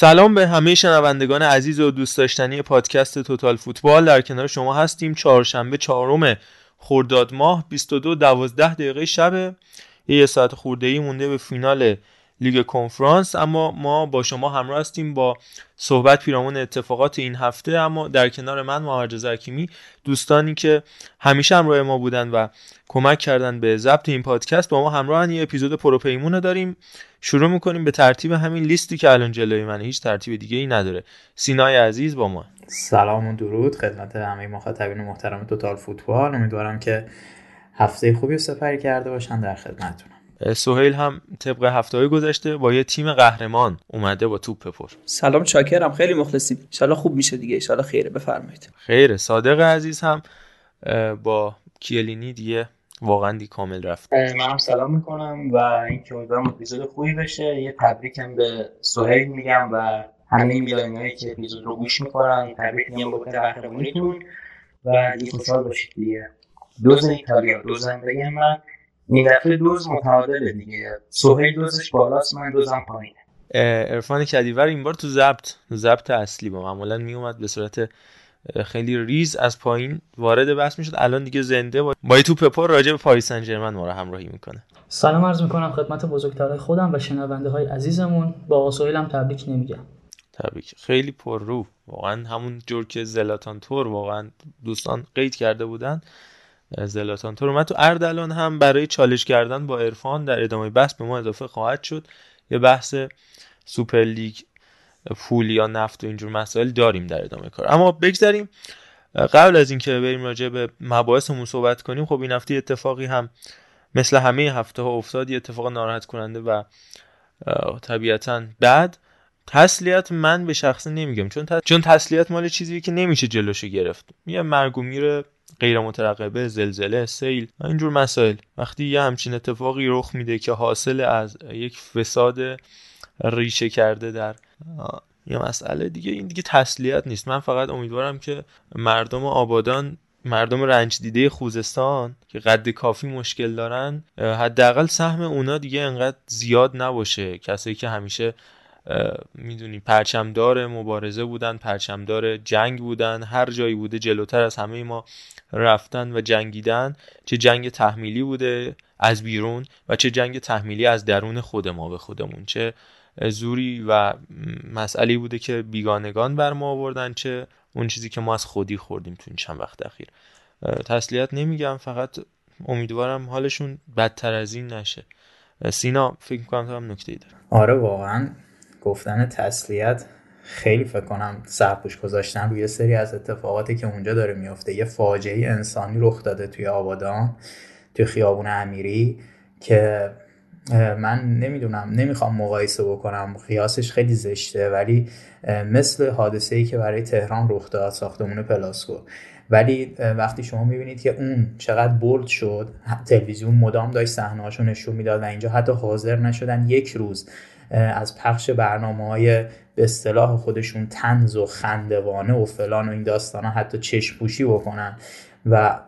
سلام به همه شنوندگان عزیز و دوست داشتنی پادکست توتال فوتبال. در کنار شما هستیم. چهارشنبه چهارم خرداد ماه 22 12 دقیقه شب. یه ساعت خورده ای مونده به فینال لیگ کنفرانس اما ما با شما همراه هستیم با صحبت پیرامون اتفاقات این هفته. اما در کنار من محمد رضا دوستانی که همیشه همراه ما بودن و کمک کردن به ضبط این پادکست با ما همراه یه اپیزود پروپیمون داریم. شروع می‌کنیم به ترتیب همین لیستی که الان جلوی منه. هیچ ترتیب دیگه ای نداره. سینای عزیز با ما. سلام و درود خدمت همه مخاطبین محترم توتال فوتبال. امیدوارم که هفته خوبی سپری کرده باشن در خدمتتونم سهیل هم طبق هفته های گذشته با یه تیم قهرمان اومده با توپ پر سلام چاکرم خیلی مخلصیم. ان خوب میشه دیگه. ان خیره بفرمایید. خیره. صادق عزیز هم با کیلینی دیگه واقعا دی کامل رفت. من هم سلام می‌کنم و اینکه امیدوارم اپیزود خوبی بشه. یه تبریکم به سهیل میگم و همه میلانیایی که اپیزود رو گوش می‌کنن تبریک میگم با قهرمانیتون. و دیگه خوشحال باشید دیگه. دوز ایتالیا دوز بگم من. این دفعه دوز متعادله دیگه. سهیل دوزش بالاست من دوزم پایینه. ارفان کدیور این بار تو ضبط ضبط اصلی با معمولا میومد به صورت خیلی ریز از پایین وارد بحث می‌شد. الان دیگه زنده با, با توپ پر راجع به پاریس سن ژرمن ما رو همراهی می‌کنه. سلام عرض می‌کنم خدمت بزرگترهای خودم و شنونده های عزیزمون. با هم تبریک نمیگم. تبریک. خیلی پر رو. واقعا همون جور که زلاتان تور واقعا دوستان قید کرده بودن. زلاتان تور اومد تو اردلان هم برای چالش کردن با عرفان در ادامه بحث به ما اضافه خواهد شد. یه بحث سوپر لیگ پول یا نفت و اینجور مسائل داریم در ادامه کار. اما بگذاریم قبل از اینکه بریم راجع به مباحثمون صحبت کنیم خب این هفته اتفاقی هم مثل همه هفته ها افتاد یه اتفاق ناراحت کننده و طبیعتا بعد تسلیت من به شخصه نمیگم چون چون تسلیت مال چیزی که نمیشه جلوشو گرفت. یه مرگ و میر غیر مترقبه زلزله سیل اینجور مسائل. وقتی یه همچین اتفاقی رخ میده که حاصل از یک فساد ریشه کرده در یه مسئله دیگه این دیگه تسلیت نیست. من فقط امیدوارم که مردم آبادان مردم رنج دیده خوزستان که قد کافی مشکل دارن حداقل سهم اونا دیگه انقدر زیاد نباشه. کسایی که همیشه می‌دونی پرچمدار مبارزه بودن پرچمدار جنگ بودن هر جایی بوده جلوتر از همه ما رفتن و جنگیدن. چه جنگ تحمیلی بوده از بیرون و چه جنگ تحمیلی از درون خود ما به خودمون. چه زوری و مسئله بوده که بیگانگان بر ما آوردن چه اون چیزی که ما از خودی خوردیم تو این چند وقت اخیر. تسلیت نمیگم فقط امیدوارم حالشون بدتر از این نشه. سینا فکر می‌کنم تو هم نکته ای داره آره واقعا. گفتن تسلیت خیلی فکر کنم سرپوش گذاشتن روی سری از اتفاقاتی که اونجا داره میفته. یه فاجعه انسانی رخ داده توی آبادان توی خیابون امیری که من نمی‌دونم نمی‌خوام مقایسه بکنم قیاسش خیلی زشته ولی مثل حادثه ای که برای تهران رخ داد ساختمون پلاسکو. ولی وقتی شما می‌بینید که اون چقدر بولد شد تلویزیون مدام داشت صحنه‌هاشو نشون می‌داد و اینجا حتی حاضر نشدن یک روز از پخش برنامه های به اصطلاح خودشون تنز و خندوانه و فلان و این داستان ها حتی چشم پوشی بکنن و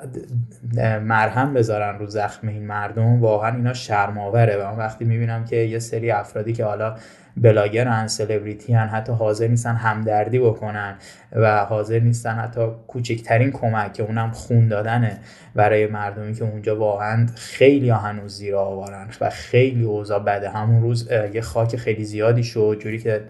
مرهم بذارن رو زخم این مردم واقعا اینا شرماوره و من وقتی می‌بینم که یه سری افرادی که حالا بلاگرن سلبریتی هن حتی حاضر نیستن همدردی بکنن و حاضر نیستن حتی کوچکترین کمک که اونم خون دادنه برای مردمی که اونجا واقعا خیلی هنوز زیر آوارن و خیلی اوضاع بده. همون روز یه خاک خیلی زیادی شد جوری که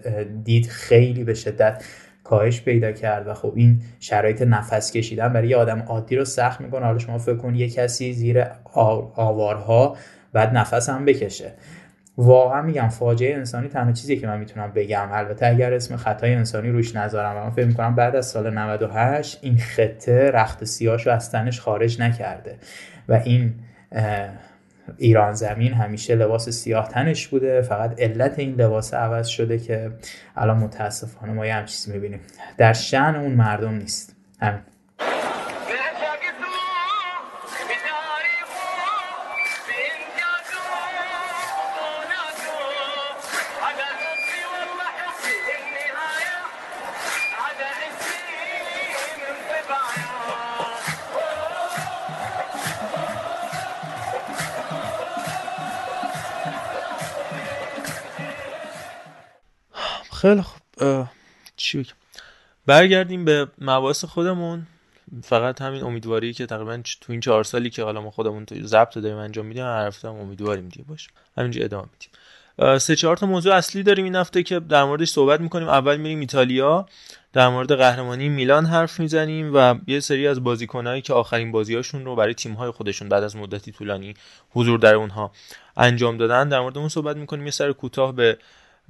دید خیلی به شدت کاهش پیدا کرد و خب این شرایط نفس کشیدن برای یه آدم عادی رو سخت می‌کنه. حالا شما فکر کن یه کسی زیر آوارها بعد نفس هم بکشه. واقعا میگم فاجعه انسانی تنها چیزی که من می‌تونم بگم. البته اگر اسم خطای انسانی روش نذارم و من فکر می‌کنم بعد از سال 98 این خطه رخت سیاش رو از تنش خارج نکرده و این ایران زمین همیشه لباس سیاه تنش بوده. فقط علت این لباس عوض شده که الان متاسفانه ما یه هم چیز می‌بینیم. در شن اون مردم نیست. همین. خیلی خوب. چی بگم؟ برگردیم به مباحث خودمون. فقط همین امیدواری که تقریبا تو این چهار سالی که حالا ما خودمون تو ضبط داریم انجام میدیم هر هفته هم امیدواریم دیگه باشه. همینجا ادامه میدیم. سه چهار تا موضوع اصلی داریم این هفته که در موردش صحبت می‌کنیم. اول میریم ایتالیا. در مورد قهرمانی میلان حرف می‌زنیم و یه سری از بازیکنهایی که آخرین بازیهاشون رو برای تیم‌های خودشون بعد از مدتی طولانی حضور در اونها انجام دادن. در مورد اون صحبت می‌کنیم. یه سر کوتاه به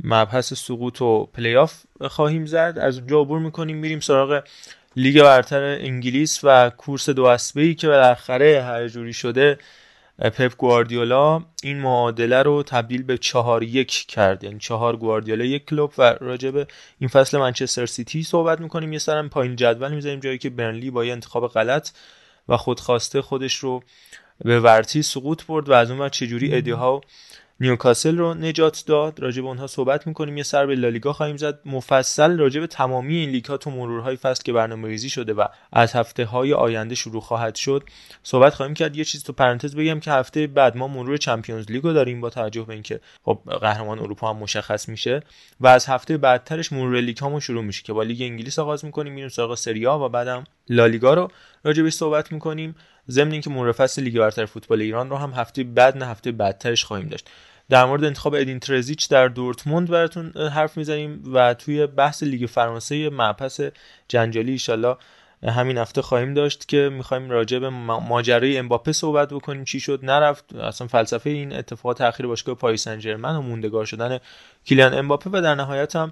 مبحث سقوط و پلی آف خواهیم زد. از اونجا عبور می‌کنیم میریم سراغ لیگ برتر انگلیس و کورس دو اسبه ای که بالاخره هر جوری شده پپ گواردیولا این معادله رو تبدیل به چهار یک کرد. یعنی چهار گواردیولا یک کلوپ و راجب این فصل منچستر سیتی صحبت می‌کنیم. یه سرم پایین جدول می‌ذاریم جایی که برنلی با یه انتخاب غلط و خودخواسته خودش رو به ورطه‌ی سقوط برد و از اون چجوری ادی هاو نیوکاسل رو نجات داد. راجع به اونها صحبت می‌کنیم. یه سر به لالیگا خواهیم زد. مفصل راجع به تمامی این لیگ ها تو مرورهای فصل که برنامه ریزی شده و از هفته های آینده شروع خواهد شد صحبت خواهیم کرد. یه چیز تو پرانتز بگم که هفته بعد ما مرور Champions League و داریم با توجه به اینکه خب قهرمان اروپا هم مشخص میشه و از هفته بعدترش مرور لیگ هامون شروع میشه که با لیگ انگلیس آغاز می‌کنیم میریم سراغ سری آ و بعدم لالیگا رو راجع بهش صحبت می‌کنیم. ضمن اینکه مرور فصل لیگ برتر فوتبال ایران رو هم هفته بعد نه هفته بعدترش خواهیم داشت. در مورد انتخاب ادین ترزیچ در دورتموند براتون حرف می‌زنیم و توی بحث لیگ فرانسه مبحث جنجالی ایشالله همین هفته خواهیم داشت که می‌خوایم راجع به ماجرای امباپه صحبت بکنیم. چی شد؟ نرفت. اصلا فلسفه این اتفاقات تاخیر باشگاه پاریس سن و موندگار شدن کیلیان امباپه و در نهایت هم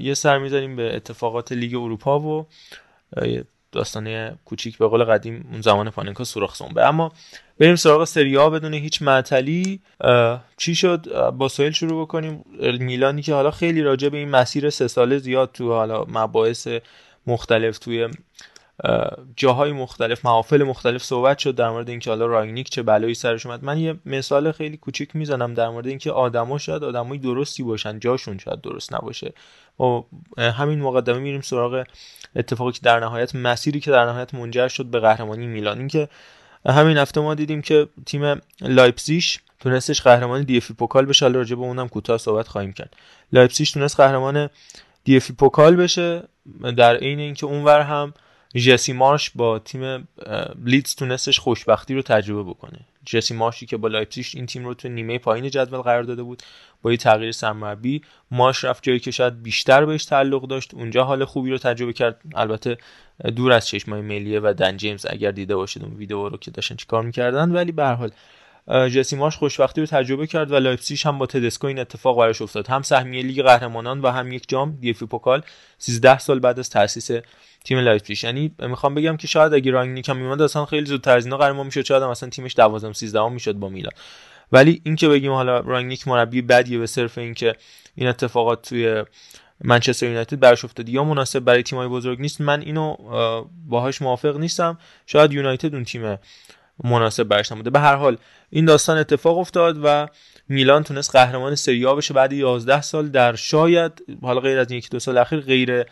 یه سر می‌زنیم به اتفاقات لیگ اروپا و داستانه کوچیک به قول قدیم اون زمان پاننکا سوراخ سنبه. اما بریم سراغ سریا بدون هیچ معطلی. چی شد؟ با سویل شروع بکنیم. میلانی که حالا خیلی راجع به این مسیر سه ساله زیاد تو حالا مباحث مختلف توی جاهای مختلف محافل مختلف صحبت شد در مورد اینکه حالا راگنیک چه بلایی سرش اومد. من یه مثال خیلی کوچیک می‌زنم در مورد اینکه آدما شاید آدمای درستی باشن جاشون شاید درست نباشه. و همین مقدمه میریم سراغ اتفاقی که در نهایت مسیری که در نهایت منجر شد به قهرمانی میلان. اینکه همین هفته ما دیدیم که تیم لایپزیش تونستش قهرمان دی اف پوکال بشه. حالا راجع به اونم کوتاه صحبت خواهیم کرد. لایپزیش تونست قهرمان دی اف پوکال بشه در عین اینکه اونور هم جسی مارش با تیم لیدز تونستش خوشبختی رو تجربه بکنه. جسی مارشی که با لایپزیگ این تیم رو تو نیمه پایین جدول قرار داده بود با یه تغییر سرمربی مارش رفت جایی که شاید بیشتر بهش تعلق داشت اونجا حال خوبی رو تجربه کرد. البته دور از چشمای ملیه و دن جیمز اگر دیده باشید اون ویدیو رو که داشتن چیکار می‌کردن. ولی به حال جسی مارش خوشبختی رو تجربه کرد و لایپزیگ هم با تدسکو این اتفاق براش افتاد. هم سهمیه لیگ قهرمانان و هم یک جام دی اف پوکال 13 سال بعد از تاسیس تیم لایپزیگ یعنی می‌خوام بگم که شاید اگه رانگنیک هم میومد اصلا خیلی زودتر از اینا قهرمان می‌شد. شاید هم اصلا تیمش 12 13 می‌شد با میلان. ولی اینکه بگیم حالا رانگنیک مربی بدیه به صرف اینکه این اتفاقات توی منچستر یونایتد براش افتاد یا مناسب برای تیمای بزرگ نیست من اینو باهاش موافق نیستم. شاید یونایتد اون تیم مناسب براش نبوده. به هر حال این داستان اتفاق افتاد و میلان تونست قهرمان سری بشه بعد 11 سال در شاید حالا غیر از یک دو سال اخیر غیر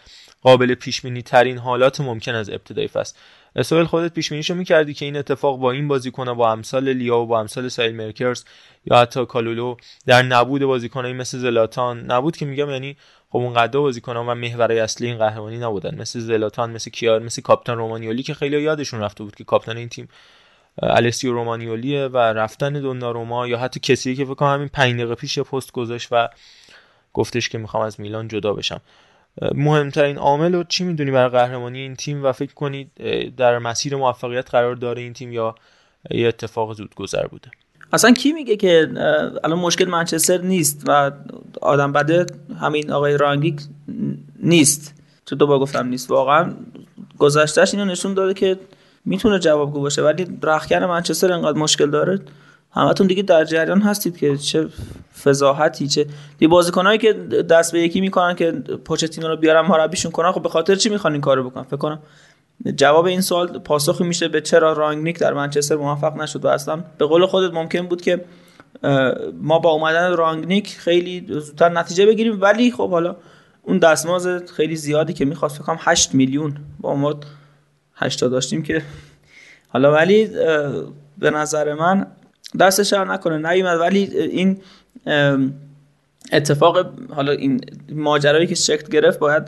قابل پیش بینی ترین حالات ممکن از ابتدای فصل. اسرائیل خودت پیش بینیشو می‌کردی که این اتفاق با این بازیکن با امثال لیا و با امثال سایل مرکرز یا حتی کالولو در نبود بازیکنایی مثل زلاتان. نبود که میگم یعنی خب اون قدا بازیکنان و محورای اصلی این قهرمانی نبودن. مثل زلاتان مثل کیار مثل کاپیتان رومانیولی که خیلی یادشون رفته بود که کاپیتان این تیم السیو رومانیولیه و رفتن دوناروما یا حتی کسی که فکر کنم همین 5 دقیقه پیش پست گذاشت و گفتش که می‌خوام از میلان جدا بشم. مهمترین عامل رو چی می‌دونی برای قهرمانی این تیم؟ و فکر کنید در مسیر موفقیت قرار داره این تیم یا یه اتفاق زود گذر بوده؟ اصلا کی میگه که الان مشکل منچستر نیست و آدم بده همین آقای رانگیک نیست. تو دوبار گفتم نیست. واقعا گذشتهش اینو نشون داده که می‌تونه جوابگو باشه ولی رخکن منچستر انقدر مشکل داره. همتون دیگه در جریان هستید که چه فضاحتی چه دی بازیکنایی که دست به یکی می‌کنن که پوچتینو رو بیارن مربیشون کنن خب به خاطر چی می‌خوان این کارو بکنن؟ فکر کنم جواب این سوال پاسخی میشه به چرا رانگنیک در منچستر موفق نشد و اصلا به قول خودت ممکن بود که ما با اومدن رانگنیک خیلی زودتر نتیجه بگیریم ولی خب حالا اون دستماز خیلی زیادی که می‌خواست فکر کنم 8 میلیون با ما 8 داشتیم که حالا ولی به نظر من دست شر نکنه نیومد. ولی این اتفاق حالا این ماجرایی که شکل گرفت باید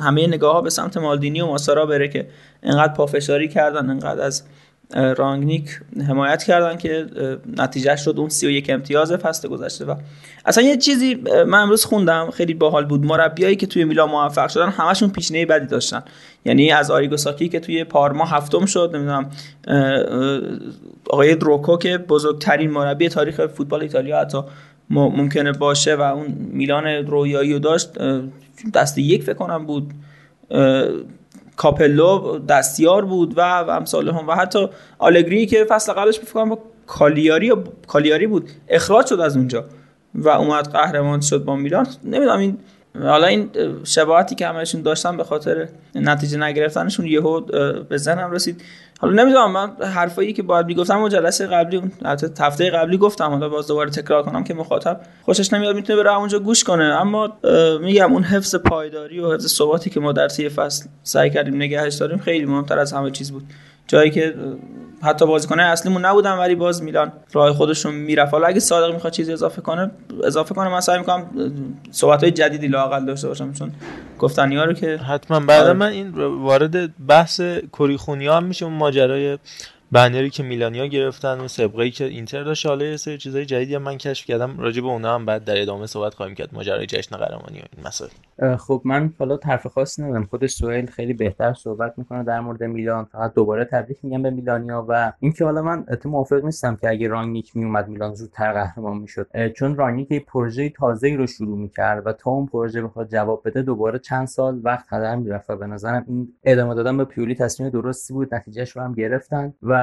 همه نگاه ها به سمت مالدینی و ماسارا بره که انقدر پافشاری کردن انقدر از رانگنیک حمایت کردن که نتیجه شد اون 31 امتیاز فصل گذشته و اصلا یه چیزی من امروز خوندم خیلی باحال بود. مربیایی که توی میلان موفق شدن همشون پیشنه بدی داشتن. یعنی از آریگوساکی که توی پارما هفتم شد نمی‌دونم آقای دروکو که بزرگترین مربی تاریخ فوتبال ایتالیا حتی ممکنه باشه و اون میلان رویایی رو داشت دست یک فکر کنم بود. کاپلو دستیار بود و و امثال هم و حتی آلگری که فصل قبلش فکر با کالیاری کالیاری بود اخراج شد از اونجا و اومد قهرمان شد با میلان. نمی‌دونم این حالا این شباهتی که همشون داشتن به خاطر نتیجه نگرفتنشون یهو به ذهنم رسید. حالا نمی‌دونم من حرفایی که باید می‌گفتم و جلسه قبلی هفته قبلی گفتم حالا باز دوباره تکرار کنم که مخاطب خوشش نمیاد می‌تونه بره اونجا گوش کنه. اما میگم اون حفظ پایداری و حفظ ثباتی که ما در طی فصل سعی کردیم نگهش داریم خیلی مهمتر از همه چیز بود. جایی که حتی بازیکنای اصلیمون نبودن ولی باز میلان راه خودشون می‌رفت حالا اگه صادق می‌خواد چیزی اضافه کنه اضافه کنه من سعی می‌کنم صحبت های جدیدی لاقل داشته باشم چون گفتنی ها رو که حتما بعد آره. من این وارد بحث کوریخونیا هم میشه اون ماجرای بنری که میلانیا گرفتن و سبقه که اینتر داشت حالا یه سری چیزای جدیدی من کشف کردم. راجع به اونها هم بعد در ادامه صحبت خواهیم کرد. ماجرای جشن قهرمانی و این مسائل. خب من حالا طرف خاصی ندارم. خود سوئیل خیلی بهتر صحبت می‌کنه در مورد میلان. فقط دوباره تبریک میگم به میلانیا و اینکه حالا من اتفاقا موافق نیستم که اگه رانگنیک میومد میلان زودتر قهرمان می‌شد. چون رانگنیک پروژه تازه‌ای رو شروع می‌کرد و تا اون پروژه بخواد جواب بده دوباره چند سال وقت هدر می‌رفت و به نظرم این ادامه دادن به پیولی تصمیم درستی بود. نتیجهش رو هم گرفتن و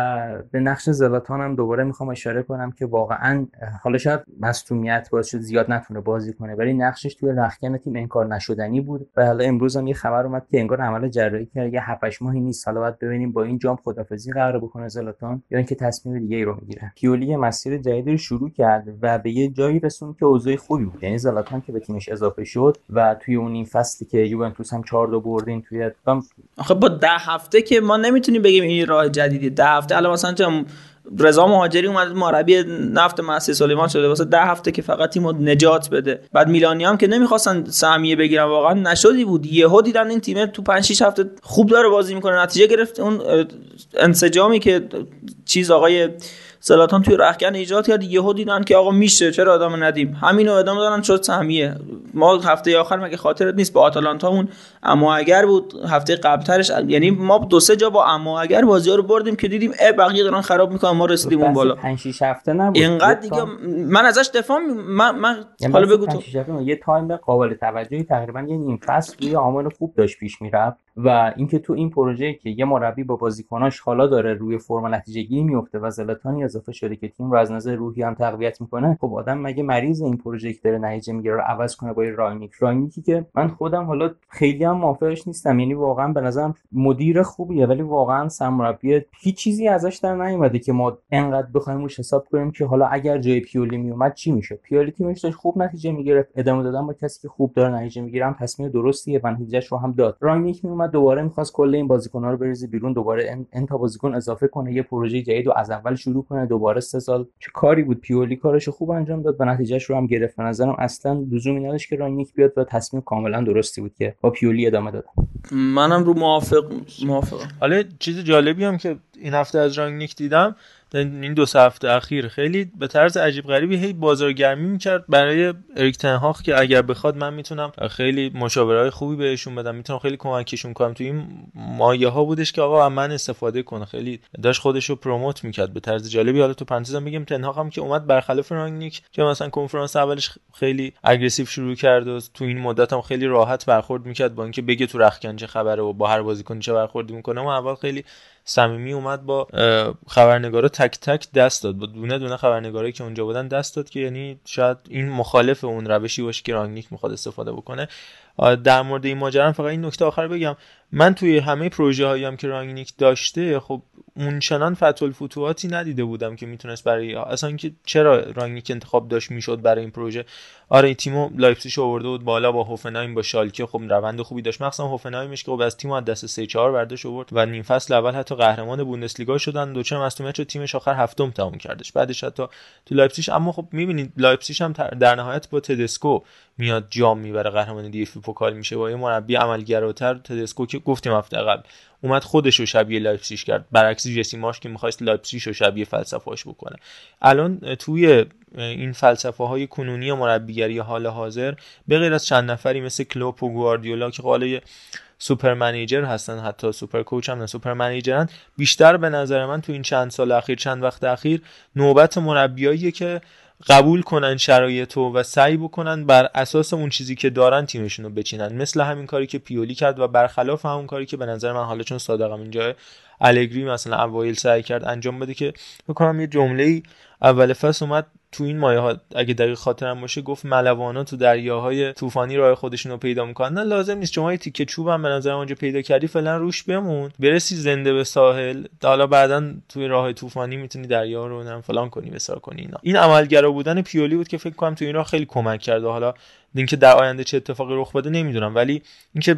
به نقش زلاتان هم دوباره می‌خوام اشاره کنم که واقعا حالا شاید مصونیت باعث شد زیاد نتونه بازی کنه ولی نقشش توی رخکن تیم انکار نشدنی بود و حالا امروز هم یه خبر اومد که انگار عمل جراحی کرد یه 7 ماهی نیست حالا باید ببینیم با این جام خدافظی قرار بکنه زلاتان یا اینکه تصمیم دیگه ای رو می‌گیره. پیولی مسیر جدیدی رو شروع کرد و به یه جایی رسون که اوضاع خوبی بود. یعنی زلاتان که به تیمش اضافه شد و توی اون این فصلی که یوونتوس هم 4 دو بردین توی آخه با ده هفته که ما نمی‌تونیم بگیم این راه جدیدی ده الان مثلا رضا مهاجری اومد مربی نفت مسی سلیمان شده. واسه ده هفته که فقط تیمو نجات بده. بعد میلانی هم که نمی‌خواستن سهمیه بگیرن واقعا نشدی بود. یهو دیدن این تیم تو 5 6 هفته خوب داره بازی می‌کنه. نتیجه گرفت اون انسجامی که چیز آقای زلاتان توی رخکن ایجاد کرد. یهو دیدن که آقا میشه چرا ادامه ندیم؟ همینو ادامه دادن شد سهمیه. ما هفته آخر مگه خاطرت نیست؟ با آتالانتامون اما اگر بود هفته قبلترش یعنی ما دو سه جا با اما اگر بازی ها رو بردیم که دیدیم ای بقیه دارن خراب می‌کنن ما رسیدیم اون بالا. 5 6 هفته نبود. اینقدر دیگه من ازش دفاع من من یعنی حالا بگو تو. یه تایم قابل توجهی تقریبا یه نیم فصل روی روال خوب داشت پیش می‌رفت. و اینکه تو این پروژه که یه مربی با بازیکناش حالا داره روی فرم نتیجه گیری میفته و زلاتانی اضافه شده که تیم رو از نظر روحی هم تقویت می‌کنه خب آدم مگه مریضه این پروژه که داره نتیجه می‌گیره رو عوض کنه با رانگنیک رانگنیکی که من خودم حالا خیلی هم موافقش نیستم. یعنی واقعا به نظرم مدیر خوبیه ولی واقعا سرمربی هیچ چیزی ازش در نیومده که ما انقدر بخوایم روش حساب کنیم که حالا اگر جای پیولی میومد چی میشه پیولی تیمش داشت خوب نتیجه می‌گرفت. ادامه دادن با کسی که خوب داره نتیجه می‌گیره تصمیم درستیه و نتیجهش رو هم داد. رانیک میومد دوباره می‌خواست کل این بازیکن‌ها رو بریزه بیرون دوباره ان تا بازیکن اضافه کنه یه پروژه جدید رو از اول شروع کنه دوباره سه سال. چه کاری بود؟ پیولی کارش خوب انجام داد و نتیجهش رو هم گرفت. به نظرم اصلا لزومی نداشت که رانیک بیاد و تصمیم کاملا درستی بود که با پیولی ادامه داد. منم رو موافق موافقم. حالا چیز جالبی هم که این هفته از رانگنیک دیدم این دو هفته اخیر. خیلی به طرز عجیب غریبی هی بازارگرمی می‌کرد برای اریک تن هاخ که اگر بخواد من می‌تونم خیلی مشاوره خوبی بهشون بدم. می‌تونم خیلی کمکشون کنم. تو این مایه ها بودش که آقا من استفاده کنه. خیلی داشت خودش رو promote می‌کرد به طرز جالبی. حالا تو پرانتز میگم تن هاخ هم که اومد برخلاف رانگنیک که مثلا کنفرانس اولش خیلی aggressive شروع کرد و تو این مدت هم خیلی راحت برخورد می‌کرد با اینکه بگه تو رختکن چه خبره و با هر بازیکن چه برخوردی می‌کنه. و اول خیلی صمیمی اومد با خبرنگارا تک تک دست داد. با دونه دونه خبرنگارایی که اونجا بودن دست داد که یعنی شاید این مخالف اون روشی باشه که رانگنیک می‌خواد استفاده بکنه. در مورد این ماجرا فقط این نکته آخر بگم. من توی همه پروژه هایی هم که رانگنیک داشته خب اونچنان فتول فتوحاتی ندیده بودم که می‌تونست برای اصلا که چرا رانگنیک انتخاب داشت می‌شد برای این پروژه. آره این تیمو لایپزیگ آورده بود بالا با هوفنهایم با شالکه. خب روند خوبی داشت. مخصوصا هوفنهایمش که خب از تیم از دسته 3 4 برداشت آورد و نیم فصل اول حتی قهرمان بوندسلیگا شدن. دوچار مصدومیت تیمش آخر هفتم تموم کردش. بعدش حتی تو لایپزیگ. اما خب می‌بینید لایپزیگ هم در نهایت با تدسکو میاد جام می‌بره. قهرمان دی اف پوکال میشه. با یه مربی عملگراتر تدسکو گفتیم هفته قبل اومد خودش رو شبیه لایپزیگ کرد. برعکس جسی مارش که می‌خواست لایپزیگ رو شبیه فلسفه‌اش بکنه. الان توی این فلسفه های کنونی مربیگری حال حاضر به غیر از چند نفری مثل کلوپ و گواردیولا که حالا super manager هستن حتی super coach هم نه super manager ن بیشتر به نظر من تو این چند سال اخیر چند وقت اخیر نوبت مربیاییه که قبول کنن شرایط و سعی بکنن بر اساس اون چیزی که دارن تیمشون رو بچینن. مثل همین کاری که پیولی کرد و برخلاف همون کاری که به نظر من حالا چون صادقم اینجا الگری مثلا اوایل سعی کرد انجام بده که بکنم یه جمله اول فصل اومد تو این مایه ها اگه دقیق خاطرم باشه گفت ملوانا تو دریاهای طوفانی راه خودشون رو پیدا می‌کنن. لازم نیست. شما تیکه چوب هم به نظر اونجا پیدا کردی فعلا روش بمون. برسی زنده به ساحل. حالا بعدا توی راه طوفانی می‌تونی دریا رو نم فلان کنی بسار کنی اینا. این عملگرا بودن پیولی بود که فکر کنم تو این راه خیلی کمک کرد حالا اینکه در آینده چه اتفاقی رخ بده نمی‌دونم. ولی اینکه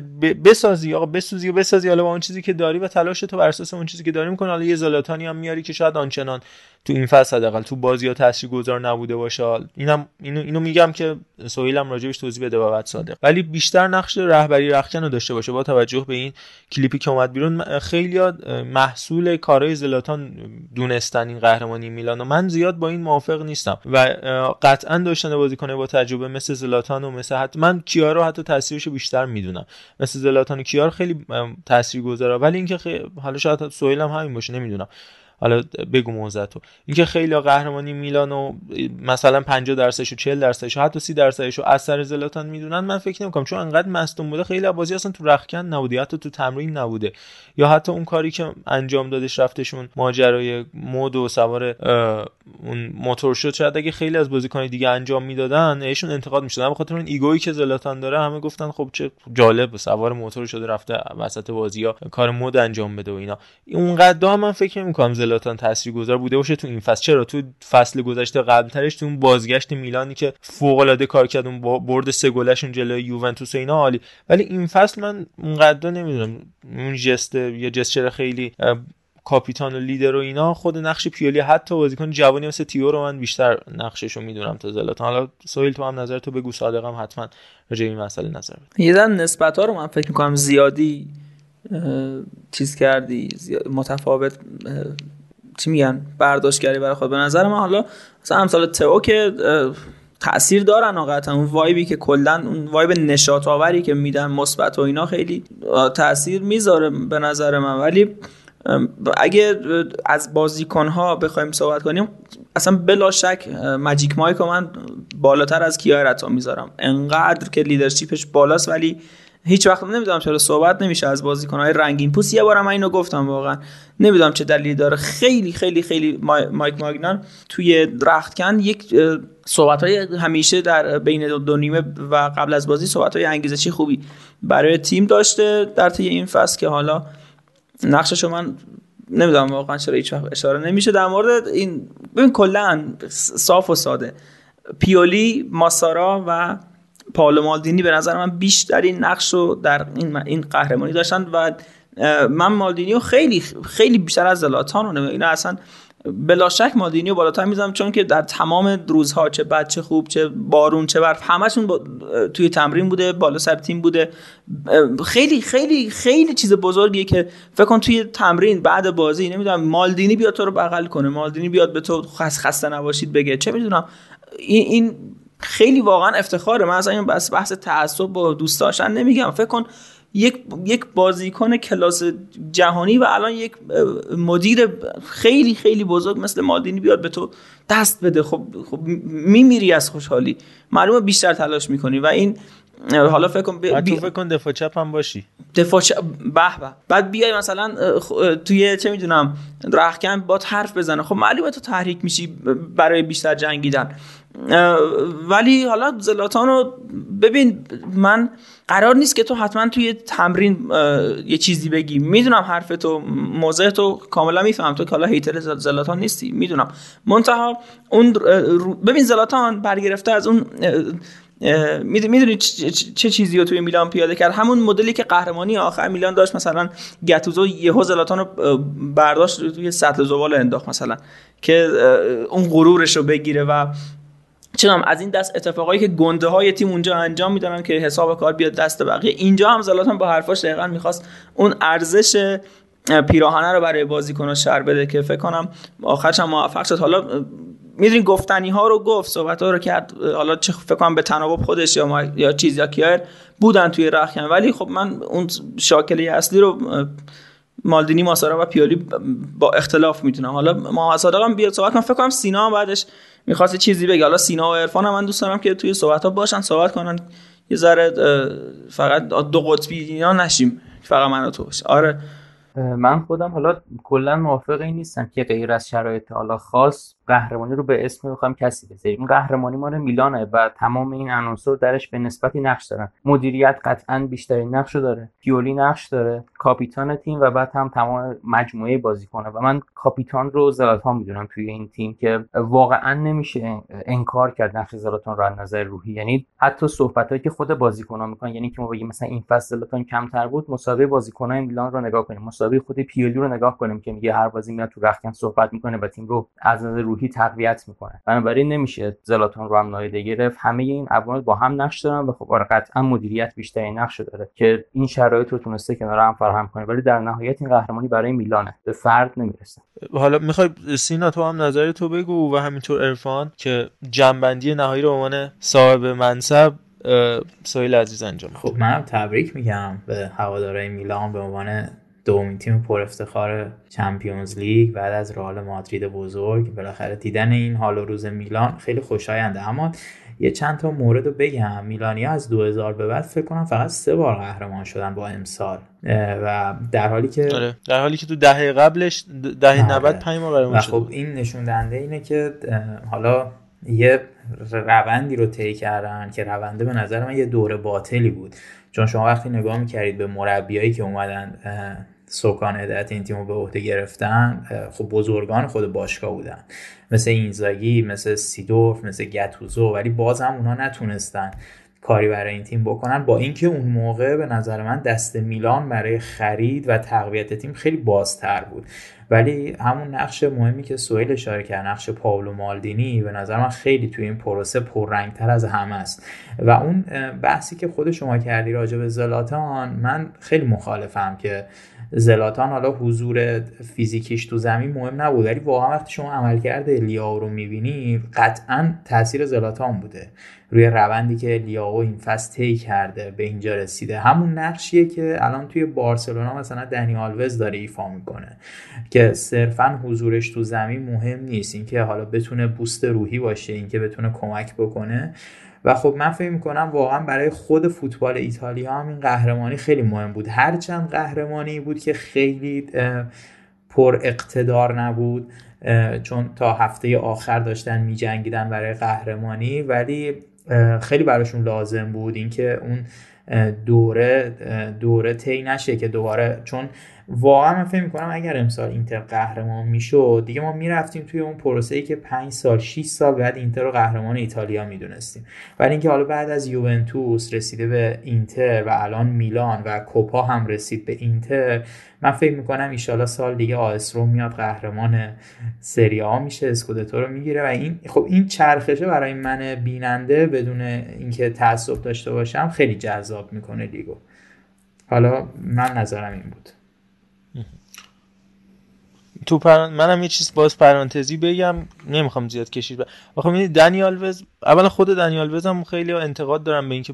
بسازی آقا بسازی و بسازی حالا با اون چیزی که داری و تلاش تو بر اساس اون چیزی که داری می‌کنی حالا یه زلاتانی هم میاری که شاید آنچنان تو این فصل حداقل تو بازی ها تاثیرگذار نبوده باشه. اینم اینو اینو میگم که سهیلم راجبش توضیح بده بعد صادق. ولی بیشتر نقش رهبری رخکن رو داشته باشه. با توجه به این کلیپی که اومد بیرون خیلی محصول کارهای زلاتان دونستن این قهرمانی میلان و من زیاد با این موافق نیستم. و قطعا داشتن بازیکن با تجربه مثل زلاتان و مثل حتی من کیار رو حتی تاثیرش بیشتر می‌دونم. مثل زلاتان و کیار خیلی تاثیرگذاره. ولی اینکه خیلی... حالا شاید سهیلم همین باشه نمی‌دونم. حالا بگو موزتو اینکه خیلی قهرمانی میلانو مثلا 50 درصدش و 40 درصدش حتی 30 درصدش رو از سر زلاتان می‌دونن من فکر نمی‌کنم. چون انقدر مصدوم بوده خیلی بازی اصلا تو رخکن نبوده حتی تو تمرین نبوده. یا حتی اون کاری که انجام دادش رفتشون ماجرای مود و سوار اون موتور شد. شاید اگه خیلی از بازیکن دیگه انجام می‌دادن ایشون انتقاد می‌شدن. به خاطر اون ایگویی که زلاتان داره همه گفتن خب چه جالب سوار موتور شده رفته وسط بازی ها کار مود انجام بده و اینا. اونقدر من فکر نمی‌کنم زلاتان تاثیرگذار بوده باشه تو این فصل. چرا؟ تو فصل گذشته قبلترش تو اون بازگشت میلانی که فوق العاده کار کرد اون برد سه گلشون جلوی یوونتوس و اینا عالی. ولی این فصل من اونقدر نمی‌دونم. اون جست یه جستچر خیلی کاپیتان و لیدر و اینا خود نقش پیولی حتی بازیکن جوانی مثل تیو رو من بیشتر نقشش رو می‌دونم تا زلاتان. حالا سویل تو هم نظر تو بگو صادقم حتما راجع این مسئله نظر بده. یه نسبت ها رو من فکر می‌کنم زیادی چیز کردی متفاوت چی میگن برداشت کردی برای خود. به نظر من حالا مثلا امثال تئو که تاثیر دارن قطعا اون وایبی که کلا اون وایب نشاط آوری که میدن مثبت و اینا خیلی تاثیر می‌ذاره به نظر من. ولی اگه از بازیکن ها بخوایم صحبت کنیم اصلا بلا شک ماجیک مایک من بالاتر از کیارتا می‌ذارم. انقدر که لیدرشیپش بالاست ولی هیچ وقت نمی‌دونم چرا صحبت نمیشه از بازیکنهای رنگین. پوست یه بارم اینو گفتم واقعا. نمی‌دونم چه دلیلی داره. خیلی خیلی خیلی مایک ماگنان توی رختکن یک صحبت های همیشه در بین دو نیمه و قبل از بازی صحبت های انگیزشی خوبی برای تیم داشته در طی این فصل که حالا نقششو من نمی‌دونم واقعا چرا هیچ اشاره نمیشه. در مورد این ببین کلا صاف و ساده. پیولی ماسارا و پاولو مالدینی به نظر من بیشترین نقش رو در این این قهرمانی داشتن و من مالدینی رو خیلی خیلی بیشتر از زلاتان رو اینا اصلا بلا شک مالدینی رو بالاتر می‌ذارم چون که در تمام روزها چه بچه خوب چه بارون چه برف همشون با توی تمرین بوده بالا سر تیم بوده. خیلی خیلی خیلی چیز بزرگیه که فکر کن توی تمرین بعد بازی نمی‌دونم مالدینی بیاد تو رو بغل کنه مالدینی بیاد به تو خسته نباشید بگه چه می‌دونم. این, این خیلی واقعا افتخاره. من اصلا این بس بحث تعصب با دوست داشتن نمیگم. فکر کن یک یک بازیکن کلاس جهانی و الان یک مدیر خیلی خیلی بزرگ مثل مالدینی بیاد به تو دست بده. خب خب میمیری از خوشحالی. معلومه بیشتر تلاش می‌کنی و این حالا فکر کن بی... فکر کن دفاع چپ هم باشی. دفاع چپ به به. بعد بیای مثلا توی چه می‌دونم رخکن با حرف بزنه. خب معلومه تو تحریک میشی برای بیشتر جنگیدن. ولی حالا زلاتان رو ببین من قرار نیست که تو حتما توی تمرین یه چیزی بگی. می‌دونم حرف تو موضع تو کاملا میفهم تو که حالا هیتر زلاتان نیستی می‌دونم. منتها اون ببین زلاتان برگرفته از اون می‌دونی چه چیزی رو توی میلان پیاده کرد؟ همون مدلی که قهرمانی آخر میلان داشت مثلا گتوزو یهو زلاتان رو برداشت توی سطل زبال انداخت مثلا. که اون غرورش رو بگیره و چنم از این دست اتفاقایی که گنده های تیم اونجا انجام میدارن که حساب کار بیاد دست بقیه اینجا هم زلاتان با حرفاش دقیقا می‌خواست اون ارزش پیراهنه رو برای بازیکن‌ها شر بده که فکر کنم آخرش هم موفق شد. حالا می‌دونین گفتنی ها رو گفت صحبت ها رو کرد. حالا چه فکر کنم به تناوب خودش یا ما یا چیز یا کیر بودن توی رخکن ولی خب من اون شاکله اصلی رو مالدینی ماسارا و پیولی با اختلاف می‌تونم حالا ما هم بیاد صحبت کنم فکر کنم سینا هم بعدش می‌خواست چیزی بگه حالا سینا و عرفان هم من دوست دارم که توی صحبت ها باشن صحبت کنن. یه ذره فقط دو قطبی اینا نشیم. فقط من تو آره. من خودم حالا کلا موافق این نیستم که غیر از شرایط حالا خاص قهرمانی رو به اسم بخوام کسی بذاریم این قهرمانی مال میلانه و تمام این عناصر درش به نسبتی نقش دارن. مدیریت قطعا بیشترین نقش داره. پیولی نقش داره. کاپیتان تیم و بعد هم تمام مجموعه بازیکنه و من کاپیتان رو زلاتان می‌دونم توی این تیم که واقعا نمیشه انکار کرد نقش زلاتان رو از نظر روحی. یعنی حتی صحبتایی که خود بازیکنان می‌کنن یعنی که ما بگیم مثلا این فصل زلاتان کمتر بود مسابقه بازیکنان میلان رو نگاه کنیم. مسابقه خود پیولی رو نگاه کنیم که میگه هر بازی میاد تو رختکن صحبت می‌کنه و تیم رو از نظر روحی تقویت می‌کنه. بنابراین نمیشه زلاتان رو هم نادیده گرفت. همه این عوامل با هم نقش دارن و خب آره قطعا مدیریت بیشتری نقش داره که این شرایط رو تونسته کنار هم فراهم کنه. ولی در نهایت این قهرمانی برای میلانه. به فرد نمی‌رسه. حالا می‌خوای سینا تو هم نظر تو بگو و همینطور ارفان که جنبندی نهایی رو به عنوان صاحب منصب سایل عزیز انجام خب منم تبریک میگم به هوادارهای میلان به عنوان دومین تیم پر افتخار چمپیونز لیگ بعد از رئال مادرید بزرگ. بالاخره دیدن این حال و روز میلان خیلی خوشاینده اما یه چند تا مورد رو بگم. میلانیا از 2000 به بعد فکر کنم فقط سه بار قهرمان شدن با امسال. و در حالی که آره. در حالی که تو دهه قبلش دهه 90 5 بار و خب این نشون دهنده اینه که حالا یه روندی رو طی کردن که رونده به نظر من یه دوره باطلی بود. چون شما وقتی نگاه می‌کردید به مربیایی که اومدن سکان هدایت این تیم رو به عهده گرفتن خب بزرگان خود باشگاه بودن. مثل اینزاگی مثل سیدورف مثل گتوزو ولی باز هم اونا نتونستن کاری برای این تیم بکنن. با اینکه اون موقع به نظر من دست میلان برای خرید و تقویت تیم خیلی بازتر بود. ولی همون نقش مهمی که سویل اشاره کرد نقش پاولو مالدینی به نظر من خیلی توی این پروسه پررنگتر از همه است. و اون بحثی که خود شما کردی راجع به زلاتان من خیلی مخالفم که زلاتان حالا حضور فیزیکیش تو زمین مهم نبود ولی واقعا وقتی شما عملکرد لیاو رو می‌بینی قطعا تاثیر زلاتان بوده. روی روندی که لیاو این فصل طی کرده به اینجا رسیده. همون نقشیه که الان توی بارسلونا مثلا دنی آلوز داره ایفا می‌کنه که صرفا حضورش تو زمین مهم نیست. اینکه حالا بتونه بوست روحی باشه اینکه بتونه کمک بکنه. و خب من فکر می‌کنم واقعا برای خود فوتبال ایتالیا هم این قهرمانی خیلی مهم بود. هرچند قهرمانی بود که خیلی پر اقتدار نبود چون تا هفته آخر داشتن میجنگیدن برای قهرمانی ولی خیلی براشون لازم بود اینکه اون دوره دوره طی نشه که دوباره چون واقعا من فکر می‌کنم اگر امسال اینتر قهرمان می‌شد دیگه ما می‌رفتیم توی اون پروسه ای که 5 سال 6 سال بعد اینتر رو قهرمان ایتالیا می‌دونستیم. ولی اینکه حالا بعد از یوونتوس رسیده به اینتر و الان میلان و کوپا هم رسید به اینتر من فکر می‌کنم ایشالا سال دیگه آس رو میاد قهرمان سری آ میشه اسکودتو رو می‌گیره و این خب این چرخشه برای من بیننده بدون اینکه تعصب داشته باشم خیلی جذاب می‌کنه لیگو. حالا من نظرم این بود. تو پر... منم یه چیز باز پرانتزی بگم نمی‌خوام زیاد کشید ب... آخه می‌دونی دنیال وز اولا خود دنیال وز هم خیلی انتقاد دارم به اینکه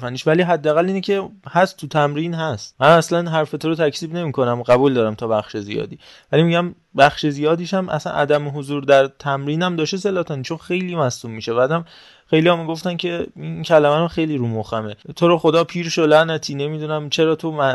فنیش ولی حداقل اینه که هست تو تمرین هست. من اصلا حرف تو رو تکذیب نمی‌کنم قبول دارم تا بخش زیادی. ولی میگم بخش زیادیش هم اصلا عدم حضور در تمرین هم داشته زلاتان چون خیلی مصدوم میشه. بعدم خیلی هم گفتن که این کلمه رو خیلی رو مخمه. تو رو خدا پیر شو لعنتی نمی‌دونم چرا تو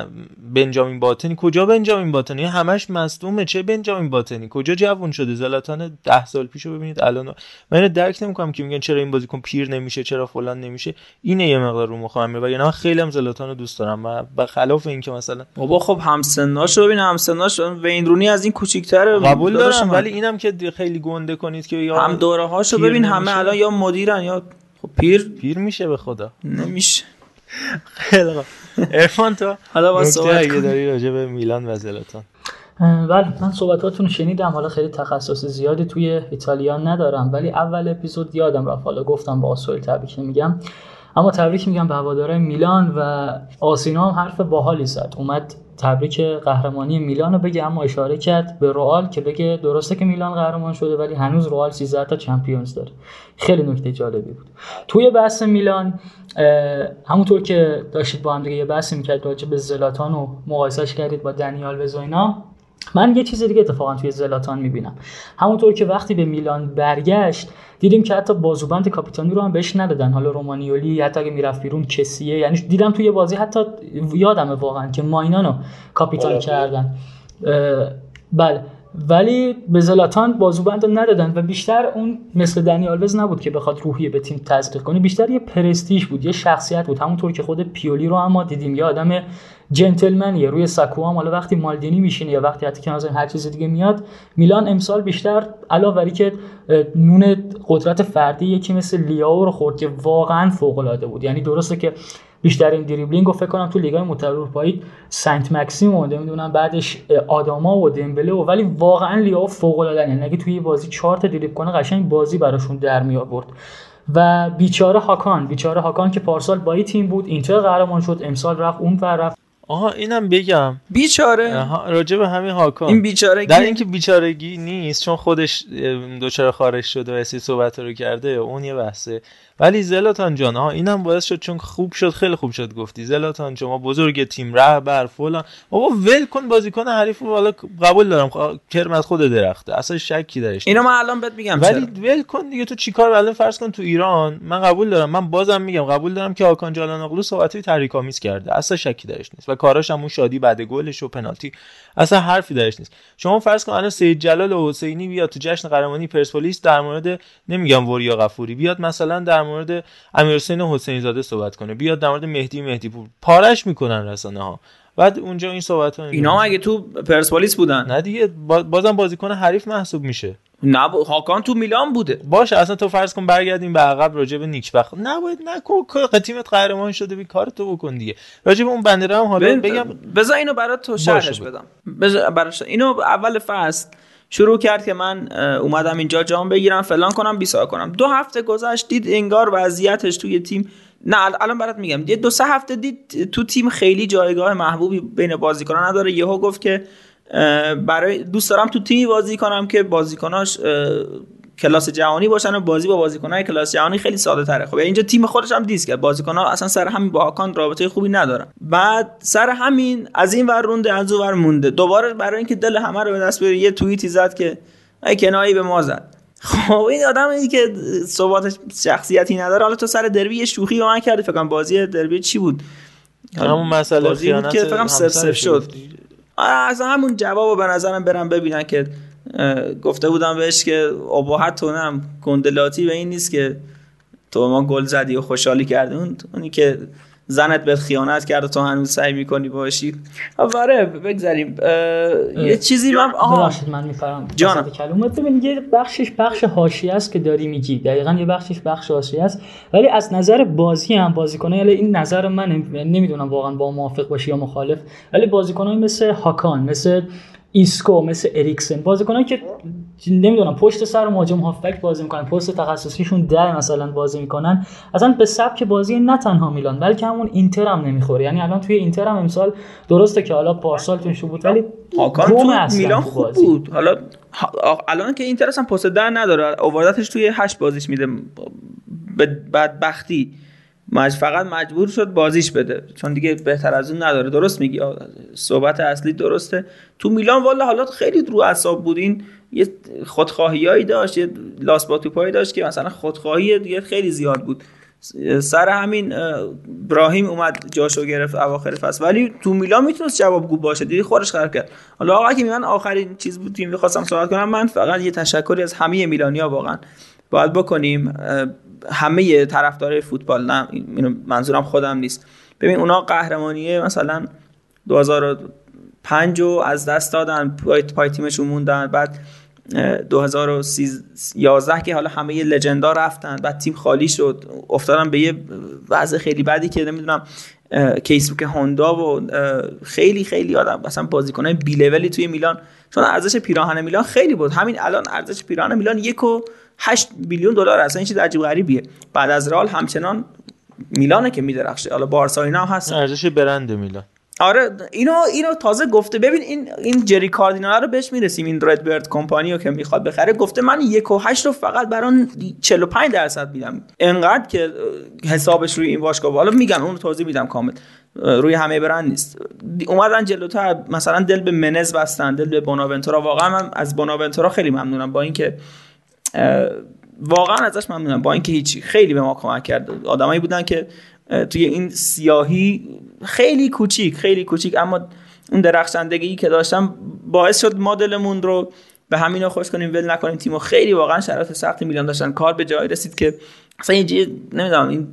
بنجامین باتنی کجا بنجامین باتنی همش مصدومه. چه بنجامین باتنی کجا جوون شده؟ زلاتان ده سال پیشو ببینید. الان من درک نمی‌کنم که میگن چرا این بازیکن پیر نمیشه چرا فلان نمیشه. اینه یه مقدار رو مخمه. و یعنی خیلی هم زلاتان رو دوست دارم. و به خلاف اینکه مثلا بابا خب همسناشو ببین. همسناش وین رونی از این کوچیک‌تره. قبول دارم ولی اینم که خیلی گنده کنید که هم دوره هاشو ببین. همه الان یا مدیرن یا خب پیر؟ پیر میشه به خدا. نمیشه. خیلی خوب. ارفان تو؟ حالا با صحبت داری راجع به میلان و زلاتان. بله من صحبتاتون شنیدم. حالا خیلی تخصص زیادی توی ایتالیا ندارم ولی اول اپیزود یادم رفت. حالا گفتم با آسویل تبریک میگم. اما تبریک میگم به هوادارهای میلان و آسینا هم حرف باحالی زد. اومد تبریک قهرمانی میلان رو بگه اما اشاره کرد به رئال که بگه درسته که میلان قهرمان شده ولی هنوز رئال 13 تا چمپیونز داره. خیلی نکته جالبی بود. توی بحث میلان همونطور که داشتید با هم دیگه یه بحثی می‌کرد راجع به زلاتان و مقایسش کردید با دنیال وزوینا من یه چیز دیگه اتفاقا توی زلاتان می‌بینم. همونطور که وقتی به میلان برگشت دیدیم که حتی بازوبند کاپیتانی رو هم بهش ندادن. حالا رومانیولی حتی اگه می‌رفت بیرون کسیه. یعنی دیدم توی بازی حتی یادمه واقعا که ماینانو کاپیتان کردن. بله. ولی به زلاتان بازوبند ندادن و بیشتر اون مثل دنی آلوز نبود که بخواد روحیه به تیم تزریق کنه. بیشتر یه پرستیژ بود یه شخصیت بود. همونطور که خود پیولی رو هم دیدیم. یه آدم جنتلمنیه. روی سکو هم حالا وقتی مالدینی میشینه یا وقتی حتی که هر چیز دیگه میاد میلان امسال بیشتر علاوه که نون قدرت فردی یکی مثل لیاو رو خورد که واقعا فوق العاده بود. یعنی درسته که بیشترین دریبلینگ رو فکر کنم تو لیگای متحد اروپایی سنت مکسیم و نمی‌دونم بعدش آداما و دمبله و ولی واقعا لیاو فوق العاده یعنی اگه توی بازی 4 تا دریبل کنه قشنگ بازی براشون در می آورد و بیچاره هاکان بیچاره هاکان که پارسال با این تیم بود اینتر قهرمان شد امسال رفت اون ور رفت. آها اینم بگم. بیچاره. راجع به همین هاکان. این بیچاره در اینکه بیچارگی نیست چون خودش دوچاره خارج شده و اسی صحبت رو کرده اون یه بحثه. ولی زلاتان جان ها اینم باعث شد چون خوب شد خیلی خوب شد گفتی. زلاتان شما بزرگ تیم رهبر فلان. بابا ول کن بازیکن حریف رو حالا قبول دارم. کرم از خود درخته. اصلا شکی درش اینو من الان بهت میگم ولی ول کن دیگه تو چیکار الان فرض کن تو ایران؟ من قبول دارم. من بازم میگم قبول دارم که آکان جالانوغلو صحبتی تحریک آمیز کرده. اصلا شکی درش نیست. و کاراش هم اون شادی بعد گلش و پنالتی. اصلا حرفی درش نیست. شما فرض کن الان سید جلال و حسینی بیاد تو جشن قهرمانی پرسپولیس در مورد نمیگم وریا غفوری بیاد مثلا در مورد امیرحسین حسینی زاده صحبت کنه. بیاد در مورد مهدی مهدی پور. پارش می‌کنن رسانه ها. بعد اونجا این صحبت ها اینا اگه تو پرسپولیس بودن؟ نه دیگه بازم بازیکن حریف محسوب میشه. نه هاکان تو میلان بوده. باشه اصلا تو فرض کن برگردیم به عقب راجع به نیکبخت. نباید نکن تیمت قهرمان شده بی کار تو بکن دیگه. راجع به اون بندره هم حالا بگم بذار اینو برات تو شرحش بدم. بذار براش اینو اول فصل شروع کرد که من اومدم اینجا جام بگیرم فلان کنم بیسا کنم. دو هفته گذشت دید انگار وضعیتش توی تیم نه الان برات میگم. دید دو سه هفته دید تو تیم خیلی جایگاه محبوبی بین بازیکنان نداره. یهو گفت که برای دوست دارم تو تیمی بازی کنم که بازیکناش کلاس جهانی باشن و بازی با بازیکنای کلاس جهانی خیلی ساده تره. خب اینجا تیم خودش هم دیست کرد. بازیکن‌ها اصلا سر همین با هاکان رابطه خوبی ندارن. بعد سر همین از این ور رونده از اون ور مونده. دوباره برای اینکه دل همه رو به دست بیاره یه توییتی زد که ای کنایی به ما زد. خب این آدم اینی که ثبات شخصیتی نداره. حالا تو سر دربی یه شوخی با من کردی. فکر بازی دربی چی بود؟ همون مسئله خیانت که فکر کنم شد. اصلا همون جوابو به نظرم برم ببینن که گفته بودم بهش که ابهت تو نم گندلاتی به این نیست که تو ما گل زدی و خوشحالی کردی. اون اونی که زنت به خیانت کرده تو هنوز سعی می‌کنی باشی. آره بگذاریم. یه چیزی من آها. من می‌فهمم جانم. کلمات ببین یه بخشش بخش حاشیه است که داری میگی. دقیقا یه بخشش بخش حاشیه است. ولی از نظر بازی هم بازیکنای یعنی این نظر من نمی‌دونم واقعا با موافق باشی یا مخالف. ولی بازیکنای مثل هاکان مثل ایسکو مثل اریکسن بازیکنان که نمی‌دونم پشت سر مهاجم هافبک بازی می‌کنن پست تخصصیشون ده مثلا بازی می‌کنن. اصلا به سبک بازی نه تنها میلان بلکه همون اینتر هم نمی‌خوره. یعنی الان توی اینتر هم امسال درسته که حالا پارسال تو بود ولی هاکان تو میلان خوب بود. حالا الان که اینتر اصلا پست ده نداره اووردتش توی هشت بازیش میده به بدبختی. مج فقط مجبور شد بازیش بده. چون دیگه بهتر از اون نداره. درست میگی؟ صحبت اصلی درسته. تو میلان والا حالات خیلی رو اعصاب بودین. یه خودخواهیایی داشت یه لاس با توپایی داشت که مثلا خودخواهی دیگه خیلی زیاد بود. سر همین براهیم اومد جاشو گرفت اواخر فصل. ولی تو میلان می‌تونست جوابگو باشه. دیدی خودش خراب کرد. حالا آقا که من آخرین چیز بود که می‌خواستم صحبت کنم من فقط یه تشکری از همه میلانیا واقعا باید بکنیم. همه طرفدارای فوتبال نه اینو منظورم خودم نیست. ببین اونا قهرمانی مثلا 2005 رو از دست دادن پای, پای تیمشون موندن بعد 2011 که حالا همه لجندا رفتن بعد تیم خالی شد افتادن به یه وضع خیلی بدی که نمی‌دونم کیسبوک هوندا و خیلی خیلی آدم مثلا بازیکنای بی لولی توی میلان چون ارزش پیراهن میلان خیلی بود. همین الان ارزش پیراهن میلان یک و 8 بیلیون دلار اصلا این چیز عجیب غریبیه. بعد از رال همچنان میلانه که میدرخشه. حالا بارسا اینا هم هست. ارزش برند میلان. آره اینو اینو تازه گفته. ببین این این جری کاردینال رو بهش می‌رسیم این رد برد کمپانی رو که می‌خواد بخره. گفته من یک و هشت رو فقط برای 45 درصد میدم. انقدر که حسابش روی این باشگاه حالا میگن اون توضیح میدم کامل. روی همه برند نیست. اومدن جلوتر مثلا دل به منز بستن دل به بوناونتورا واقعا من از بوناونتورا خیلی ممنونم. با اینکه واقعا ازش ممنونم. با اینکه هیچی خیلی به ما کمک کرد. آدمایی بودن که توی این سیاهی خیلی کوچیک خیلی کوچیک. اما اون درخشندگی که داشتم باعث شد مدلمون رو به همین خوش کنیم ول نکنیم. تیمو خیلی واقعا شرایط سختی میلان داشتن کار به جایی رسید که اصلا یه نمی‌دونم این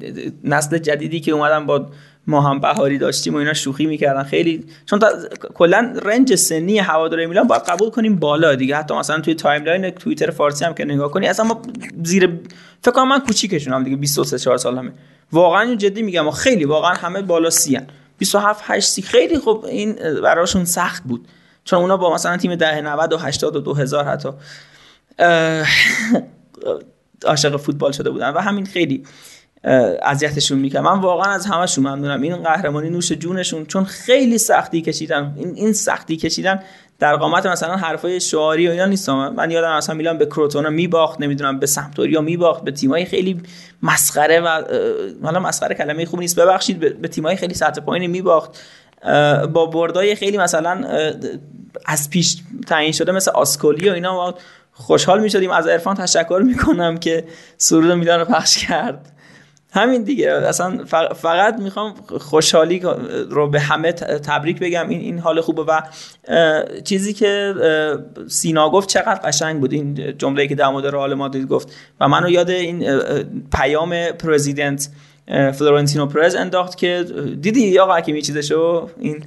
نسل جدیدی که اومدن با ما هم بهاری داشتیم و اینا شوخی می‌کردن. خیلی چون تا کلا رنج سنی هواداری میلان باید قبول کنیم بالا دیگه. حتی مثلا توی تایملاین توییتر فارسی هم که نگاه کنی اصلا ما زیر فکر کنم من کوچیکشونم دیگه 23 4 سالمه واقعا جدی میگم و خیلی واقعا همه بالا سی هن. 27 8 خیلی خب این براشون سخت بود. چون اونا با مثلا تیم ده 90 و 80 و 2000 حتی عاشق فوتبال شده بودن و همین خیلی اذیتشون می‌کنم. من واقعا از همشون ممنونم. این قهرمانی نوش جونشون چون خیلی سختی کشیدن. این این سختی کشیدن در قامت مثلا حرفای شعاری و اینا نیستم من یادم مثلا میلان به کروتونا میباخت نمی‌دونم به سمپدوریا میباخت به تیمای خیلی مسخره و حالا مسخره کلمه خوب نیست. ببخشید به تیمای خیلی سطح پایینی میباخت. با بردای خیلی مثلا از پیش تعیین شده مثل آسکولی و اینا. خوشحال می‌شدیم. از عرفان تشکر می‌کنم که سرود میلان رو پخش کرد. همین دیگه. اصلا فقط می‌خوام خوشحالی رو به همه تبریک بگم. این این حال خوبه و چیزی که سینا گفت چقدر قشنگ بود. این جمله که در مورد رئال مادرید گفت. و منو یاد این پیام پرزیدنت فلورنتینو پرز انداخت که دیدی یا حکیمی چیزشو؟ این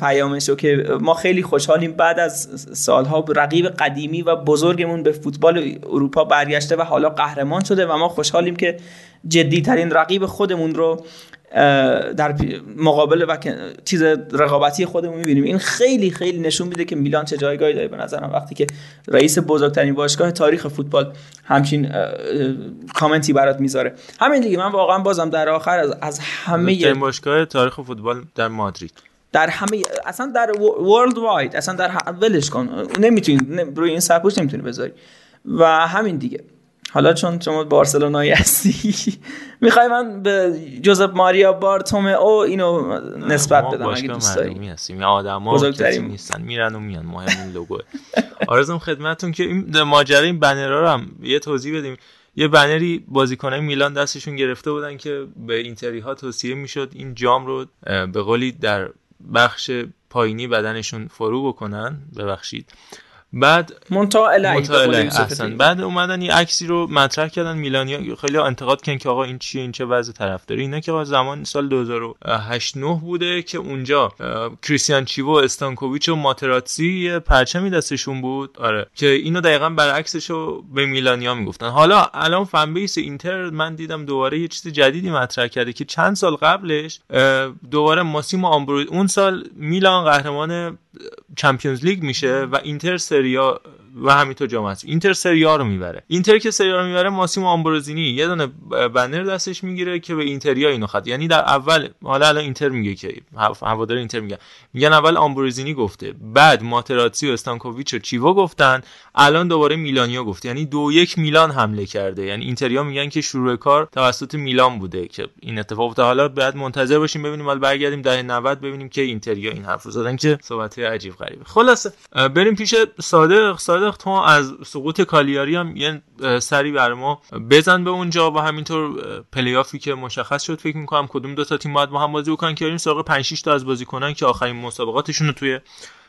پیامشو که ما خیلی خوشحالیم بعد از سالها رقیب قدیمی و بزرگمون به فوتبال اروپا برگشته و حالا قهرمان شده و ما خوشحالیم که جدی ترین رقیب خودمون رو در مقابل و چیز رقابتی خودمون می‌بینیم. این خیلی خیلی نشون میده که میلان چه جایگاهی داره. به نظرم وقتی که رئیس بزرگترین باشگاه تاریخ فوتبال همچین کامنتی برات می‌ذاره. همین دیگه. من واقعا بازم در آخر از, از همه باشگاه تاریخ فوتبال در مادرید. در همه اصلا در ورلد واید اصلا در ولش کن. نمی‌تونی روی این سرپوش نمی‌تونی بذاری. و همین دیگه. حالا چون شما بارسلونایی هستی می‌خوای من به جوزپ ماریا بارتومه او اینو نسبت بدم اگه دوست داری. هستیم. آدما نیستن. میرن و میان. مهم این لوگو آرزوم خدمتتون که این ماجرا این بنرها رو هم یه توضیح بدیم. یه بنری بازیکنای میلان دستشون گرفته بودن که به اینتری ها توصیه می‌شد این جام رو به قولی در بخش پایینی بدنشون فرو بکنن. ببخشید. بعد احسن. بعد اومدن یه عکسی رو مطرح کردن میلانیا. خیلی انتقاد کردن که آقا این چیه این چه وضع طرفداری. اینا که زمان سال 2008 9 بوده که اونجا کریستین کیوو استانکوویچ و ماتراتسی پرچمی دستشون بود. آره. که اینو دقیقا برعکسش رو به میلانیا می‌گفتن. حالا الان fan base اینتر من دیدم دوباره یه چیز جدیدی مطرح کرده که چند سال قبلش دوباره ماسیمو آمبرو اون سال میلان قهرمان Champions League میشه و اینتر سری آ و همینطور جام اینتر سری آ رو می‌بره. اینتر که سری آ رو می‌بره ماسیمو آمبروزینی. یه دونه بنر دستش می‌گیره که به اینتریا اینو خط. یعنی در اول حالا الان اینتر میگه که هوادار اینتر میگه میگن اول آمبروزینی گفته. بعد ماتراتسی و استانکوویچ و چیوو گفتن. الان دوباره میلانیو گفته یعنی دو یک میلان حمله کرده. یعنی اینتریا میگن که شروع کار توسط میلان بوده که این اتفاق افتاد. حالا بعد منتظر باشیم ببینیم حالا برگردیم دهه 90 ببینیم که اینتریا این حرف زدن که صحبت عجیب غریبه. خلاصه بریم پیش صادق. صادق تو از سقوط کالیاری هم یه سری بر ما بزن به اونجا و همینطور پلیافی که مشخص شد فکر می‌کنم کدوم دو تا تیم باید با هم بازی بکنن که سراغ 5 6 تا از بازیکنان که آخرین مسابقاتشون رو توی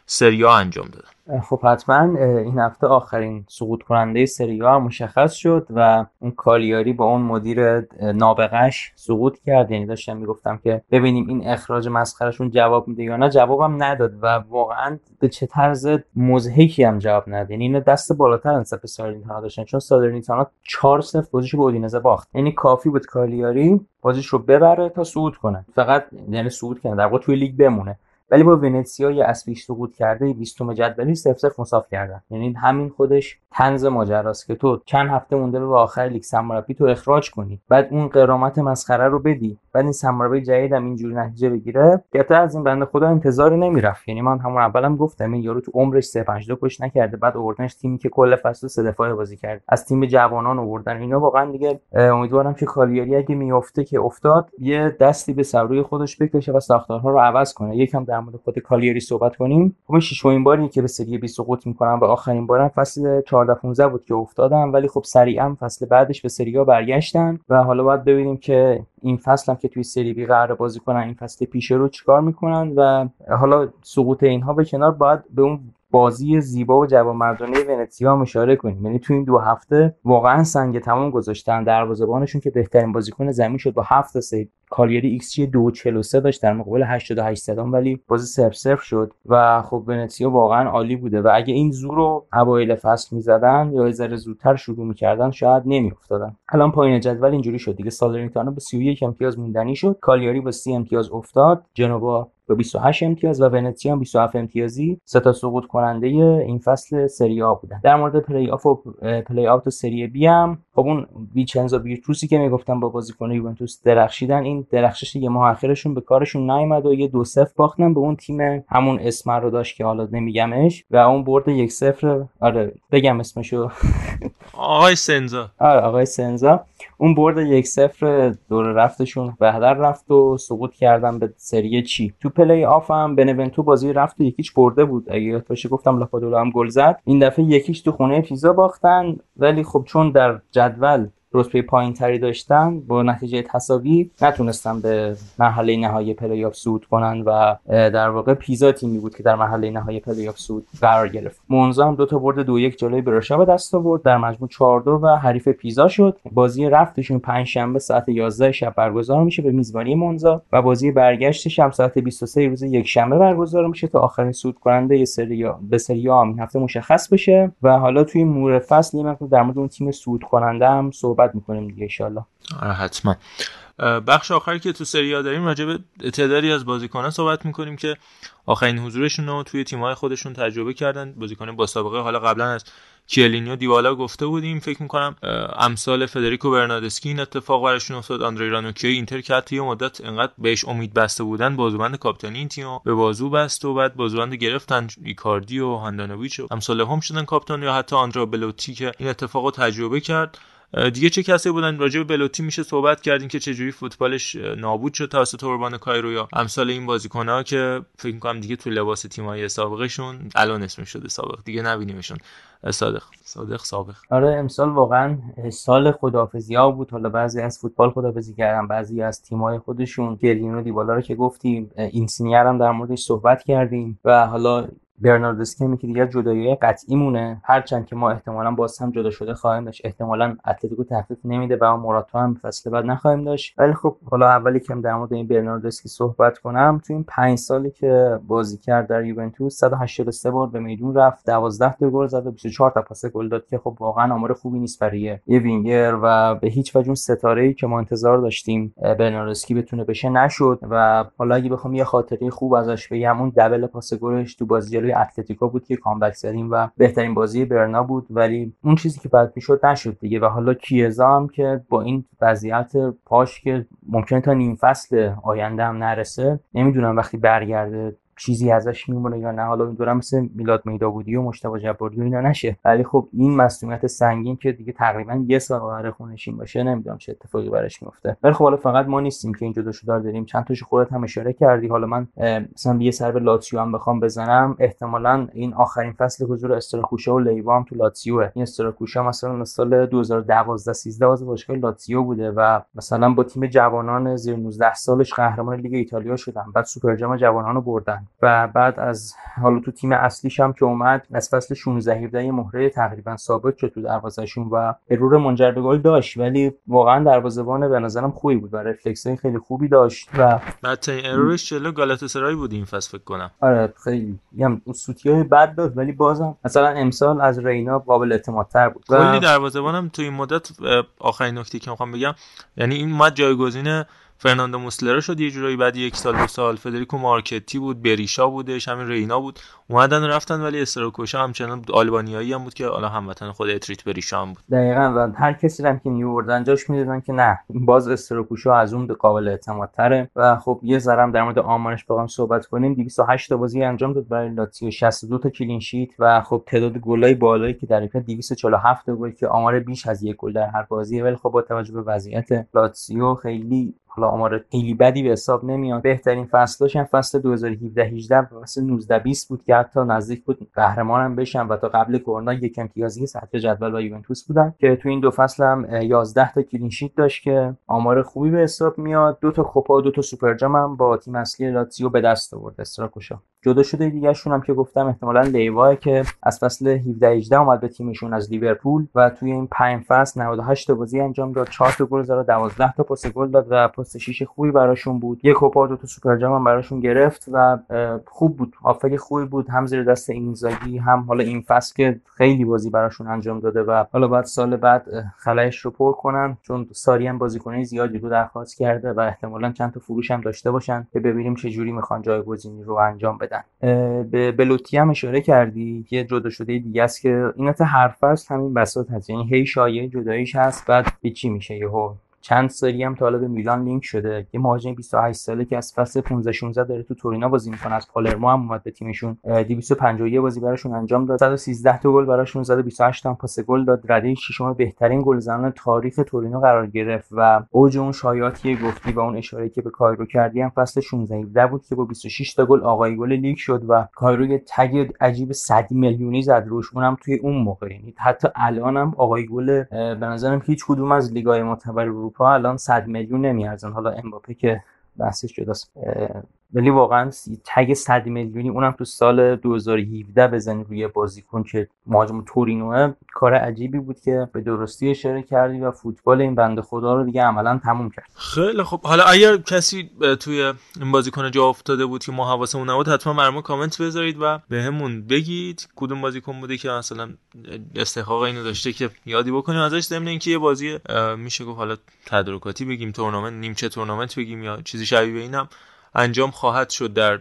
سریا انجام دادن. خب حتما این هفته آخرین سقوط کننده سریا مشخص شد و اون کالیاری با اون مدیر نابغش سقوط کرد. یعنی داشتم می‌گفتم که ببینیم این اخراج مسخرشون جواب میده یا نه. جوابم نداد و واقعا به چه طرز مزهکی هم جواب نداد. یعنی اینا دست بالاتر نسبت سالرنیتانا داشتن. چون سالرنیتانا 4 0 بازیشو به اودینزه باخت. یعنی کافی بود کالیاری بازیش رو ببره تا صعود کنه. فقط یعنی صعود کنه در واقع توی لیگ بمونه. ولی با ونتسیا یه اسبیش سقوط کرده 20 جدولی 0 0 مساف کردن. یعنی همین خودش تنز ماجراست که تو چند هفته مونده به آخر لیگ سرمربی تو اخراج کنی. بعد اون قرامت مسخره رو بدی. بعد این سرمربی جدید هم اینجوری نتیجه بگیره. که از این بنده خدا انتظاری نمی‌رفت. یعنی من همون اولم گفتم این یارو تو عمرش 3 5 کش نکرده. بعد اوردنش تیمی که کل فصل سه دفاعه بازی کرد. از تیم جوانان آوردن. اینا واقعا دیگه امیدوارم که کالیاری اگه میافته که افتاد یه دستی به سروی خودش بکشه و ساختارها رو عوض کنه. یکم در مورد خود کالیاری صحبت کنیم. خب ششمین باری که به سری 20 سقوط می‌کنم و آخرین بارم فصل 14 15 بود که افتادم ولی خب سریعا فصل بعدش به سری برگشتن و حالا باید ببینیم که این فصل هم که توی سری بی قرار بازی کنن این فصل پیش رو چیکار می‌کنن و حالا سقوط اینها به کنار باید به اون بازی زیبا و جوانمردانه ونتسیا هم اشاره کنیم. یعنی تو این دو هفته واقعا سنگ تمام گذاشتن. دروازه‌بانشون که بهترین بازیکن زمین شد با 7 سه کالیری ایکس جی 243 داشت در مقابل 88 صدم ولی بازی صفر صفر شد و خب ونتسیا واقعا عالی بوده. و اگه این زور رو اوایل فصل می‌زدن یه ذره زودتر شروع می‌کردن شاید نمیافتادن. الان پایین جدول اینجوری شد دیگه. سالرنیتانا به 31 امتیاز موندنی شد. کالیاری با 30 امتیاز افتاد. جنوا با 28 امتیاز و ونتسیا هم 27 امتیازی سه تا سقوط کننده این فصل سری آ بودن. در مورد پلی آف و play-out سری بی هم خب اون ویچنزا ویرتوسی که می‌گفتم با بازیکن یوونتوس درخشیدن این درخشش یه ماه اخرشون به کارشون نیومد و یه دو صفر باختن به اون تیم همون اسم رو داشت که حالا نمیگمش و اون برد یک صفر. آره بگم اسمشو. آقای سنزا. آره آقای سنزا. اون برد یک صفر دور رفتشون به هدر رفت و سقوط کردن به سری سی؟ تو پلی آف هم بنونتو بازی رفت و یک هیچ برده بود. اگه یاد باشه گفتم لاپادولا هم گل زد. این دفعه یک هیچ تو خونه پیزا باختن. ولی خب چون در جدول رتبه پایین تری داشتن با نتیجه تساوی نتونستن به مرحله نهایی پلی آف صعود کنن و در واقع پیزا تیمی بود که در مرحله نهایی پلی آف صعود قرار گرفت. مونزا هم دو تا برد دو یک جلوی برشا به دست آورد در مجموع 4 دو و حریف پیزا شد. بازی رفتشون پنج شنبه ساعت 11 شب برگزار میشه به میزبانی مونزا و بازی برگشتش هم ساعت 23 روز یک شنبه برگزار میشه تا آخرین صعود کننده یه سری به سری هفته مشخص بشه. و حالا توی مرور فصل در مورد اون تیم صعود کننده هم صحبت صحبت می‌کنیم دیگه انشالله آره، حتما. بخش آخری که تو سری داریم راجع به تعدادی از بازیکنان صحبت می‌کنیم که آخرین حضورشون رو توی تیم‌های خودشون تجربه کردن. بازیکن با سابقه حالا قبلا از کیلینی و دیبالا گفته بودیم. فکر می‌کنم امثال فدریکو برناردسکی این اتفاق براشون افتاد. آندره‌آ رانوکیا اینتر که حتی مدت انقدر بهش امید بسته بودن بازوبند کاپیتانی این تیم به بازو بست و بعد بازوبند گرفتن. ایکاردی و هاندانویچ و امثال هم شدن کاپیتان یا حتی آندره‌آ بلوتی که این اتفاق تجربه کرد. دیگه چه کسی بودن؟ راجع به بلوتی میشه صحبت کردیم که چجوری فوتبالش نابود شد توسط اوربان کایرو یا امثال این بازیکن‌ها که فکر می‌کنم دیگه تو لباس تیم‌های سابقشون الان اسم شده سابق. دیگه نبینیمشون. صادق. صادق سابق. آره امسال واقعا سال خدافزی ها بود. حالا بعضی از فوتبال خدافزی کردن بعضی از تیم‌های خودشون. کیلینی و دیبالا رو که گفتیم اینسینیه هم در موردش صحبت کردیم. و حالا برناردسکی که دیگه جدایی قطعی مونه هرچند که ما احتمالا باز هم جدا شده خواهیم داشت. احتمالا اتلتیکو تخفیف نمیده و مراتو هم فصل بعد نخواهیم داشت. ولی خب حالا اولی که در مورد این برناردسکی صحبت کنم تو این 5 سالی که بازی کرد در یوونتوس 183 بار به میدون رفت 12 تا گل زد و 24 تا پاس گل داد که خب واقعا آمار خوبی نیست برای یه وینگر و به هیچ وجه اون ستاره ای که ما انتظار داشتیم برناردسکی بتونه بشه نشد. و حالا اگه بخوام یه خاطره خوب ازش بگم اون دبل پاس گلش تو بازی جلوی اتلتیکو بود که کامبک زدیم و بهترین بازی برنا بود ولی اون چیزی که بعد می‌شد نشد دیگه. و حالا کیزا هم که با این وضعیت پاش که ممکنه تا نیم فصل آینده هم نرسه نمی‌دونم وقتی برگرده چیزی ازش میمونه یا نه. حالا امیدوارم مثل میلاد میداودی و مشتبه جباری و اینا نشه. ولی خب این مسئولیت سنگین که دیگه تقریبا یه سال قرار خونشین باشه نمی‌دونم چه اتفاقی براش میفته ولی خب حالا فقط ما نیستیم که اینجا دوشو دار داریم. چند تاشو خودت هم اشاره کردی. حالا من مثلا یه سر به لاتسیو هم بخوام بزنم. احتمالا این آخرین فصل حضور استراکوشا و لیوا هم تو لاتسیو این استراکوشا مثلا سال 2012 13 باز باشگاه لاتسیو بوده و مثلا با تیم جوانان زیر 19 سالش قهرمان لیگ ایتالیا شدن. بعد سوپرجام جوانان رو بردن. و بعد از حالا تو تیم اصلیش هم که اومد از فصل 16 17 مهره تقریبا ثابت شد تو دروازهشون و error منجر به گل داشت. ولی واقعا دروازه‌بان به نظرم خوبی بود و رفلکس خیلی خوبی داشت و این error ش جلو گالاتاسرای بود این فصل فکر کنم. آره خیلی. هم سوتی های بد داد ولی بازم مثلا امسال از رینا قابل اعتمادتر بود. کلی دروازه‌بانم تو این مدت آخرین نکته که می‌خوام بگم یعنی این مدت جایگزین فرناندو موسلرا شد یه جورایی بعد یک سال دو سال فدریکو مارکتی بود بریشا بودش همین رینا بود. اومدن رفتن ولی استراکوشا همچنان آلبانیایی هم بود که حالا هموطن خود اتریت بریشا هم بود. دقیقا و هر کسی هم که میوردن جاش می‌دادن که نه باز استراکوشا از اون قابل اعتماد تره و خب یه ذرم در مورد آمارش بخوام صحبت کنیم. 208 تا بازی انجام داد برای لاتزیو 62 تا clean sheet و خب تعداد گلای بالایی که در 247 گل که آمار بیش از یک گل در هر بازیه. ولی خب با توجه به وضعیت لاتزیو خیلی حالا آمار خیلی بدی به حساب نمیاد. بهترین فصلش هم فصل 2017 18 و فصل 19 20 بود که حتی نزدیک بود قهرمانم بشن و تا قبل کرونا یک امتیازی سطح جدول با یوونتوس بودن که تو این دو فصل هم 11 تا clean sheet داشت که آمار خوبی به حساب میاد. دو تا کوپا و دو تا سوپرجام هم با تیم اصلی لاتزیو به دست آورد استراکوشا. جدا شده دیگه شون هم که گفتم احتمالا لیوا که از فصل 17 18 اومد به تیمشون از لیورپول و توی این 5 فصل 98 تا بازی انجام داد 4 تا گل زد 12 تا پاس گل داد و پست 6 خوبی براشون بود. یک کوپا دو تا سوپر جام براشون گرفت و خوب بود. آفک خوبی بود. هم زیر دست اینزاگی هم حالا این فصل که خیلی بازی براشون انجام داده و حالا بعد سال بعد خلایش رو پر کنن چون ساری هم بازیکنای زیادی رو درخواست کرده و احتمالا چند تا فروش هم داشته باشن که ببینیم چه جوری می‌خوان جایگزینی رو انجام بدن. به بلوتی هم اشاره کردی. یه جدا شده دیگه است که این هر فصل همین بساط هست. یعنی هی شایعه جداییش هست بعد چی میشه یهو. چند سری هم تا حالا به میلان لینک شده. یه مهاجم 28 ساله که از فصل 15 16 داره تو تورینا بازی می‌کنه از پالرمو هم اومد به تیمشون. 251 بازی براشون انجام داد. 113 تا گل براشون زد 28 تا پاس گل داد. رده ششم بهترین گلزنان تاریخ تورینو قرار گرفت و اوج اون شایعاتی گفتی و اون اشاره که به کایرو کردی هم فصل 16 17 بود که با 26 تا گل آقای گل لیگ شد و کایرو یه تگ عجیب 100 میلیونی زد روش. اونم توی اون موقع. یعنی حتی الانم آقای گل به نظرم هیچ کدوم از لیگ‌های معتبر اروپا الان 100 میلیون نمیارزن. حالا امباپه که بحثش جداست ولی واقعا تگ 100 میلیونی اونم تو سال 2017 بزنی روی بازیکن که مهاجم تورینو. کار عجیبی بود که به درستی اشاره کردی و فوتبال این بنده خدا رو دیگه عملا تموم کرد. خیلی خب حالا اگر کسی توی این بازیکن جا افتاده بود که ما حواسمون نبود حتما برام کامنت بذارید و بهمون به بگید کدوم بازیکن بوده که مثلا استحقاق اینو داشته که یادی بکنیم. ازش ضمن اینکه یه بازی میشه گفت حالا تدارکاتی بگیم تورنمنت نیمچه تورنمنت بگیم یا چیزی شبیه اینم. انجام خواهد شد در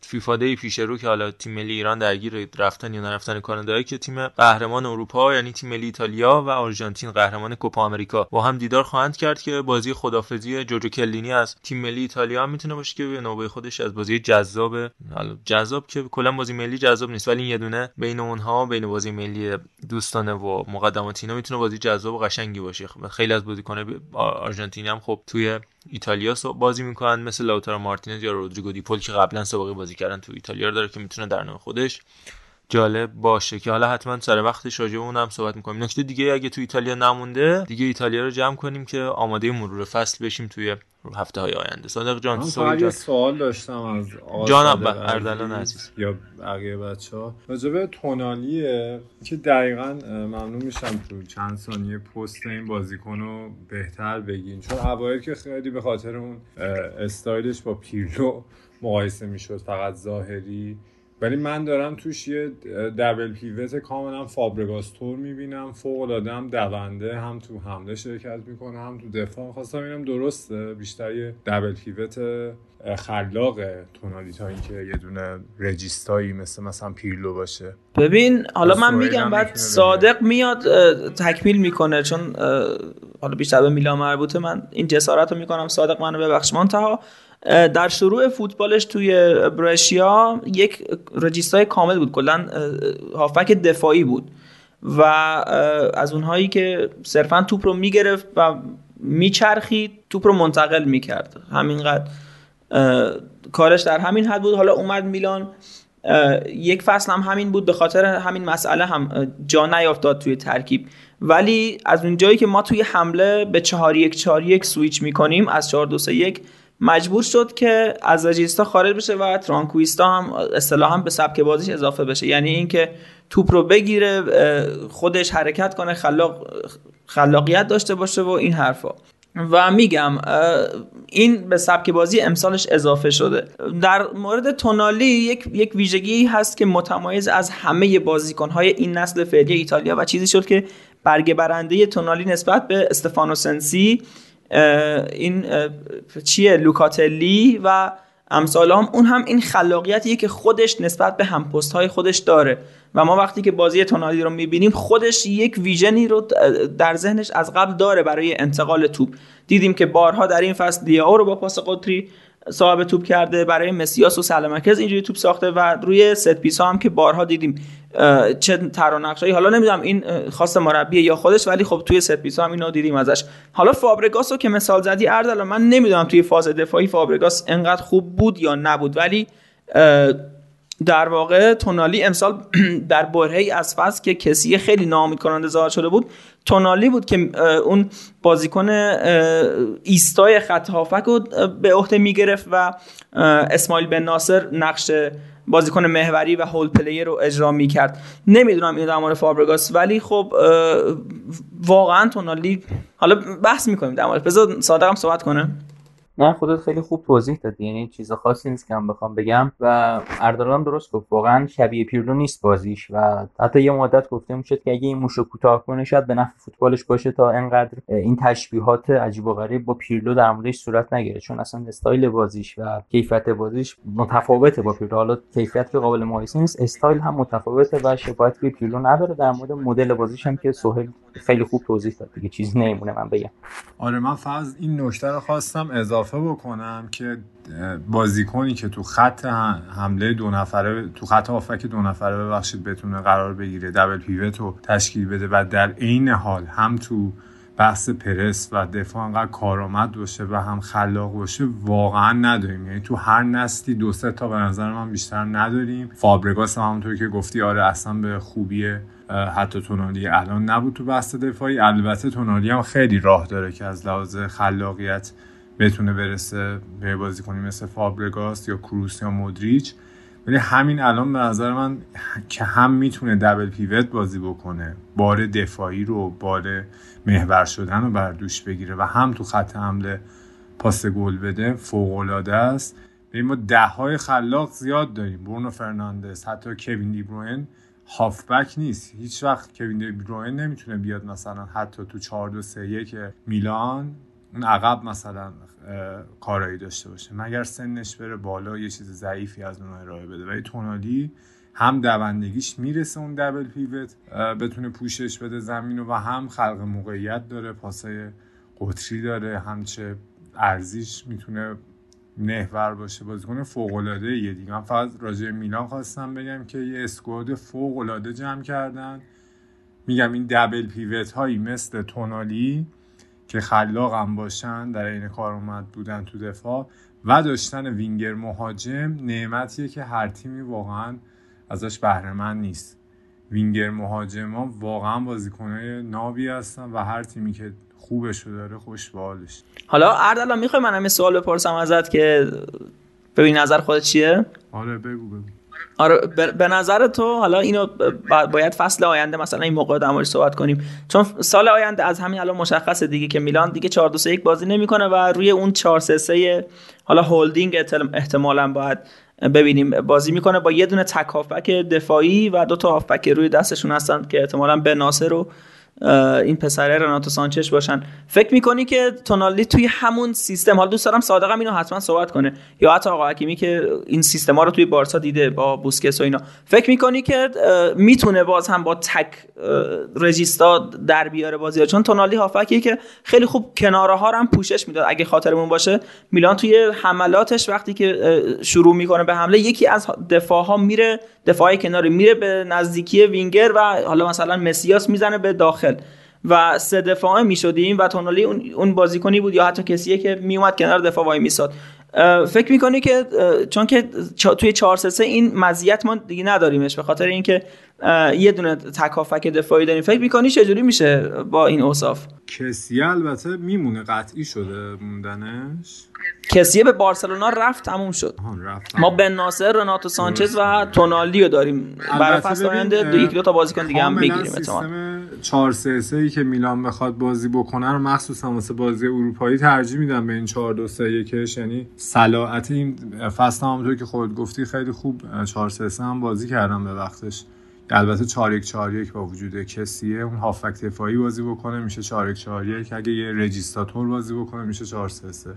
FIFA day پیش رو که حالا تیم ملی ایران درگیر رفتن یا نرفتن کانادا که تیم قهرمان اروپا یعنی تیم ملی ایتالیا و آرژانتین قهرمان کوپا آمریکا. با هم دیدار خواهند کرد که بازی خدافزی جورجو کیلینی از تیم ملی ایتالیا می‌تونه باشه که به نوبه خودش از بازی جذاب جذاب که کلا بازی ملی جذاب نیست ولی یه دونه بین اونها بین بازی ملی دوستانه و مقدماتی اینا می‌تونه بازی جذاب و قشنگی باشه. خیلی از بازیکنان آرژانتینی هم خب توی ایتالیا بازی می‌کنن مثل لاوتارو مارتینز یا رودریگو دیپول که قبلا سابقه بازی کردن تو ایتالیا داره که می‌تونه در نام خودش جالب باشه که حالا حتما سر وقتش راجع اون هم صحبت می‌کنیم. نکته دیگه اگه تو ایتالیا نمونده دیگه ایتالیا رو جمع کنیم که آماده مرور فصل بشیم توی هفته های آینده. صادق جان من یه سوال داشتم از جان اردلان عزیز. یا بقیه بچه ها راجبه تونالیه که دقیقا ممنون میشم تو چند ثانیه پست این بازیکن رو بهتر بگین. چون اوایل که خیلی به خاطر اون استایلش با پیرلو مقایسه می‌شد فقط ظاهری. ولی من دارم توش یه دبل پیوت کاملا فابرگاستور می‌بینم فوق العاده هم دونده هم تو حمله شرکت می‌کنه هم تو دفاع. خواستم اینم درسته بیشتر یه دبل پیوت خلاق تونالی تا اینکه یه دونه رجیستایی مثل مثلا پیرلو باشه. ببین حالا من میگم بعد صادق میاد تکمیل می‌کنه چون حالا بیشتر به میلا مربوطه من این جسارت رو می‌کنم. صادق منو ببخش منتها در شروع فوتبالش توی برشیا یک رجیستای کامل بود. کلا هافک دفاعی بود و از اونهایی که صرفا توپ رو می‌گرفت و میچرخید توپ رو منتقل می‌کرد. همینقدر کارش در همین حد بود. حالا اومد میلان یک فصل هم همین بود. به خاطر همین مسئله هم جا نیافتاد توی ترکیب. ولی از اونجایی که ما توی حمله به 4 1 4 1 سویچ می‌کنیم از 4 2 3 1 مجبور شد که از رجیستا خارج بشه و ترانکویستا هم اصطلاحا به سبک بازیش اضافه بشه. یعنی اینکه توپ رو بگیره خودش حرکت کنه خلاق خلاقیت داشته باشه و این حرفا. و میگم این به سبک بازی امسالش اضافه شده. در مورد تونالی یک یک ویژگی هست که متمایز از همه بازیکنهای این نسل فعلی ایتالیا و چیزی شد که برگه برنده تونالی نسبت به استفانو سنسی این چیه؟ لوکاتلی و امثال هم اون هم این خلاقیتیه که خودش نسبت به همپست های خودش داره. و ما وقتی که بازی تونالی رو می‌بینیم خودش یک vision ی رو در ذهنش از قبل داره برای انتقال توپ. دیدیم که بارها در این فصل لیائو رو با پاس قطری صاحب توپ کرده برای مسیاس و سالماکرز اینجوری توپ ساخته و روی set piece ها هم که بارها دیدیم چه تر حالا نمی‌دونم این خاص مربی یا خودش ولی خب توی set piece هم اینو دیدیم ازش. حالا فابرگاس رو که مثال زدی اردلان من نمی‌دونم توی فاز دفاعی فابرگاس انقدر خوب بود یا نبود ولی در واقع تونالی امسال در برهه‌ای از فصل که کسی خیلی ناامید کننده ظاهر شده بود تونالی بود که اون بازیکن ایستای خط هافبک رو به عهده می‌گرفت و اسماعیل بن ناصر نقش بازیکن محوری و hold player رو اجرا می‌کرد. نمی‌دونم این در مورد فابرگاس ولی خب واقعا تونالی حالا بحث می‌کنیم در مورد. بذار صادقم صحبت کنه. نه خودت خیلی خوب توضیح دادی. یعنی چیز خاصی نیست که من بخوام بگم. و اردلان درست گفت. واقعا شبیه پیرلو نیست بازیش. و حتی یه مدت گفته می‌شد که اگه این موشو کوتاه کنه شاید به نفع فوتبالش باشه تا انقدر این تشبیهات عجیب و غریب با پیرلو در موردش صورت نگیره. چون اصلا استایل بازیش و کیفیت بازیش متفاوته با پیرلو. حالا کیفیت که قابل مقایسه نیست. استایل هم متفاوته و شباهت به پیرلو نداره. در مورد مدل بازیش هم که سهیل خیلی خوب توضیح داد. دیگه چیز نمیمونه من بگم. آره من فاز این نکته رو خواستم اضافه بکنم که بازیکنی که تو خط حمله دو نفره تو خط آفک دو نفره ببخشید بتونه قرار بگیره دبل پیوت رو تشکیل بده و در عین حال هم تو بحث پرس و دفاع انقدر کارآمد باشه و هم خلاق باشه واقعا نداریم. یعنی تو هر نسلی دو سه تا به نظر من بیشتر نداریم. فابرگاس هم همونطور که گفتی آره اصلا به خوبی حتی تونالی الان نبود تو بحث دفاعی. البته تونالی هم خیلی راه داره که از لحاظ خلاقیت بتونه برسه به بازیکنی مثل فابرگاس یا کروس یا مودریچ. ولی همین الان به نظر من که هم می‌تونه دبل پیوت بازی بکنه بار دفاعی رو بار محور شدن رو بر دوش بگیره و هم تو خط حمله پاس گل بده فوق العاده است ما ده های خلاق زیاد داریم. برونو فرناندز حتی کوین دیبروین هافبک نیست. هیچ وقت کوین دیبروین نمی‌تونه بیاد مثلا حتی تو 4 2 3 1 میلان. اون عقب مثلا کارایی داشته باشه. مگر سنش بره بالا یه چیز ضعیفی از اون ارائه بده. ولی تونالی هم دوندگیش می‌رسه اون دبل پیوت بتونه پوشش بده زمین و هم خلق موقعیت داره پاسای قطری داره همچه ارزیش می‌تونه محور باشه بازیکن فوق العاده یه دیگه. من فقط راجع میلان خواستم بگم که یه اسکواد فوق العاده جمع کردن. میگم این دبل پیوت هایی مثل تونالی که خلاق هم باشن در این کارآمد بودن تو دفاع و داشتن وینگر مهاجم نعمتیه که هر تیمی واقعا ازش بهره نیست. وینگر مهاجم ها واقعا بازیکنهای نابی هستن و هر تیمی که خوبش داره خوش بالش حالا اردلان می‌خوای من همه سوال بپرسم ازت که ببین نظر خودت چیه؟ آره بگو بگو. آره به نظر تو حالا اینو باید فصل آینده مثلا این موقع در صحبت کنیم. چون سال آینده از همین الان مشخصه دیگه که میلان دیگه 4 2 1 بازی نمی‌کنه و روی اون 4 3 3 حالا هولدینگ احتمالا باید ببینیم. بازی می‌کنه با یه دونه تک هافبک دفاعی و دو تا هافبک روی دستشون هستن که احتمالا به ناصر رو این پسره رناتو سانچش باشن. فکر می‌کنی که تونالی توی همون سیستم حالا دوست دارم صادقم اینو حتما صحبت کنه. یا حتی آقا حکیمی که این سیستما رو توی بارسا دیده با بوسکس و اینا. فکر می‌کنی که می‌تونه باز هم با تک رجیستا در بیاره بازی چون تونالی هافکیه که خیلی خوب کناره ها هم پوشش می‌داد. اگه خاطرمون باشه میلان توی حملاتش وقتی که شروع می‌کنه به حمله یکی از دفاع ها میره دفاع کناری میره به نزدیکی وینگر و حالا مثلا مسیاس می‌زنه به داخل و سه دفاعه می‌شدیم و تونالی اون بازیکنی بود یا حتی کسیه که میومد کنار دفاع وای میساد. فکر می‌کنی که چون که توی 4 3 این مزیت ما دیگه نداریمش به خاطر اینکه یه دونه تکافک دفاعی داریم. فکر می‌کنی چجوری میشه با این اوصاف؟ کسی البته میمونه قطعی شده موندنش. کسیه به بارسلونا رفت تموم شد. ما بن ناصر رناتو سانچز و تونالی رو داریم. برای فصل آینده دو یک دو تا بازیکن دیگه هم بگیریم سیستم 4 3 3 که میلان بخواد بازی بکنه رو مخصوصا واسه بازی اروپایی ترجیح میدن به این 4 2 3 1 یعنی صلاحیت این فصل همونطور که خود گفتی خیلی خوب 4 3 3 هم بازی کردن به وقتش. البته 4 1 4 1 با وجود کسیه اون هافک دفاعی بازی بکنه میشه 4 1 4 1 اگه یه رجیستاتور بازی بکنه میشه 4 3 3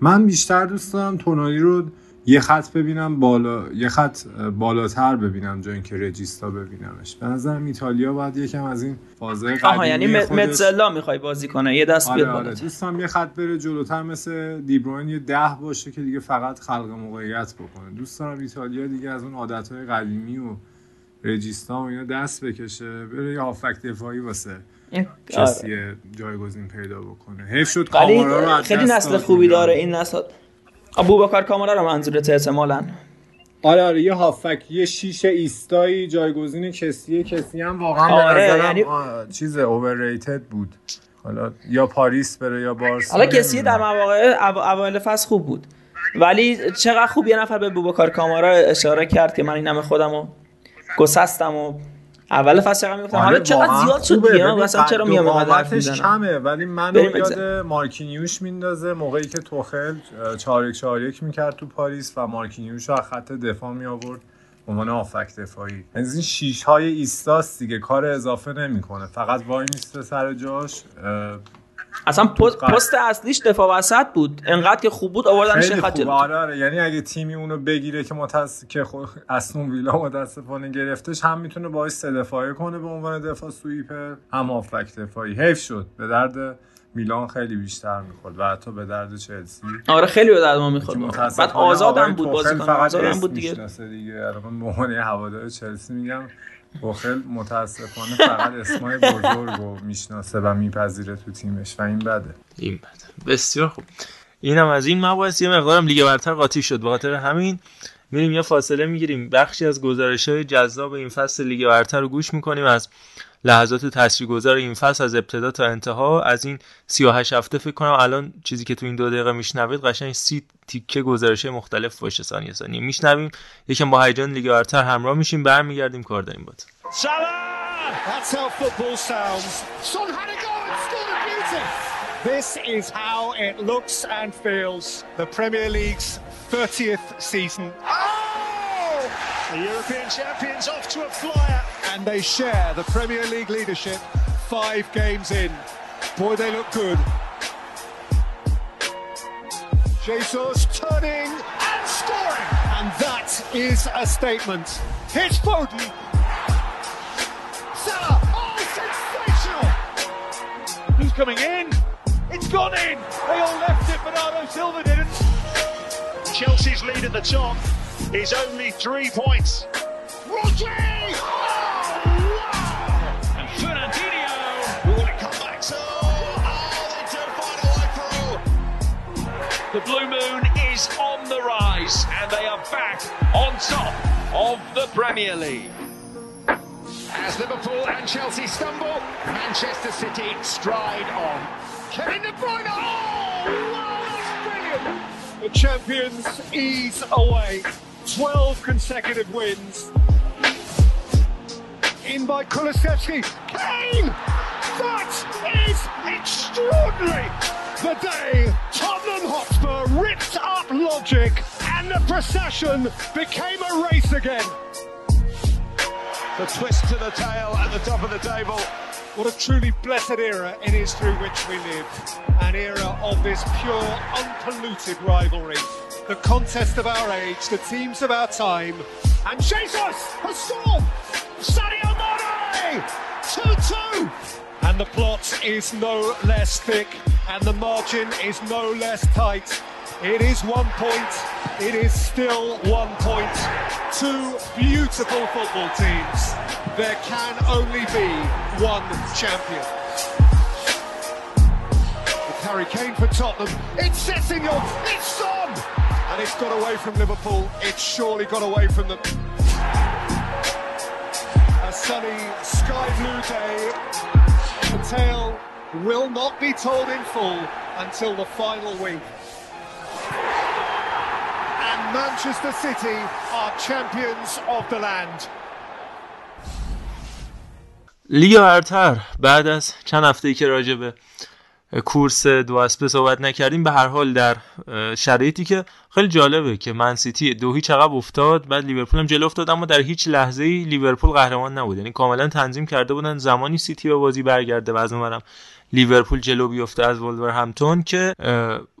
من بیشتر دوست دارم تونالی رو یه خط ببینم بالا یه خط بالاتر ببینم جای اینکه رجیستا ببینمش. به نظرم ایتالیا باید یکم از این فازه قدیمی آها یعنی متزلا می‌خوای بازی کنه یه دست آره بیاد آره دوستم یه خط بره جلوتر مثل دیبروین یه ده باشه که دیگه فقط خلق موقعیت بکنه. دوست دارم ایتالیا دیگه از اون عادتهای قدیمی و رجیستا و اینا دست بکشه بره یه هافک دفاعی واسه. کسی آره. جایگزین پیدا بکنه. حیف شد کامارا رو خیلی نسل خوبی داره این نسل. ابوبکر کامارا رو منظورت احتمالاً؟ آره آره یه هافک یه شیش ایستایی جایگزین کسیه کسی هم واقعا آره به یعنی... چیز اوورریتد بود. حالا یا پاریس بره یا بارسا حالا کسی در مواقع اوایل فصل خوب بود. ولی چقدر خوب یه نفر به بوبکار کامارا اشاره کرد که من این همه خودمو گسستم و اول فصل چقدر می‌گفتم حالا چقدر زیاد شد دیگه؟ مثلا چرا میام حرف کمه. ولی منو یاد مارکینیوش میندازه. موقعی که توخل 4 1 4 1 می‌کرد تو پاریس و مارکینیوش رو خط دفاع می آورد به عنوان آفک دفاعی. از این شیش های ایستاست دیگه کار اضافه نمی‌کنه. فقط وای میسته سر جاش. اصلا پست, پست اصلیش دفاع وسط بود. انقدر که خوب بود آوردنش جلو. آره آره. یعنی اگه تیمی اونو بگیره که متأس که خود اسنون ویلا متاسفانه گرفتش هم می‌تونه باعث سه دفاعی کنه به عنوان دفاع سویپر هم آفک دفاعی. حیف شد. به درد میلان خیلی بیشتر می‌خورد و حتی به درد چلسی. آره خیلی به درد ما می‌خورد. بعد آزادم بود بازیکن آزادم بود دیگه. دیگه. من به هوادار چلسی میگم. بخل متاسفانه فقط اسمای بزرگ رو می‌شناسه و میپذیره تو تیمش و این بده. این بده. بسیار خوب. اینم از این مباحث. یه مقدارم لیگ برتر قاطی شد. به خاطر همین میریم یه فاصله می‌گیریم. بخشی از گزارش های جذاب این فصل لیگ برتر رو گوش می‌کنیم. از لحظات تاثیرگذار این فصل از ابتدا تا انتها از این 38 هفته فکر کنم الان چیزی که تو این دو دقیقه میشنوید قشنگ سی تیکه گزارش مختلف باشه ثانیه ثانیه میشنویم یکم با هیجان لیگ برتر همراه میشیم برمیگردیم کار داریم بود That's how football sounds. Son had a go and scored a beauty. This is how it looks and feels. The Premier League's 30th season. Oh! The European champions off to a flyer. And they share the Premier League leadership five games in. Boy, they look good. Jesus turning and scoring. And that is a statement. Here's Foden. Salah. Oh, sensational. Who's coming in? It's gone in. They all left it. Bernardo Silva didn't. Chelsea's lead at the top is only three points. Rodri! The Blue Moon is on the rise, and they are back on top of the Premier League. As Liverpool and Chelsea stumble, Manchester City stride on. Kevin De Bruyne! Oh, wow, that's brilliant! The champions ease away. 12 consecutive wins. In by Kulusevski. Kane! That is extraordinary! The day Tottenham Hotspur ripped up logic and the procession became a race again. The twist to the tail at the top of the table. What a truly blessed era it is through which we live. An era of this pure, unpolluted rivalry. The contest of our age, the teams of our time. And Jesus has scored! Sadio! 2-2! And the plot is no less thick, and the margin is no less tight. It is one point. It is still one point. Two beautiful football teams. There can only be one champion. With Harry Kane for Tottenham. It's Sessignon. It's Son. And it's got away from Liverpool. It's surely got away from them A sunny sky blue day. The tale will not be told in full until the final week. And Manchester City are champions of the land. لیگ برتر بعد از چند هفته ای که راجع به کورس دو اسبه صحبت نکردیم. به هر حال در شرایطی که خیلی جالبه که من سیتی دو هیچ عقب افتاد بعد لیورپول هم جلو افتاد اما در هیچ لحظه ای لیورپول قهرمان نبود. یعنی کاملا تنظیم کرده بودن زمانی سیتی به بازی برگرده و از اونورم لیورپول جلو بیفته از همون که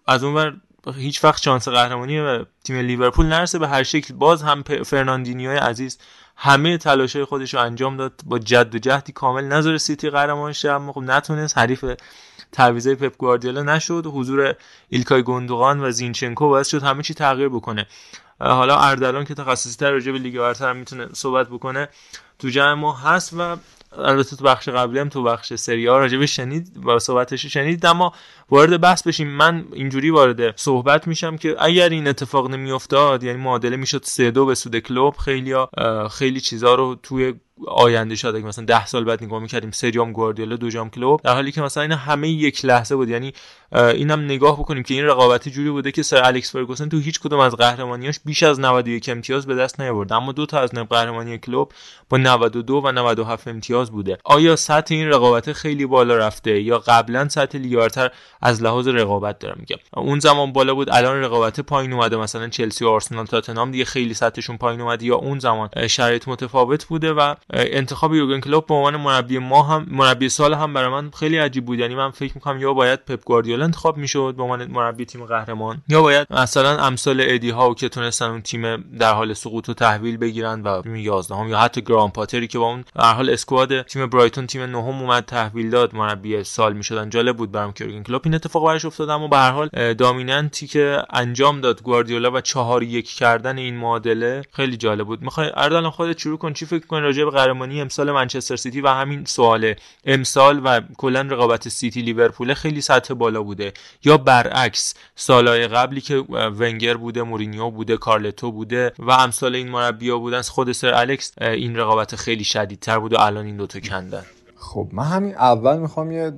از اونور هیچ وقت شانس قهرمانی تیم لیورپول نرسه. به هر شکل باز هم فرناندینیو عزیز همه تلاشای خودش رو انجام داد. با جد و جهدی کامل نذاره سیتی قهرمان شه اما خب نتونست. حریف تعویضای پپ گواردیولا نشد. حضور ایلکای گوندوغان و زینچنکو باعث شد همه چی تغییر بکنه. حالا اردلان که تخصصی تر راجع به لیگ برتر می‌تونه صحبت بکنه تو جمع ما هست و البته تو بخش قبلی هم تو بخش سری ها راجع شنید و صحبتش شنید اما وارد بحث بشیم. من اینجوری وارد صحبت میشم که اگر این اتفاق نمیافتاد یعنی معادله می‌شد سه دو به سود کلوب خیلی خیلی چیزا رو توی آینده شاید مثلا ده سال بعد نگاه می‌کردیم سه جام گواردیولا دو جام کلوب در حالی که مثلا این همه یک لحظه بود. یعنی اینم نگاه بکنیم که این رقابتی جوری بوده که سر الکس فرگوسن تو هیچ کدوم از قهرمانیاش بیش از 91 امتیاز به دست نیاورد. اما دو تا از قهرمانی کلوب با 92 و 97 امتیاز بوده. آیا سطح این رقابت خیلی بالا رفته یا قبلا سطح لیگارتر از لحاظ رقابت دارم میگم. اون زمان بالا بود الان رقابت پایین اومده. مثلا چلسی و آرسنال تاتنهام دیگه خیلی سطحشون پایین اومده یا اون زمان شرایط متفاوت بوده و انتخاب یورگن کلوپ به عنوان مربی ما هم مربی سال هم برای من خیلی عجیب بود. یعنی من فکر می‌کنم یا باید پپ گواردیولا انتخاب می‌شد به عنوان مربی تیم قهرمان یا باید مثلا امثال ادی ها که تونستن اون تیم در حال سقوط رو تحویل بگیرن و تیم 11 هم یا حتی گران پاتری که با اون در حال اسکواد تیم برایتون تیم نهم اومد تحویل داد مربی سال می‌شدن. جالب بود برام که یورگن کلوپ این اتفاق براش افتاد. اما به هر حال دامیننتی که انجام داد گواردیولا و چهار یک کردن این معادله خیلی جالب بود. می‌خوای اردلان خودت شروع کن. چی فکر کنی راجع به قهرمانی امسال منچستر سیتی و همین سواله امسال و کلا رقابت سیتی لیورپول خیلی سطح بالا بوده. یا برعکس سالهای قبلی که ونگر بوده مورینیو بوده کارلتو بوده و امسال این مربیا بودن خود سر الکس این رقابت خیلی شدیدتر بود و الان این دوتا کندن. خب من همین اول می‌خوام یه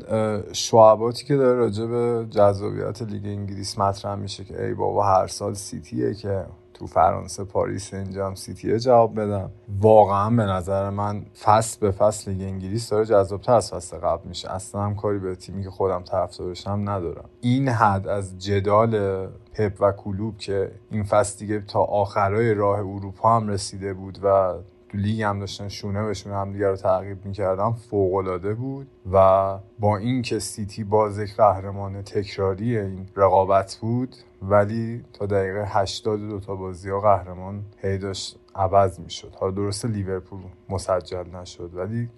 شبهاتی که داره راجع به جذابیت لیگ انگلیس مطرح میشه که ای بابا هر سال سیتیه که تو فرانسه پاریس اینجام سیتیه جواب بدم. واقعا به نظر من فصل به فصل لیگ انگلیس داره جذابتر از فصل قبل میشه. اصلا هم کاری به تیمی که خودم طرفدارشم ندارم. این حد از جدال پپ و کلوب که این فصل دیگه تا آخرای راه اروپا هم رسیده بود و تو لیگ هم داشتن شونه به شونه هم دیگر رو تعقیب می‌کردن فوق بود و با اینکه سیتی باز یک قهرمان تکراری این رقابت بود ولی تا دقیقه 80 دو تا بازی ها قهرمان هی داشت عوض می‌شد. حالا درسته لیورپول مسجل نشد ولی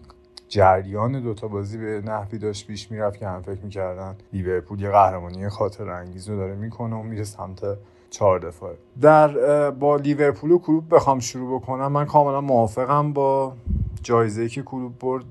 جریان دوتا بازی به نحوی داشت پیش می‌رفت که هم فکر می‌کردن لیورپول یه قهرمانی خاطر انگیز رو داره می‌کنه و میره سمت چهار دفاعه در با لیورپول و کلوب بخوام شروع بکنم. من کاملا موافقم با جایزه که کلوب برد.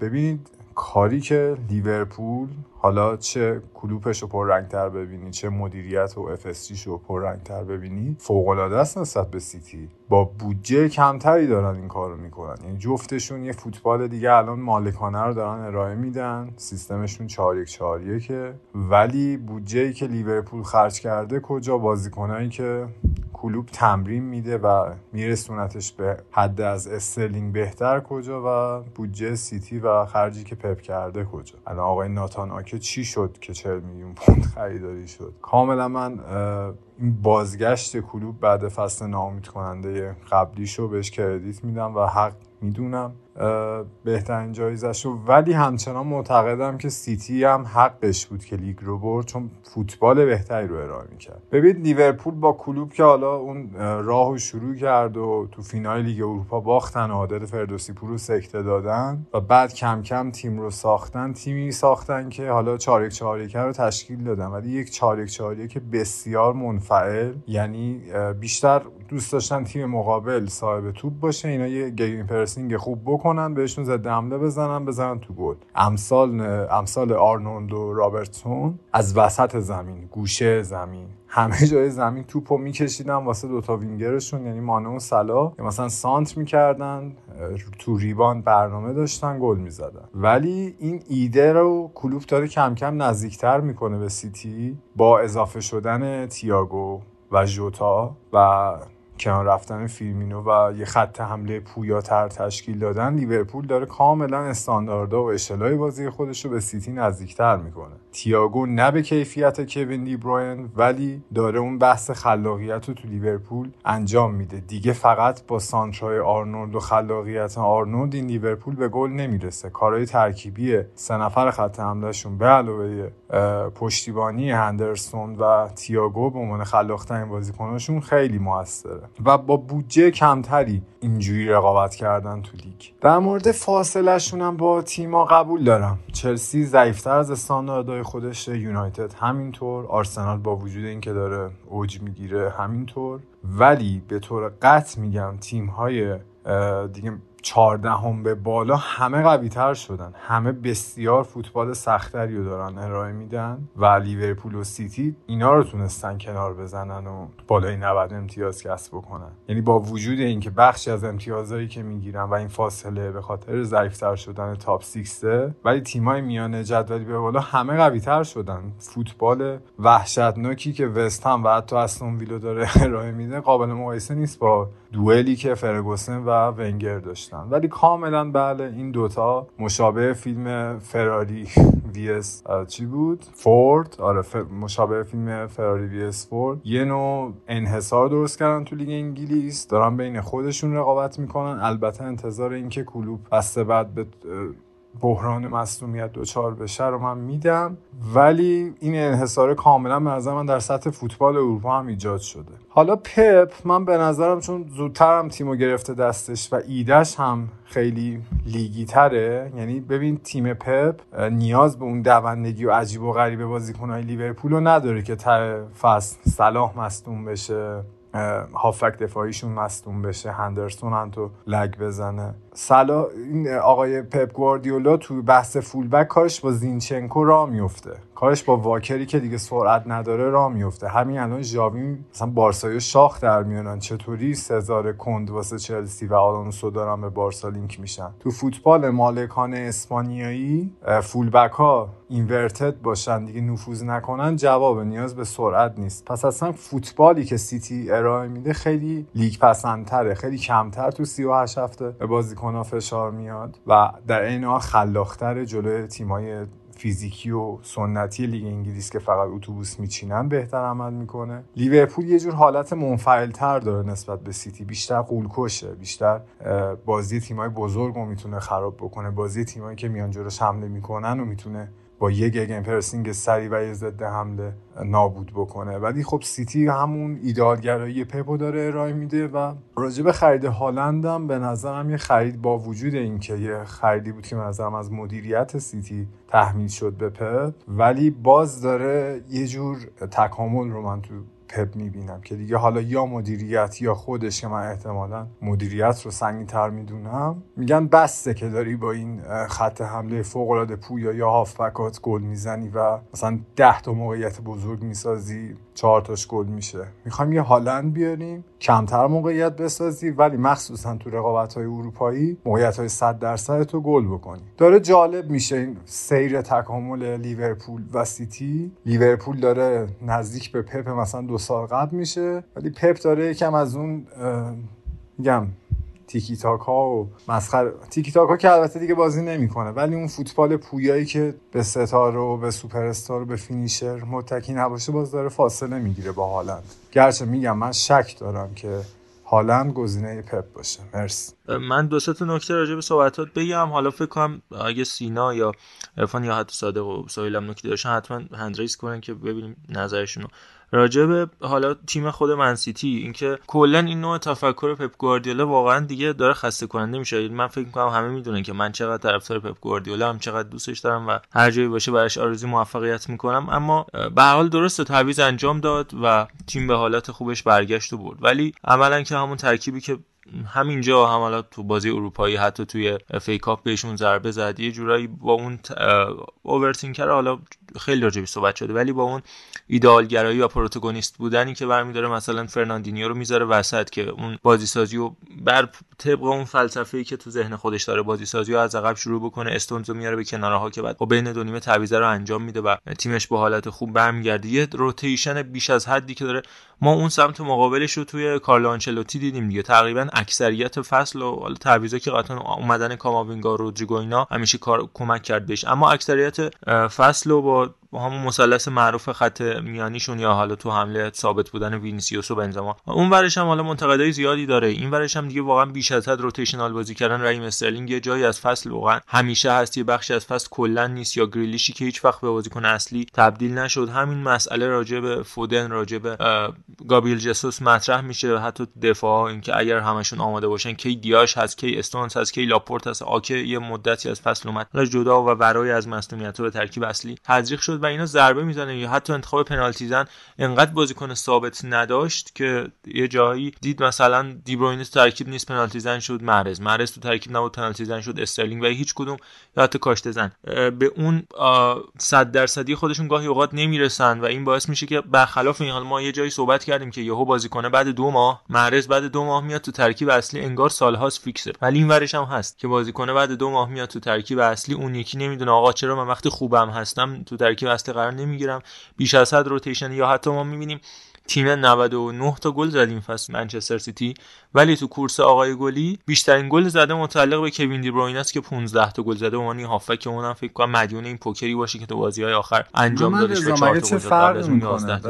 ببینید کاری که لیورپول حالا چه کلوپش رو پررنگتر ببینی چه مدیریت و FSG ش رو پررنگتر ببینی فوقالعاده است نسبت به سیتی. با بودجه کمتری دارن این کار رو می‌کنن. یعنی جفتشون یه فوتبال دیگه الان مالکانه رو دارن ارائه میدن. سیستمشون 4 1 4 که ولی بودجه که لیورپول خرج کرده کجا؟ بازیکنایی که کلوب تمرین میده و میرسونتش به حد از استرلینگ بهتر کجا و بودجه سیتی و خرجی که پپ کرده کجا. الان آقای ناتان آکه چی شد که 40 میلیون پوند خریداری شد؟ کاملا من این بازگشت کلوب بعد فصل ناامید کننده قبلیشو بهش credit میدم و حق می‌دونم. بهترین جایزش رو. ولی همچنان معتقدم که سیتی هم حقش بود که لیگ رو برد چون فوتبال بهتری رو ارائه می‌کرد. ببین لیورپول با کلوب که حالا اون راه رو شروع کرد و تو فینال لیگ اروپا باختن و عادل فردوسی پور رو سکته دادن و بعد کم کم تیم رو ساختن تیمی ساختن که حالا چارک چارک رو تشکیل دادن. ولی یک چارک چارک که بسیار منفعل یعنی بیشتر دوست داشتن تیم مقابل صاحب توپ باشه. اینا یه gegenpressing خوب بکنن بهشون ضد حمله بزنن بزنن تو گل. امثال امثال آرنولد و رابرتسون از وسط زمین گوشه زمین. همه جای زمین توپو میکشیدن واسه دوتا وینگرشون یعنی مانه و صلاح یا مثلا سانتر می‌کردن تو rebound برنامه داشتن گل می‌زدن. ولی این ایده رو کلوب داره کم کم نزدیکتر می‌کنه به سیتی با اضافه شدن تیاگو و ژوتا و کنار رفتن فیرمینو و یه خط حمله پویاتر تشکیل دادن لیورپول داره کاملا استانداردها و اشلای بازی خودش رو به سیتی نزدیکتر می‌کنه. تیاگو نه به کیفیت کوین دی بروین ولی داره اون بحث خلاقیت رو تو لیورپول انجام میده. دیگه فقط با سانترای آرنولد و خلاقیت آرنولد این لیورپول به گل نمی‌رسه. کارهای ترکیبی سه نفر خط حملهشون به علاوه پشتیبانی هندرسون و تییاگو به عنوان خلاقترین بازیکناشون خیلی موثره. و با بودجه کمتری اینجوری رقابت کردن تو لیگ. در مورد فاصلهشون هم با تیما قبول دارم. چلسی ضعیفتر از استانداردهای خودش یونایتد همینطور. آرسنال با وجود اینکه داره اوج می‌گیره همینطور. ولی به طور قطع میگم تیم های دیگه چهاردهم به بالا همه قوی تر شدن. همه بسیار فوتبال سختری رو دارن ارائه میدن و لیورپول و سیتی اینا رو تونستن کنار بزنن و بالای 90 امتیاز کسب بکنن. یعنی با وجود اینکه بخشی از امتیازهایی که می‌گیرن و این فاصله به خاطر ضعیفتر شدن top 6 ولی تیمای میانه جدولی به بالا همه قوی تر شدن. فوتبال وحشتناکی که وستهم و حتی استون ویلا داره ارائه میده قابل مقایسه نیست با دوئلی که فرگوسن و ونگر داشت ولی کاملا بله این دوتا مشابه فیلم فراری vs چی بود؟ فورد. آره مشابه فیلم فراری vs فورد. یه نوع انحصار درست کردن تو لیگ انگلیس. دارن بین خودشون رقابت می‌کنن. البته انتظار اینکه کلوپ بسته بعد به بحران مصومیت دوچار بشه رو من میدم. ولی این انحصار کاملا به نظر من در سطح فوتبال اروپا هم ایجاد شده. حالا پپ من به نظرم چون زودتر هم تیمو گرفته دستش و ایدش هم خیلی لیگی تره یعنی ببین تیم پپ نیاز به اون دوندگی و عجیب و غریب بازیکنهای لیورپول رو نداره که ته فصل صلاح مصدوم بشه هافک دفاعیشون مستون بشه هندرسون هم تو لگ بزنه. سلا این آقای پپ گواردیولا تو بحث فولبک کارش با زینچنکو را میفته کارش با واکری که دیگه سرعت نداره را میفته همین الان ژاوی مثلا بارسای شاخ در میانن چطوری سزار کند واسه چلسی و آلونسو دارن به بارسا لینک میشن؟ تو فوتبال مالکان اسپانیایی fullback ها inverted باشن. دیگه نفوذ نکنن جواب نیاز به سرعت نیست. پس اصلا فوتبالی که سیتی ارائه میده خیلی لیگ پسندتره. خیلی کمتر تو 38 هفته به بازیکن‌ها فشار میاد. و در این حال خلاقتر جلوی تیمای فیزیکی و سنتی لیگ انگلیس که فقط اتوبوس میچینن بهتر عمل می‌کنه. لیورپول یه جور حالت منفعلتر داره نسبت به سیتی. بیشتر غول‌کشه بیشتر بازی تیمای بزرگ رو می‌تونه خراب بکنه. بازی تیمایی که میان جلوش حمله می‌کنن و می‌تونه با یه gegenpressing سری و ضد حمله نابود بکنه. ولی خب سیتی همون ایده‌آل‌گرایی پپو داره ارائه میده و راجع به خرید هالندم به نظرم یه خرید با وجود اینکه یه خریدی بود که به نظرم از مدیریت سیتی تحمیل شد به پپ ولی باز داره یه جور تکامل رو من تو پپ می‌بینم که دیگه حالا یا مدیریت یا خودش که من احتمالا مدیریت رو سنگین تر می‌دونم. میگن بسته که داری با این خط حمله فوق العاده پویا یا هافبکات گل می‌زنی و مثلا ده تا موقعیت بزرگ می‌سازی چهار تاش گل میشه. می‌خوایم یه هالند بیاریم کمتر موقعیت بسازی ولی مخصوصا تو رقابت های اروپایی موقعیت های 100 درصد تو گل بکنی. داره جالب میشه این سیر تکامل لیورپول و سیتی. لیورپول داره نزدیک به پپ مثلا دو سال قبل میشه ولی پپ داره یکم از اون میگم تیکی تاکا و مسخره تیکی تاکا که البته دیگه بازی نمی‌کنه ولی اون فوتبال پویایی که به ستاره و به سوپر استار و به finisher متکی نباشه باز داره فاصله می‌گیره با هالند. گرچه میگم من شک دارم که هالند گزینه پپ باشه. مرسی. من دو سه تا نکته راجع به صحبتات بگم. حالا فکر کنم اگه سینا یا عرفان یا حتی صادق و سهیلم نکته داشتن حتما hand raise کنن که ببینیم نظرشون راجع به حالا تیم خود منسیتی اینکه کلا این نوع تفکر پپ گواردیولا واقعا دیگه داره خسته کننده میشه. من فکر می‌کنم همه می‌دونن که من چقدر طرفدار پپ گواردیولا هم چقدر دوستش دارم و هر جایی باشه براش آرزوی موفقیت می‌کنم. اما به حال درسته تعویض انجام داد و تیم به حالت خوبش برگشت و برد. ولی عملا که همون ترکیبی که همینجا هم حالا تو بازی اروپایی حتی توی فیکاپ بهشون ضربه زد یه جورایی با اون overthinker حالا خیلی راجبش صحبت شده ولی با اون ایده‌آل‌گرایی یا protagonist بودنی که برمیداره. مثلا فرناندینیو رو می‌ذاره وسط که اون بازی سازی و بر طبق اون فلسفه ای که تو ذهن خودش داره بازی سازی رو از عقب شروع بکنه استونز رو میاره به کنارها که بعد با بین دو نیمه تعویض رو انجام میده و تیمش به حالت خوب برمیگرده. یه rotation بیش از حدی که داره ما اون سمت مقابلش رو توی کارلو آنچلوتی دیدیم دیگه. تقریبا اکثریت فصل و حالا تعویضا که قطعا اومدن کاماوینگا رودریگو اینا همیشه کار کمک کرد بهش. اما اکثریت فصل و با همون مثلث معروف خط میانیشون یا حالا تو حمله ثابت بودن وینیسیوس و بنزما. اون ورش هم حالا منتقدای زیادی داره. این ورش هم دیگه واقعا بیش از حد rotational بازی کردن رحیم استرلینگ یه جایی از فصل واقعا همیشه هست. یه بخشی از فصل کلا نیست یا گریلیشی که هیچ وقت به بازیکن اصلی تبدیل نشد. همین مسئله راجع به فودن راجع به گابریل جسوس مطرح میشه حتی دفاع اینکه اگر همشون آماده باشن کی دیاز هست کی استونز هست کی لاپورت هست. آکه یه مدتی از فصل اومد جدا و برای از مصونیت به ترکیب اصلی تزریق شد و اینا ضربه می‌زنه. یا حتی انتخاب پنالتی زن انقدر بازیکن ثابت نداشت که یه جایی دید مثلا دیبروینه تو ترکیب نیست پنالتی زن شد مرز مرز تو ترکیب نبود پنالتی زن شد استرلینگ و هیچ کدوم. یا حتی کاشته زن. به اون 100 درصدی خودشون گاهی اوقات نمی‌رسن و این باعث میشه که برخلاف این حال ما یه جایی صحبت کردیم که یهو بازیکن بعد دو ماه مرز بعد دو ماه میاد تو ترکیب اصلی انگار سالهاست فیکسه. ولی این ورش هم هست که بازیکن بعد دو ماه میاد تو ترکیب اصلی اون یکی نمی‌دونه آقا چرا من وقتی خوبم هستم تو ترکیب اصلی قرار نمی‌گیرم بیش از حد rotation یا حتی ما می‌بینیم تیم 99 تا گل زد این فصل منچستر سیتی. ولی تو کورس آقای گلی بیشترین گل زده متعلق به کوین دی بروین است که 15 تا گل زده. و من هافک اونم فکر کنم مدیون این پوکری باشه که تو بازی های آخر انجام دادش به 4 تا گل فرق می‌کنه؟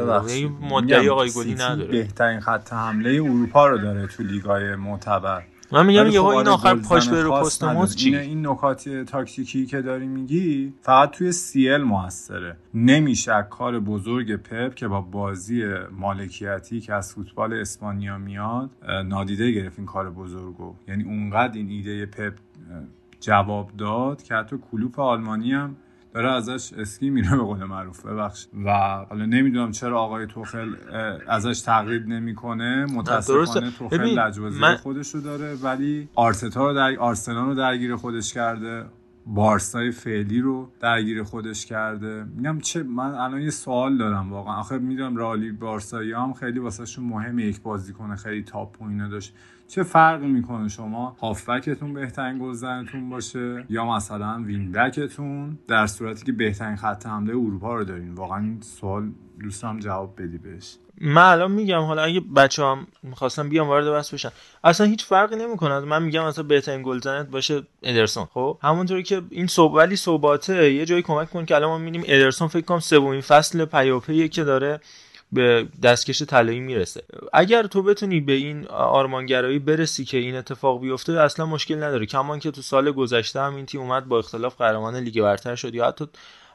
مدعی آقای گلی نداره. بهترین خط حمله اروپا رو داره تو لیگای معتبر. من میگم یه خب این آخر پاش به رو پست چی؟ این نکات تاکتیکی که داری میگی فقط توی سیتی موثره. نمیشه کار بزرگ پپ که با بازی مالکیتی که از فوتبال اسپانیا میاد نادیده گرفت این کار بزرگو. یعنی اونقدر این ایده پپ جواب داد که حتی کلوپ آلمانی هم داره ازش اسکی میره به قول معروف ببخش و حالا نمی‌دونم چرا آقای توخل ازش تقلید نمی‌کنه متاسفانه توخل لجبازی من... خودش رو داره ولی آرتتا رو در آرسنال رو درگیر خودش کرده بارسای فعلی رو درگیر خودش کرده. میگم چه من الان یه سوال دارم واقعا. آخه می‌دونم رالی بارسایی هم خیلی واسهشون مهمه یک بازیکن خیلی تاپ اینا داشت. چه فرقی می‌کنه شما هافبکتون بهترین گلزنتون باشه یا مثلا وینبکتون در صورتی که بهترین خط حمله اروپا رو دارین؟ واقعا این سوال دوستم جواب بدی بهش. من الان میگم حالا اگه بچه هم می‌خواستم بیام وارد بحث بشن. اصلا هیچ فرقی نمی‌کنه. من میگم اصلا بهترین گلزنت باشه ادرسون. خب؟ همونطوری که این صحبت ولی صحباته. یه جایی کمک کن که الان ما می‌بینیم ادرسون فکر کنم سومین فصل پیاپی که داره. به دستکش طلایی می‌رسه. اگر تو بتونی به این آرمانگرایی برسی که این اتفاق بیفته اصلا مشکل نداره. کما اینکه تو سال گذشته هم این تیم اومد با اختلاف قهرمان لیگ برتر شد یا حتی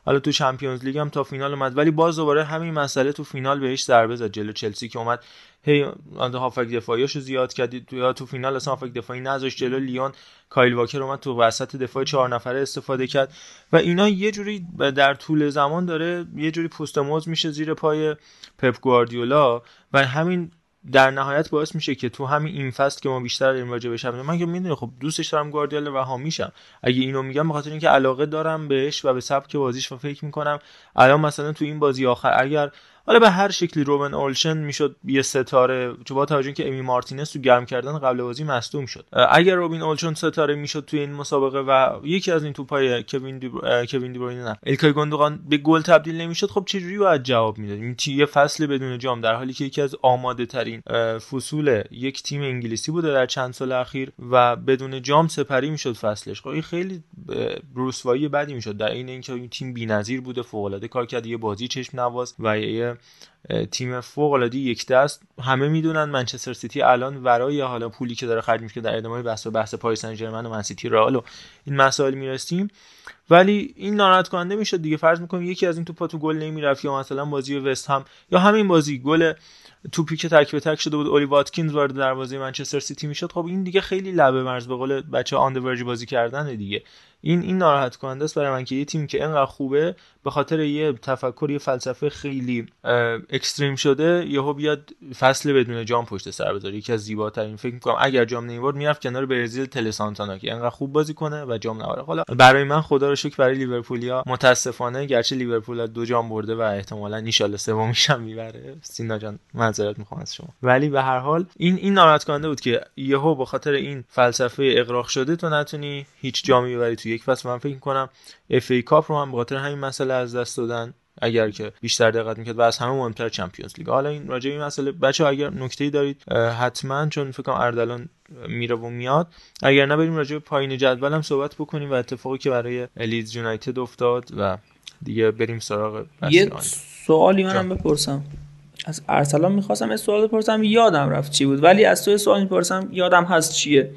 حالا تو Champions League هم تا فینال اومد. ولی باز دوباره همین مسئله تو فینال بهش ضربه زد. جلو چلسی که اومد هی هافک دفاعیاشو زیاد کردی تو تو فینال اصلا هافک دفاعی نذاشت جلو. لیون کایل واکر اومد تو وسط دفاع چهار نفره استفاده کرد. و اینا یه جوری در طول زمان داره یه جوری پوست موز میشه زیر پای پپ گواردیولا. و همین در نهایت باعث میشه که تو همین این فصل که ما بیشتر داریم راجع بهش من که می‌دونی خب دوستش دارم گواردیولا رها میشم اگه اینو میگم بخاطر اینکه علاقه دارم بهش و به سبک بازیش و فکر می‌کنم. الان مثلا تو این بازی آخر اگر حالا به هر شکلی روبن اولشن می‌شد یه ستاره چون با توجه که امی مارتینز تو گرم کردن قبل بازی مصدوم شد. اگر روبین اولشن ستاره می‌شد تو این مسابقه و یکی از این توپای کوین دی کوین دی بروینه نه ایلکای گوندوگان به گل تبدیل نمی‌شد خب چجوری باید جواب می‌داد؟ این یه فصل بدون جام در حالی که یکی از آماده ترین فصول یک تیم انگلیسی بوده در چند سال اخیر و بدون جام سپری می‌شد فصلش. خب این خیلی رسوایی بدی می‌شد. در این اینکه این تیم بی‌نظیر بوده فوق العاده کار کرد یه بازی چشم نواز و یه تیم فوق العاده یک دست. همه می‌دونن منچستر سیتی الان ورای حالا پولی که داره خرج میشه در ادامه بحث و بحث پاریس سن ژرمن و من سیتی رئال و این مسائل می‌رسیم. ولی این ناراحت کننده می‌شد دیگه. فرض می‌کنم یکی از این توپا تو گل نمی‌رفت یا مثلا بازی وستهم یا همین بازی گل توپی که تک به تک شده بود اولی واتکینز وارد دروازه منچستر سیتی می‌شد. خب این دیگه خیلی لبه مرز به قول بچه‌ها بازی کردن دیگه. این این ناراحت کننده است برای من که یه تیم که اینقدر خوبه به خاطر یه تفکر یه فلسفه خیلی extreme شده یهو بیاد فصل بدون جام پشت سر بذاره. یکی از زیباترین فکر می‌کنم اگر جام نمی‌برد می‌رفت کنار برزیل تله سانتانا که اینقدر خوب بازی کنه و جام نبره. حالا برای من خدا رو شکر برای لیورپولیا متاسفانه گرچه لیورپول دو جام برده و احتمالا سومیش هم می‌بره. سینا جان معذرت می‌خوام از شما. ولی به هر حال این این ناراحت کننده بود که یهو به خاطر این فلسفه اغراق شده تو نتونی هیچ جامی ببری تو یک فصل من فکر کنم FA Cup رو هم به خاطر همین مسئله از دست دادن اگر که بیشتر دقت می‌کرد و از همه مهمتر Champions League. حالا این راجع این مسئله بچه اگر نکته ای دارید حتما چون فکر کنم اردلان میره و میاد اگر نه بریم راجع به پایین جدول هم صحبت بکنیم و اتفاقی که برای لیدز یونایتد افتاد و دیگه بریم سراغ یه سوالی منم بپرسم. از ارسلان می‌خواستم یه سوال بپرسم یادم رفت چی بود ولی از تو سوال می‌پرسم یادم هست چیه.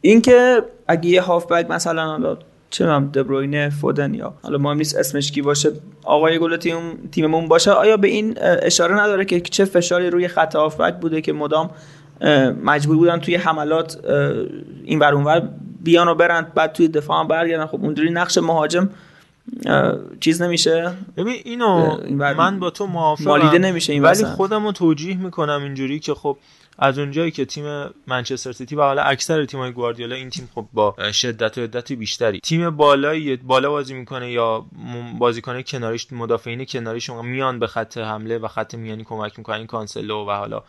اینکه اگه یه هافبک مثلا حالا چه هم دبروینه فودن یا حالا مهم نیست اسمش کی باشه آقای گل تیم تیممون باشه آیا به این اشاره نداره که چه فشاری روی خط هافبک بوده که مدام مجبور بودن توی حملات این بر اونور بیان و برند بعد توی دفاع هم برگردن؟ خب اونجوری نقش مهاجم چیز نمیشه. ببین اینو من با تو موافقم. مالیده نمیشه این ولی خودم رو توجیه می‌کنم اینجوری که خب از اونجایی که تیم منچستر سیتی و حالا اکثر تیم‌های گواردیولا این تیم خب با شدت و عدت بیشتری. تیم بالایی بالا بازی می‌کنه یا بازیکن کناریش مدافعین کناریش میان به خط حمله و خط میانی کمک می‌کنن. کانسلو و حالا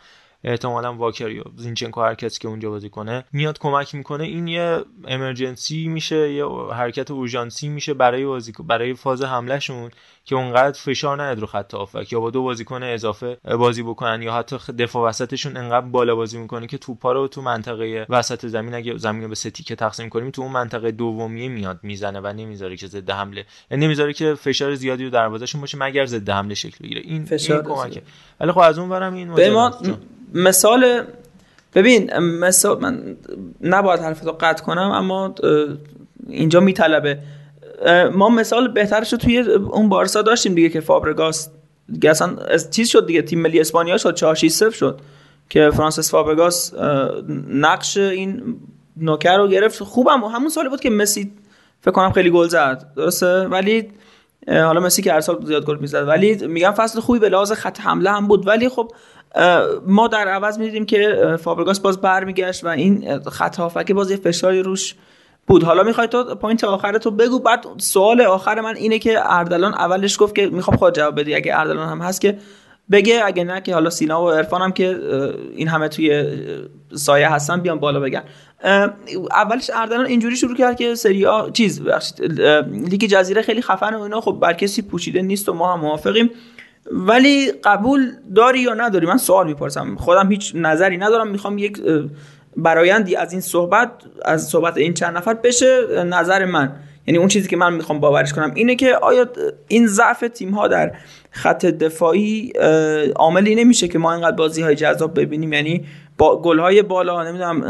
احتمالا واکر یا زینچنکو هر کسی که اونجا بازی کنه میاد کمک می‌کنه. این یه امرجنسی میشه یه حرکت اورژانسی میشه برای بازی برای فاز حملهشون که اونقدر فشار نیاد رو خط هافک. یا با دو بازیکن اضافه بازی بکنن یا حتی دفاع وسطشون انقدر بالا بازی می‌کنه که توپا رو تو منطقه وسط زمین اگه زمین رو به ستی که تقسیم کنیم تو اون منطقه دومیه میاد می‌زنه و نمی‌ذاره که ضد حمله یعنی نمی‌ذاره که فشار زیادی رو دروازهشون باشه مگر ضد حمله شکل بگیره. این فشار این کمکه ولی خب از اون ورم این مثال ببین مثال من نباید حرفتو قطع کنم اما اینجا میطلبه. ما مثال بهترش رو توی اون بارسا داشتیم دیگه که فابرگاس دیگه اصلا چیز شد دیگه تیم ملی اسپانیا شد 4 6 0 شد که فرانسیس فابرگاس نقش این نوکر رو گرفت. خوبم همون سالی بود که مسی فکر کنم خیلی گل زد. درسته؟ ولی حالا مسی که هر سال زیاد گل می‌زد. ولی میگم فصل خوبی به لحاظ خط حمله هم بود. ولی خب ما در عوض می‌دیدیم که فابرگاس باز برمیگشت و این خط هافک باز یه فشاری روش بود. حالا می‌خوای تو point آخر تو بگو. بعد سوال آخر من اینه که اردلان اولش گفت که می‌خوام خود جواب بدی. اگه اردلان هم هست که بگه اگه نه که حالا سینا و عرفان هم که این همه توی سایه هستن بیان بالا بگن. اولش اردلان اینجوری شروع کرد که سری چیز لیگ جزیره خیلی خفن و اینا. خب بر کسی پوشیده نیست و ما هم موافقیم. ولی قبول داری یا نداری؟ من سوال می‌پرسم. خودم هیچ نظری ندارم. می‌خوام یک برایندی از این صحبت از صحبت این چند نفر بشه نظر من. یعنی اون چیزی که من می‌خوام باورش کنم اینه که آیا این ضعف تیم ها در خط دفاعی عاملی نمیشه که ما اینقدر بازی های جذاب ببینیم؟ یعنی با گل های بالا نمی‌دونم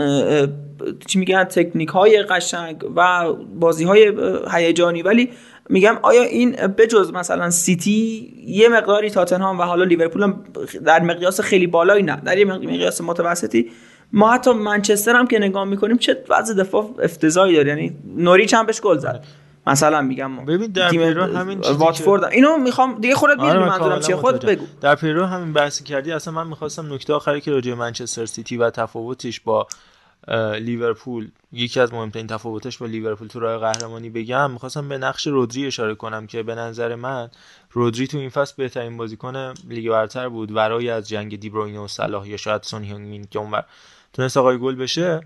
چی میگن تکنیک های قشنگ و بازی های هیجانی. ولی میگم آیا این بجز مثلا سیتی یه مقداری تاتنهام و حالا لیورپول هم در مقیاس خیلی بالایی نه. در یه مقیاس متوسطی. ما حتی منچستر هم که نگاه می‌کنیم چه وضع دفاع افتضاحی داره. یعنی نوریچ هم بهش گل زد. مثلا میگم ببین در پیرو همین واتفورد اینو می‌خوام دیگه خودت می‌دونی آره منظورم چیه. خودت بگو. در پیرو همین بحثی کردی. اصلا من می‌خواستم نکته آخری که راجع منچستر سیتی و تفاوتش با لیورپول یکی از مهمترین تفاوتش با لیورپول تو راه قهرمانی بگم می‌خواستم به نقش رودری اشاره کنم که به نظر من رودری تو این فصل بهترین بازیکن لیگ برتر بود ورای از جنگ دیبروینه و صلاح یا شاید سون هیونگ که اونور تونست آقای گل بشه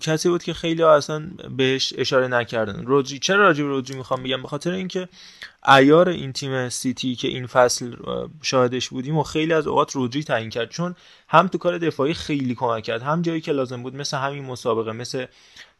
کسی بود که خیلی ها اصلا بهش اشاره نکردن. رودری چرا راجع به رودری می‌خوام بگم؟ به خاطر اینکه ایار این تیم سیتی که این فصل شاهدش بودیم و خیلی از اوقات رودری تعیین کرد. چون هم تو کار دفاعی خیلی کمک کرد هم جایی که لازم بود مثل همین مسابقه مثل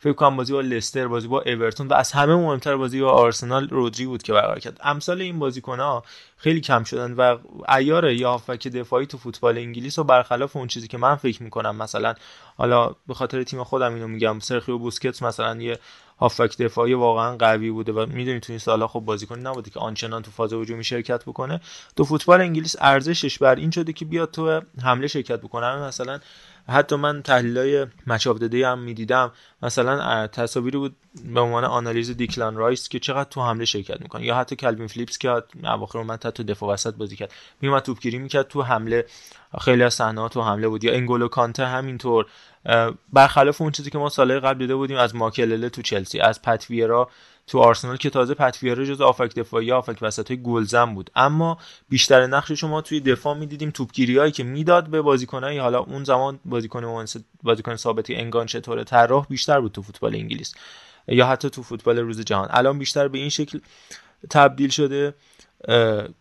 فکر کنم بازی با لستر بازی با اورتون و از همه مهمتر بازی با آرسنال رودری بود که برقرار کرد. امثال این بازیکن‌ها خیلی کم شدن و ایار یا هافک دفاعی تو فوتبال انگلیس و برخلاف اون چیزی که من فکر می‌کنم. مثلا حالا به خاطر تیم خودم اینو میگم سرخیو بوسکتس مثلا یه هافک دفاعی واقعا قوی بوده و می‌دونید تو این سالها خب بازیکنی نبوده که آنچنان تو فاز هجومی شرکت بکنه. تو فوتبال انگلیس ارزشش بر این شده که بیاد تو حمله شرکت بکنه. مثلا حتی من تحلیل های Match of the Day هم می‌دیدم. مثلا تصاویری بود به عنوان آنالیز دیکلان رایس که چقدر تو حمله شرکت می‌کنه. یا حتی کلوین فلیپس که اواخر من تو دفاع وسط بازی کرد. میومد توپگیری می‌کرد تو حمله. خیلی از صحنه تو حمله بود. یا انگولو کانته همینطور. برخلاف اون چیزی که ما سالهای قبل دیده بودیم از ماکلله تو چلسی از پت ویرا تو آرسنال که تازه پتویرا جز آفک دفاعی آفک وسط های گلزن بود. اما بیشتر نقش شما توی دفاع می‌دیدیم. توپگیری هایی که می‌داد به بازیکنایی حالا اون زمان بازیکن بازیکن ثابتی انگان چطوره طراح بیشتر بود تو فوتبال انگلیس. یا حتی تو فوتبال روز جهان. الان بیشتر به این شکل تبدیل شده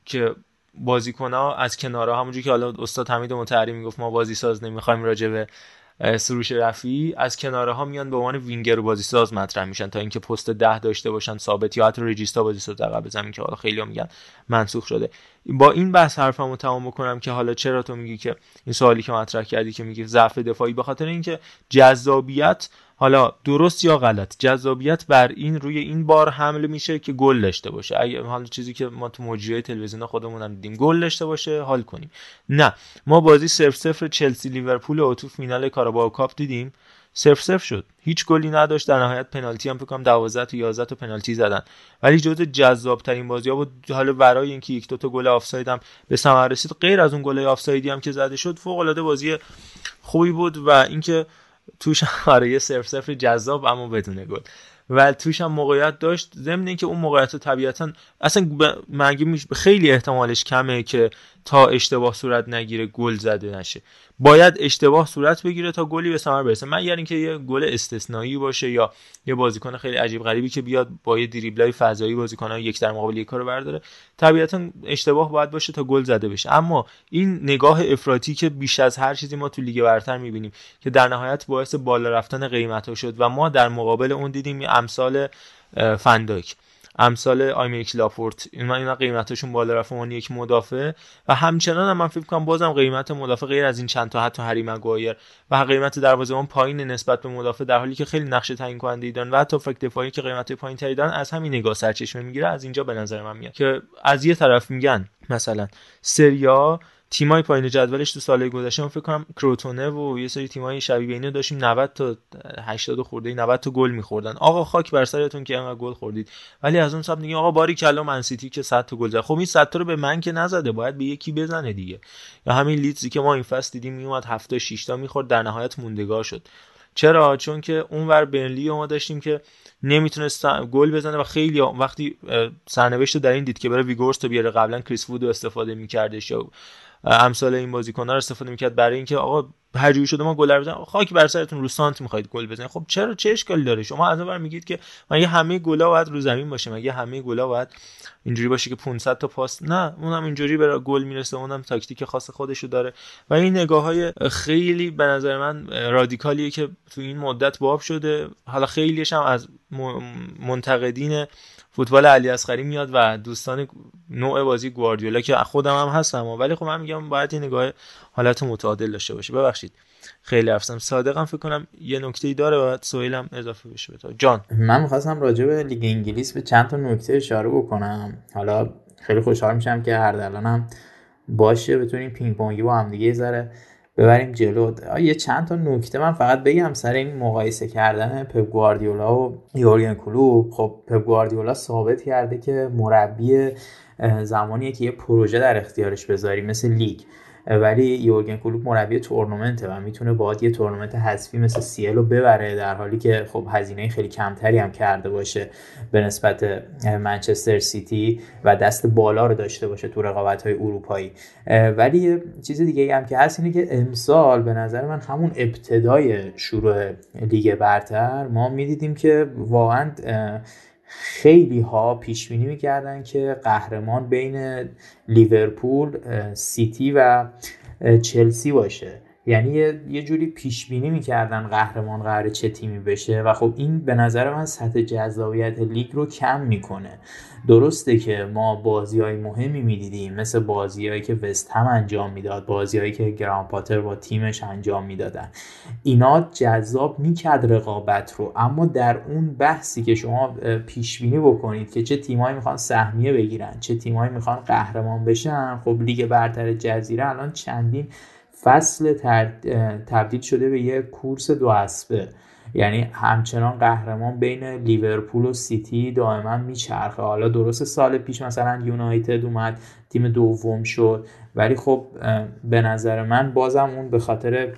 که بازیکن ها از کنارها همونجوری که حالا استاد حمید متحری می‌گفت ما بازی ساز نمی‌خوایم راجع به سروش رفی از کناره ها میان به عنوان وینگر و بازی ساز مطرح میشن تا اینکه پست ده داشته باشن ثابت یا حتی رجیستا بازی ساز عقب زمین که حالا خیلی میگن منسوخ شده. با این بحث حرفمو تمام بکنم که حالا چرا تو میگی که این سوالی که مطرح کردی که میگی ضعف دفاعی به خاطر اینکه جذابیت حالا درست یا غلط جذابیت بر این روی این بار حمله میشه که گل داشته باشه. اگه حالا چیزی که ما تو مجریای تلویزیون خودمون هم دیدیم گل داشته باشه حال کنیم. نه ما بازی 0 0 چلسی لیورپول و تو فینال کاراباو کاپ دیدیم. صفر صفر شد. هیچ گلی نداشت. در نهایت پنالتی هم فکر کنم 12 تا 11 تا پنالتی زدن. ولی جزء جذاب ترین بازی ها بود. حالا برای اینکه یک دو تا گل آفساید هم به ثمر رسید غیر از اون گل آفسایدی هم که زده شد فوق العاده بازی خوبی بود و اینکه توش آره یه صرف صفر جذاب اما بدون گل. و توش هم موقعیت داشت. ضمن اینکه اون موقعیت طبیعتا اصلا مگه خیلی احتمالش کمه که تا اشتباه صورت نگیره گل زده نشه. باید اشتباه صورت بگیره تا گلی به ثمر برسه. من یعنی که یه گل استثنایی باشه یا یه بازیکن خیلی عجیب غریبی که بیاد با یه دریبلای فضایی بازیکن یک در مقابل یک رو برداره طبیعتا اشتباه باید باشه تا گل زده بشه. اما این نگاه افراطی که بیش از هر چیزی ما تو لیگ برتر می‌بینیم که در نهایت باعث بالا رفتن قیمت ها شد و ما در مقابل اون دیدیم امثال فنداک. امثال آیمریک لاپورت این اینا قیمتشون بالا رفت اون یک مدافع. و همچنان هم من فکر کنم بازم قیمت مدافع غیر از این چند تا حتی هری مگایر و قیمت دروازه‌بان پایین نسبت به مدافع در حالی که خیلی نقش تعیین کننده دارن و حتی فکر دفاعی که قیمت پایین تری دارن از همین نگاه سرچشمه می‌گیره از اینجا به نظر من میاد. که از یه طرف میگن مثلا سریا تیمای پایین جدولش تو سال گذشته فکر کنم کروتونه و یه سری تیمای شبیه اینو داشتیم. 90 تا 80 خورده 90 تا گل میخوردن. آقا خاک بر سرتون که انقدر گل خوردید. ولی از اون سمت میگه آقا باری کلا من سیتی که 100 تا گل زد. خب این 100 تا رو به من که نزده. باید به یکی بزنه دیگه. یا همین لیدزی که ما این فصل دیدیم میومد 7 تا 6 تا می‌خورد. در نهایت موندگار شد. چرا؟ چون که اونور برنلی ما داشتیم که نمی‌تونست گل بزنه و خیلی وقتی سرنوشت در این دید که بره ویگورس رو بیاره قبلا کریس وود استفاده میکردش یا امثال این بازیکن رو استفاده می‌کرد برای اینکه آقا هر شده ما گل بزنیم. خاک بر سرتون رو سانت می‌خواید گل بزنید. خب چرا چه اشکالی داره؟ شما از اون میگید که مگه همه گلا باید رو زمین باشه؟ مگه همه گلا باید اینجوری باشه که 500 تا پاس؟ نه اونم اینجوری به گل می‌رسه. اونم تاکتیک خاص خودشو داره. و این نگاه های خیلی به نظر من رادیکالیه که تو این مدت باب شده. حالا خیلیش هم از منتقدین فوتبال علی اصغری میاد و دوستان نوع بازی گواردیولا که خودم هم هستم ولی خب من میگم باید این نگاه حالت متعادل داشته باشه. ببخشید. خیلی افسم صادقم فکر کنم یه نکته ای داره و سویل هم اضافه بشه به جان. من می‌خواستم راجع به لیگ انگلیس به چند تا نکته اشاره بکنم. حالا خیلی خوشحال میشم که اردلانم باشه بتونیم پینگ پونگی با هم دیگه ذره ببریم جلو. یه چند تا نکته من فقط بگم سر این مقایسه کردن پپ گواردیولا و یورگن کلوپ. خب پپ گواردیولا ثابت کرده که مربی زمانیه که یه پروژه در اختیارش بذاری مثل لیگ. ولی یورگن کلوپ مربی تورنمنته و می‌تونه باید یه تورنمنت حذفی مثل CL رو ببره در حالی که خب هزینه خیلی کمتری هم کرده باشه به نسبت منچستر سیتی و دست بالا رو داشته باشه تو رقابت های اروپایی. ولی چیز دیگه هم که هست اینه که امسال به نظر من همون ابتدای شروع لیگ برتر ما می‌دیدیم که واقعا خیلی ها پیش بینی می‌کردن که قهرمان بین لیورپول سیتی و چلسی باشه. یعنی یه جوری پیش بینی می‌کردن قهرمان قرار چه تیمی بشه و خب این به نظر من سطح جذابیت لیگ رو کم می‌کنه. درسته که ما بازی های مهمی می‌دیدیم مثل بازیهایی که وست هم انجام می‌داد بازیهایی که گرام پاتر با تیمش انجام می‌دادن. اینا جذاب می‌کرد رقابت رو اما در اون بحثی که شما پیش بینی بکنید که چه تیمایی می‌خوان سهمیه بگیرن چه تیمایی می‌خوان قهرمان بشن خب لیگ برتر جزیره الان چندین فصل تبدیل شده به یه کورس دو اسبه. یعنی همچنان قهرمان بین لیورپول و سیتی دائما میچرخه. حالا درست سال پیش مثلا یونایتد اومد تیم دوم شد ولی خب به نظر من بازم اون به خاطر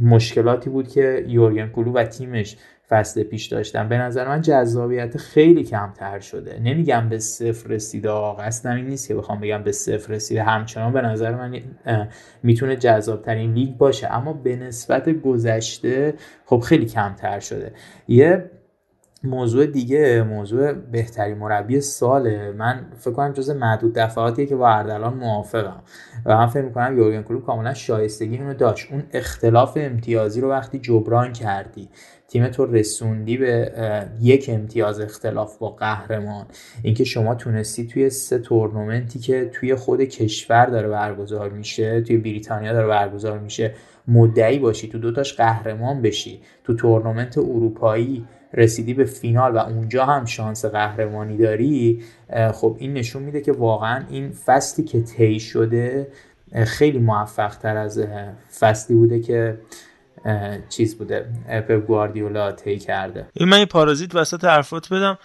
مشکلاتی بود که یورگن کلو و تیمش فصل پیش داشتن به نظر من جذابیت خیلی کمتر شده. نمیگم به صفر رسیده قصدم این نیست که بخوام بگم به صفر رسیده. همچنان به نظر من می‌تونه جذابترین لیگ باشه. اما به نسبت گذشته خب خیلی کمتر شده. یه موضوع دیگه موضوع بهترین مربی ساله. من فکر کنم جز معدود دفعاتیه که با اردلان موافقم. و من فکر می‌کنم یورگن کلوپ کاملا شایستگی اونو داشت. اون اختلاف امتیازی رو وقتی جبران کردی تیم تو رسوندی به یک امتیاز اختلاف با قهرمان. اینکه شما تونستی توی سه تورنمنتی که توی خود کشور داره برگزار میشه توی بریتانیا داره برگزار میشه مدعی باشی تو دوتاش قهرمان بشی تو تورنمنت اروپایی رسیدی به فینال و اونجا هم شانس قهرمانی داری خب این نشون میده که واقعا این فصلی که طی شده خیلی موفق تر از فصلی بوده که چیز بوده. پپ گواردیولا طی کرده. این من پارازیت وسط حرفات بدم.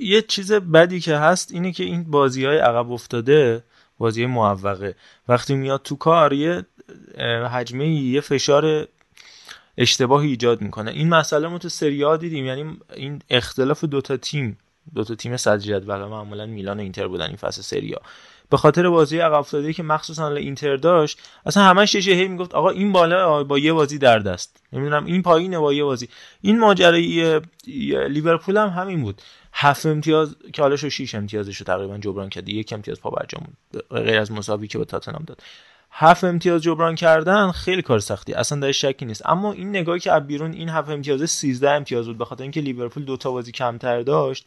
یه چیز بدی که هست اینه که این بازی های عقب افتاده بازی موفقه وقتی میاد تو کار یه حجمه یه فشار اشتباهی ایجاد می‌کنه. این مسئله ما تو سری دیدیم. یعنی این اختلاف دوتا تیم دوتا تیم صدر جدول معمولا میلان و اینتر بودن این فصل سری به خاطر بازی عقب افتاده که مخصوصا اینتر داشت اصلا همش یه هی می‌گفت آقا این بالا با یه بازی در دست. نمی‌دونم این پایینه با یه بازی. این ماجرای لیورپول هم همین بود. هفت امتیاز که حالا شو 6 امتیازش رو تقریبا جبران کرد. یک امتیاز پا برجام غیر از مساوی که به تاتنهام داد. هفت امتیاز جبران کردن خیلی کار سختی. اصلا در شکی نیست. اما این نگاهی که از بیرون این هفت امتیاز 13 امتیاز بود به خاطر اینکه لیورپول دو تا بازی کمتر داشت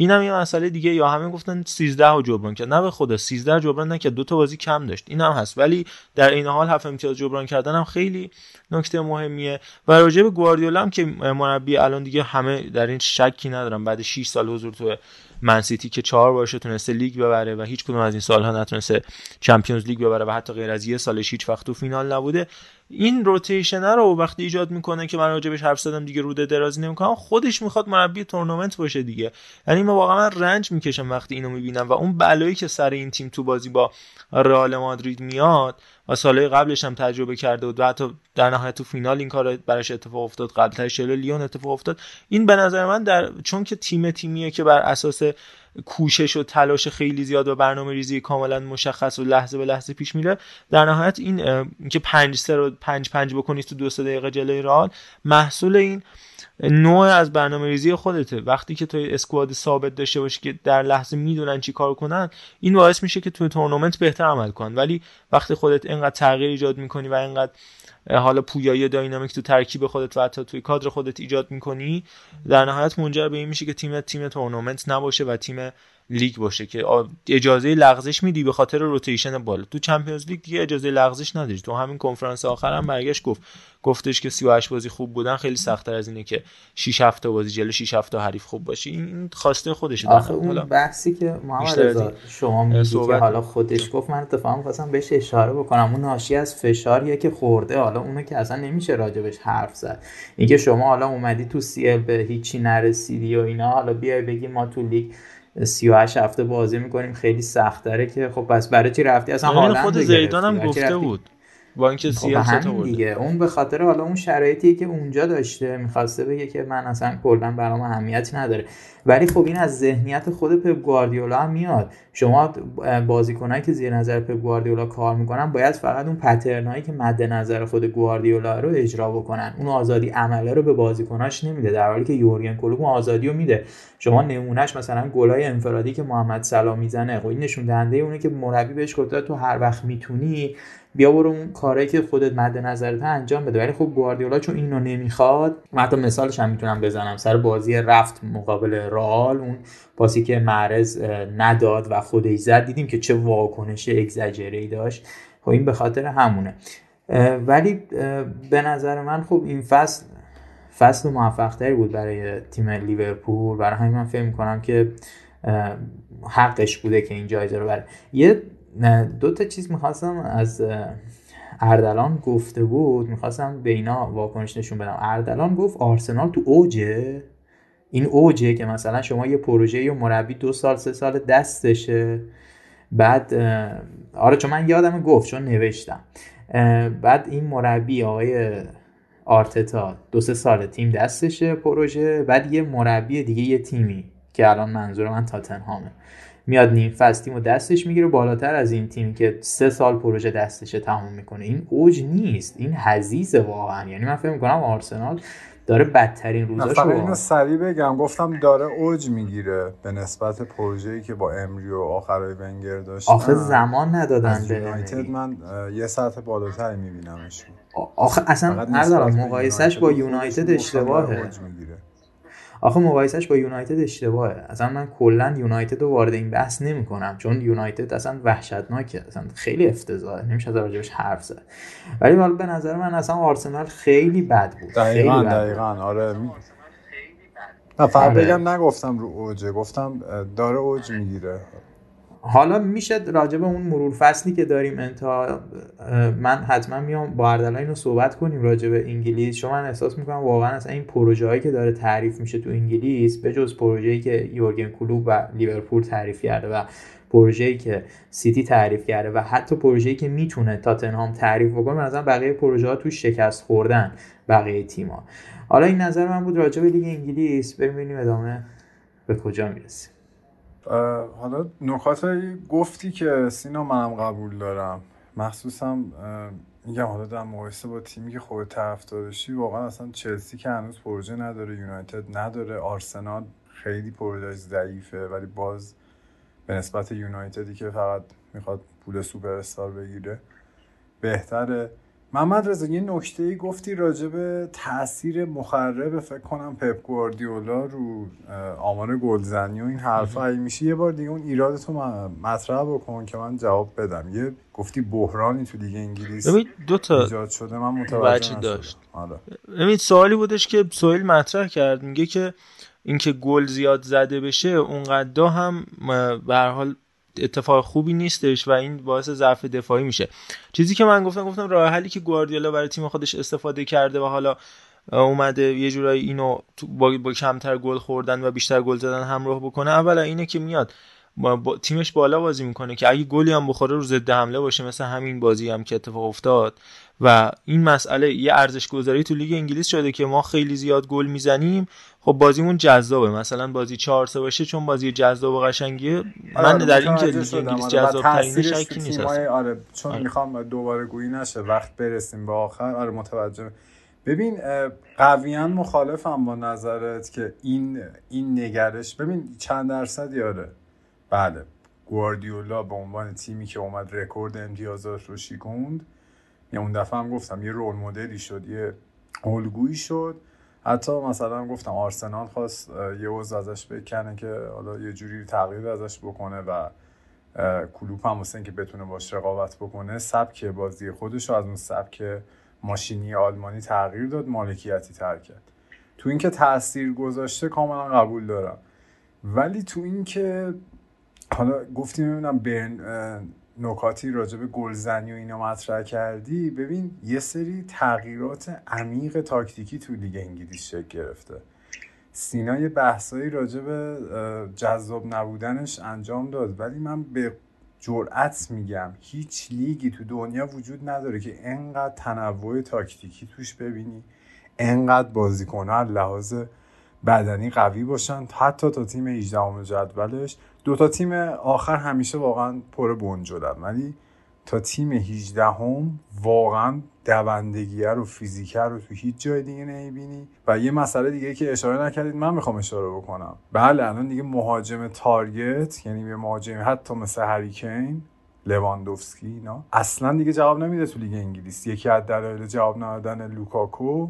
این هم یه مسئله دیگه یا همه گفتن 13 رو جبران کرد. نه به خدا 13 جبران نکرد. دو تا بازی کم داشت. این هم هست. ولی در این حال هفت امتیاز جبران کردن هم خیلی نکته مهمیه. و راجع به گواردیولا هم که مربی الان دیگه همه در این شکی ندارم بعد 6 سال حضور تو منسیتی که چهار بارش تونسته لیگ ببره و هیچ کدوم از این سالها نتونسته Champions League ببره و حتی غیر از یه سالش هیچ وقت تو فینال نبوده. این rotation رو وقتی ایجاد می‌کنه که من راجبش حرف زدم دیگه روده درازی نمی‌کنم خودش می‌خواد مربی تورنمنت باشه دیگه. یعنی من واقعا رنج می‌کشم وقتی اینو می‌بینم و اون بلایی که سر این تیم تو بازی با رئال مادرید میاد و سالهای قبلش هم تجربه کرده بود و حتی در نهایت تو فینال این کار براش اتفاق افتاد شلو لیون اتفاق افتاد. این به نظر من در چون که تیم تیمیه که بر اساس کوشش و تلاش خیلی زیاد و برنامه ریزی کاملا مشخص و لحظه به لحظه پیش میره. در نهایت این که پنج سه رو پنج پنج بکنید تو دو سه دقیقه جلوی رئال محصول این نوع از برنامه ریزی خودته. وقتی که تو اسکواد ثابت داشته باشی که در لحظه می‌دونن چی کار کنن این باعث میشه که تو تورنمنت بهتر عمل کن ولی وقتی خودت اینقدر تغییر ایجاد می‌کنی و اینقدر حالا پویایی dynamic تو ترکیب خودت و حتی توی کادر خودت ایجاد می‌کنی در نهایت منجر به این میشه که تیم تیم تورنمنت نباشه و تیم لیگ باشه که اجازه لغزش میدی به خاطر rotation بالا. تو Champions League دیگه اجازه لغزش نداری. تو همین کنفرانس آخر هم برگشت گفت گفتش که 38 بازی خوب بودن خیلی سختتر از اینه که 6 هفته بازی جلو 6 هفته حریف خوب باشی این خواسته خودشه. آخه اون بحثی که محمد رضا شما میگی که حالا خودش گفت من اتفاقا خواستم بهش اشاره بکنم. اون ناشی از فشاریه که خورده. حالا اونو که اصلا نمیشه راجبش حرف زد. اینکه شما حالا اومدی تو سی به هیچی نرسیدی و اینا حالا بیای بگی ما تو لیگ 38 هفته بازی می‌کنیم خیلی سخت داره که خب پس برای چی رفتی؟ اصلا یعنی هالند خود زیدان هم گفته بود. با اینکه خب دیگه. اون به خاطر حالا اون شرایطی که اونجا داشته. می‌خواسته بگه که من اصلا کلا برام اهمیتی نداره. ولی خب این از ذهنیت خود پپ گواردیولا هم میاد. شما بازیکنایی که زیر نظر پپ گواردیولا کار می‌کنن باید فقط اون پترنایی که مد نظر خود گواردیولا رو اجرا بکنن. اون آزادی عمله رو به بازیکناش نمیده. در حالی که یورگن کلوپ اون آزادی رو میده. شما نمونهش مثلا گلای انفرادی که محمد سلام می‌زنه خب این نشون دهنده اونه که مربی بهش گفته تو هر وقت می‌تونی بیا برو اون کاری که خودت مد نظرت انجام بده. ولی خب گواردیولا چون اینو نمی‌خواد من حتی مثالش هم می‌تونم بزنم. سر بازی رفت مقابل رال اون پاسی که معرض نداد و خودش زد دیدیم که چه واکنش اگزاجری داشت. خب این به خاطر همونه. ولی به نظر من خب این فصل فصل موفق بود برای تیم لیورپول. برای همین من فکر می‌کنم که حقش بوده که این جایزه رو بره یه دو تا چیز می‌خواستم از اردلان گفته بود. می‌خواستم به اینا واکنش نشون بدم. اردلان گفت آرسنال تو اوجه این اوجه که مثلا شما یه پروژه یا مربی دو سال سه سال دستشه. بعد آره چون من یادم گفت چون نوشتم. بعد این مربی آقای آرتتا. دو سه سال تیم دستشه پروژه بعد یه مربی دیگه یه تیمی که الان منظور من تاتنهامه. میاد نیم فصل تیم دستش می‌گیره بالاتر از این تیم که سه سال پروژه دستشه تموم می‌کنه. این اوج نیست. این حزیز واقعا. یعنی من فکر می‌کنم آرسنال داره بدترین روزاشو فقط اینو سریع بگم. گفتم داره اوج می‌گیره به نسبت پروژه‌ای که با امری و آخرای ونگر داشت آخه زمان ندادن به یونایتد من یه سطح بالاتری میبینمش. آخه اصلا ندارم مقایسش با یونایتد اشتباهه. آخه مقایسش با یونایتد اشتباهه. اصلا من کلا یونایتد رو وارد این بحث نمی‌کنم چون یونایتد اصلا وحشتناکه. اصلا خیلی افتضاحه. نمیشه راجبش حرف زد. ولی حالا به نظر من اصلا آرسنال خیلی بد بود. دقیقاً دقیقاً. آره. نه فقط آره. بگم نگفتم رو اوجه گفتم داره اوج می‌گیره. حالا میشه راجع اون مرور فصلی که داریم انتها من حتما میام با اردلان اینو صحبت کنیم راجع انگلیس. چون من احساس می‌کنم واقعا اصلا این پروژه هایی که داره تعریف میشه تو انگلیس به جز پروژه‌ای که یورگن کلوب و لیورپول تعریف کرده و پروژه‌ای که سیتی تعریف کرده و حتی پروژه‌ای که می‌تونه تاتنهام تعریف بکنه مثلا بقیه پروژه ها تو شکست خوردن بقیه تیم‌ها. حالا این نظر من بود راجع به لیگ انگلیس. ببینیم ادامه به کجا می‌رسیم حالا نکات گفتی که سینا منم قبول دارم. مخصوصا میگم حالا در مقایسه با تیمی که خود طرفدارشی واقعا اصلا چلسی که هنوز پروژه نداره یونایتد نداره آرسنال خیلی پروژه ضعیفه ولی باز به نسبت یونایتدی که فقط می‌خواد پول سوپر استار بگیره بهتره. محمد رضا یه نکته ای گفتی راجع به تاثیر مخرب فکر کنم پپ گواردیولا رو آمار گلزنی و این حرفا اگه میشه. یه بار دیگه اون ایرادتو مطرح بکن که من جواب بدم. یه گفتی بحرانی تو لیگ انگلیس دو تا ایجاد شده. من متوجه داشت. ببین سوالی بودش که سویل مطرح کرد. میگه که اینکه گل زیاد زده بشه اونقدر هم به حال اتفاق خوبی نیستش و این باعث ضعف دفاعی میشه. چیزی که من گفتم گفتم راه حلی که گواردیولا برای تیم خودش استفاده کرده و حالا اومده یه جورایی اینو با, با کمتر گل خوردن و بیشتر گل زدن همراه بکنه. اولا اینه که میاد با تیمش بالا بازی می‌کنه که اگه گلی هم بخوره رو ضد حمله باشه مثل همین بازی هم که اتفاق افتاد. و این مسئله یه ارزش گذاری تو لیگ انگلیس شده که ما خیلی زیاد گل می‌زنیم. خب بازیمون جذابه. مثلا بازی 4 3 باشه چون بازی جذاب و قشنگیه. آره من در این که لیگ انگلیس جذاب ترین شکی نیست آره چون آره. می‌خوام دوباره گویی نشه وقت برسیم به آخر. آره متوجه. ببین قویا مخالفم با نظرت که این این نگرش ببین چند درصد یاره بله گواردیولا به عنوان تیمی که اومد رکورد امتیازات رو شیکوند یا اون دفعه هم گفتم یه رول مدلی شد یه الگویی شد. حتی مثلا گفتم آرسنال خواست یه عضو ازش بکنه که حالا یه جوری تغییر ازش بکنه و کلوپ هم واسه که بتونه باش رقابت بکنه سبک بازی خودش رو از اون سبک ماشینی آلمانی تغییر داد مالکیتی تر کرد. تو اینکه تاثیر گذاشته کاملا قبول دارم. ولی تو اینکه حالا گفتیم ببینم برن نکاتی راجع به گلزنی و اینا مطرح کردی ببین یه سری تغییرات عمیق تاکتیکی تو لیگ انگلیس شکل گرفته. سینا یه بحثایی راجع به جذاب نبودنش انجام داد. ولی من به جرأت میگم هیچ لیگی تو دنیا وجود نداره که انقدر تنوع تاکتیکی توش ببینی انقدر بازیکنها لحاظ بدنی قوی باشن. حتی تا تیم 18 جدولش. دو تا تیم آخر همیشه واقعا پر بنجلن ولی تا تیم 18 هم واقعا دوندگیه رو فیزیکه رو تو هیچ جای دیگه نمی‌بینی. و یه مسئله دیگه که اشاره نکردید من می‌خوام اشاره بکنم. بله الان دیگه مهاجم تارگت یعنی به مهاجم حتی مثل هریکین لواندوفسکی اینا اصلا دیگه جواب نمیده تو لیگ انگلیس. یکی از دلایل جواب ندادن لوکاکو.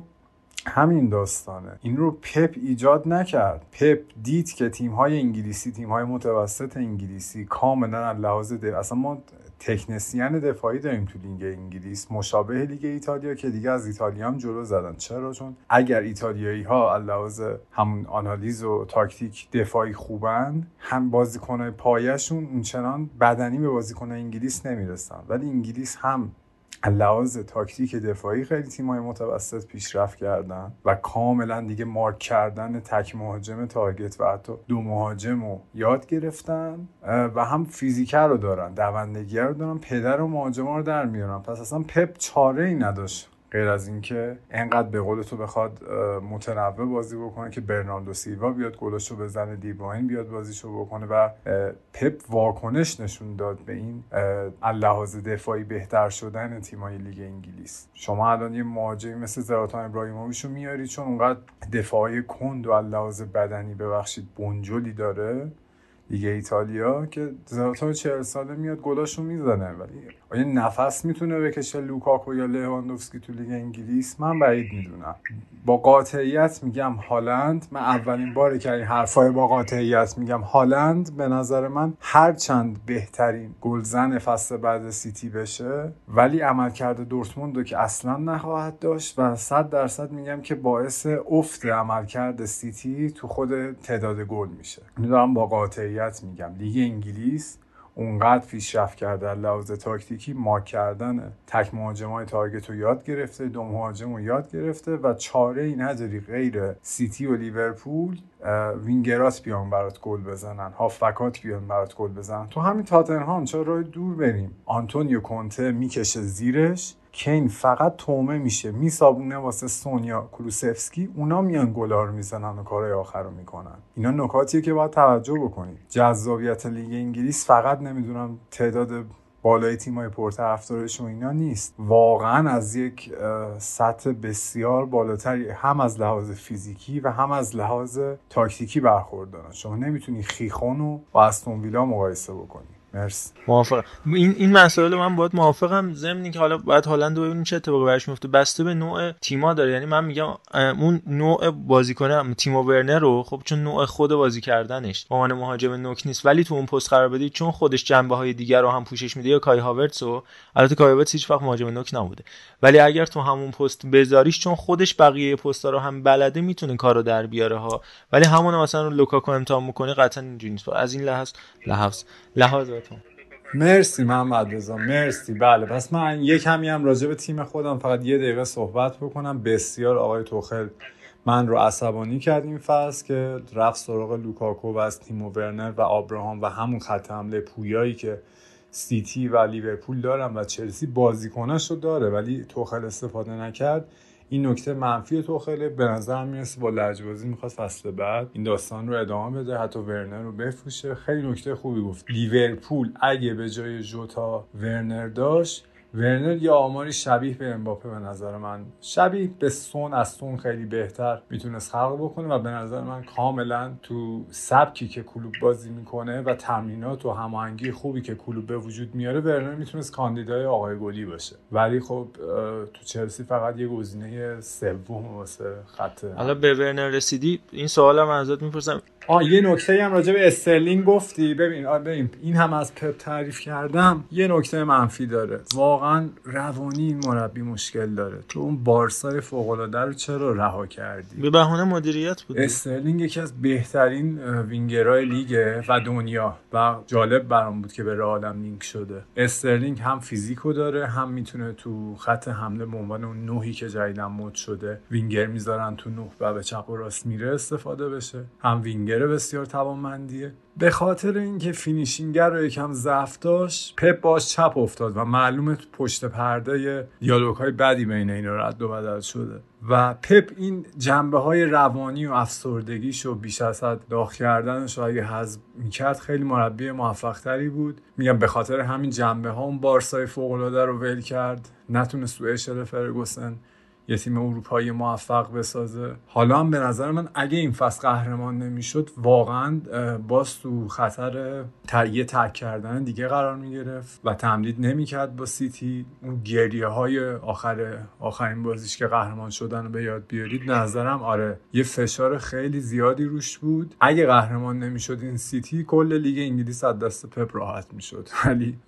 همین داستانه. این رو پپ ایجاد نکرد. پپ دید که تیم های انگلیسی تیم های متوسط انگلیسی کاملا لحاظ اصلا ما تکنسین دفاعی داریم تو لیگ انگلیس. مشابه لیگ ایتالیا که دیگه از ایتالیا هم جلو زدن. چرا؟ چون اگر ایتالیایی ها لحاظ همون آنالیز و تاکتیک دفاعی خوبن هم بازیکنهای پایشون اونچنان بدنی به بازیکنهای انگلیس نمی‌رسن. ولی انگلیس هم لحاظ تاکتیک دفاعی خیلی تیمای متوسط پیشرفت کردن و کاملا دیگه مارک کردن تک مهاجم تارگت و حتی دو مهاجم رو یاد گرفتن و هم فیزیکه رو دارن دوندگی رو دارن پدر و مهاجم رو در میارن. پس اصلا پپ چاره ای نداشت. غیر از اینکه انقدر به قول تو بخواد متنوع بازی بکنه که برناردو سیلوا بیاد گلشو بزنه دیبراین بیاد بازیشو بکنه و پپ واکنش نشون داد به این لحاظ دفاعی بهتر شدن تیمای لیگ انگلیس. شما الان یه مهاجمی مثل زلاتان ابراهیموویچ رو میاری چون اونقدر دفاعی کند و لحاظ بدنی ببخشید بنجلی داره لیگ ایتالیا که زلاتان 40 ساله میاد گلاشو می‌زنه. ولی آیا نفس می‌تونه بکشه لوکاکو یا لواندوفسکی تو لیگ انگلیس؟ من بعید می‌دونم. با قاطعیت میگم هالند. من اولین باره که این حرفای با قاطعیت میگم هالند به نظر من هر چند بهترین گلزن فصل بعد سیتی بشه ولی عملکرد دورتموند رو که اصلا نخواهد داشت و صد درصد میگم که باعث افت عملکرد سیتی تو خود تعداد گل میشه. می‌دونم با قاطعیت میگم. لیگ انگلیس اونقدر پیشرفت کرده لحاظ تاکتیکی ما کردن تک مهاجم های تارگت رو یاد گرفته دو مهاجم رو یاد گرفته و چاره ای نداری غیر سیتی و لیورپول وینگرات بیان برات گل بزنن هافبکات بیان برات گل بزنن. تو همین تاتنهام چرا راه دور بریم؟ آنتونیو کنته می‌کشه زیرش. کین فقط تومه میشه. میسابونه واسه سونیا کلوسفسکی. اونا میان گلا رو می‌زنن و کارهای آخر رو می‌کنن. اینا نکاتیه که باید توجه بکنید جذابیت لیگ انگلیس فقط نمی‌دونم تعداد بالای تیمای پرطرفدارش و اینا نیست. واقعا از یک سطح بسیار بالاتری هم از لحاظ فیزیکی و هم از لحاظ تاکتیکی برخوردارن. شما نمی‌تونی خیخون رو با استون ویلا مقایسه بکنی. مرسی. موافقم این این مسائل من باید موافقم. ضمن که حالا باید هالند رو ببینیم چه اتفاقی براش میفته. بسته به نوع تیما داره. یعنی من میگم اون نوع بازیکن تیمو ورنر رو خب چون نوع خود بازی کردنش به عنوان مهاجم نوک نیست. ولی تو اون پست قرار بدی چون خودش جنبه های دیگر رو هم پوشش میده یا کای هاورتس و البته کای هاورتس هیچ وقت مهاجم نوک نبوده. ولی اگر تو همون پست بذاریش چون خودش بقیه پستا رو هم بلده می‌تونه کارو در بیاره ها. ولی همون مثلا لوکاکو امتحان می‌کنه قطعا اینجوری نیست. از این لحاظ لحاظ لحاظاتون مرسی محمد رضا مرسی. بله پس من یه کمی هم راجع به تیم خودم فقط یه دقیقه صحبت بکنم. بسیار آقای توخل من رو عصبانی کرد این فصل که رفت سراغ لوکاکو و از تیمو ورنر و آبراهام و همون خط حمله پویایی که سیتی و لیورپول دارن و چلسی بازیکناش رو داره. ولی توخل استفاده نکرد. این نکته منفی توخله به نظر می‌رسه با لجبازی می‌خواد فصل بعد این داستان رو ادامه بده حتی ورنر رو بفروشه. خیلی نکته خوبی گفت. لیورپول اگه به جای جوتا ورنر داشت ورنر یا آماری شبیه به امباپه به نظر من. شبیه به سون از سون خیلی بهتر می‌تونست خلق بکنه و به نظر من کاملا تو سبکی که کلوب بازی می‌کنه و تمرینات و هماهنگی خوبی که کلوب به وجود میاره ورنر می‌تونست کاندیدای آقای گلی باشه. ولی خب تو چلسی فقط یه گزینه سوم واسه خط حالا به ورنر رسیدی این سوالم ازت می‌پرسم. آه یه نکته هم راجع به استرلینگ گفتی. ببین ببین این هم از پپ تعریف کردم. یه نکته منفی داره. واقعا روانی این مربی مشکل داره. تو اون بارسای فوق العاده رو چرا رها کردی؟ به بهونه مدیریت بود استرلینگ یکی از بهترین وینگرهای لیگ و دنیا و جالب برام بود که به رئالم لینک شده. استرلینگ هم فیزیکو داره هم می‌تونه تو خط حمله به عنوان اون نوکی که جدیداً مد شده وینگر می‌ذارن تو نوک و به چپ و راست میره استفاده بشه. هم وینگر بسیار توانمندیه. به خاطر اینکه finishing رو یکم ضعف داشت پپ باش چپ افتاد و معلومه پشت پرده دیالوگ های بدی بین اینا رد و بدل شده. و پپ این جنبه های روانی و افسردگیش و بیش از حد داغ کردنش رو اگه حذف می‌کرد خیلی مربی موفق تری بود. میگم به خاطر همین جنبه ها اون بارسای فوق العاده رو ول کرد. نتونست تو اشل فرگوسن. یه تیم اروپایی موفق بسازه. حالا هم به نظر من اگه این فصل قهرمان نمی‌شد واقعا باز تو خطر یه ترک کردن دیگه قرار می‌گرفت و تمدید نمی‌کرد با سیتی. اون گریه های آخر آخرین بازیش که قهرمان شدن رو به یاد بیارید نظرم آره یه فشار خیلی زیادی روش بود. اگه قهرمان نمی‌شد این سیتی کل لیگ انگلیس از دست پپ راحت می‌شد. ولی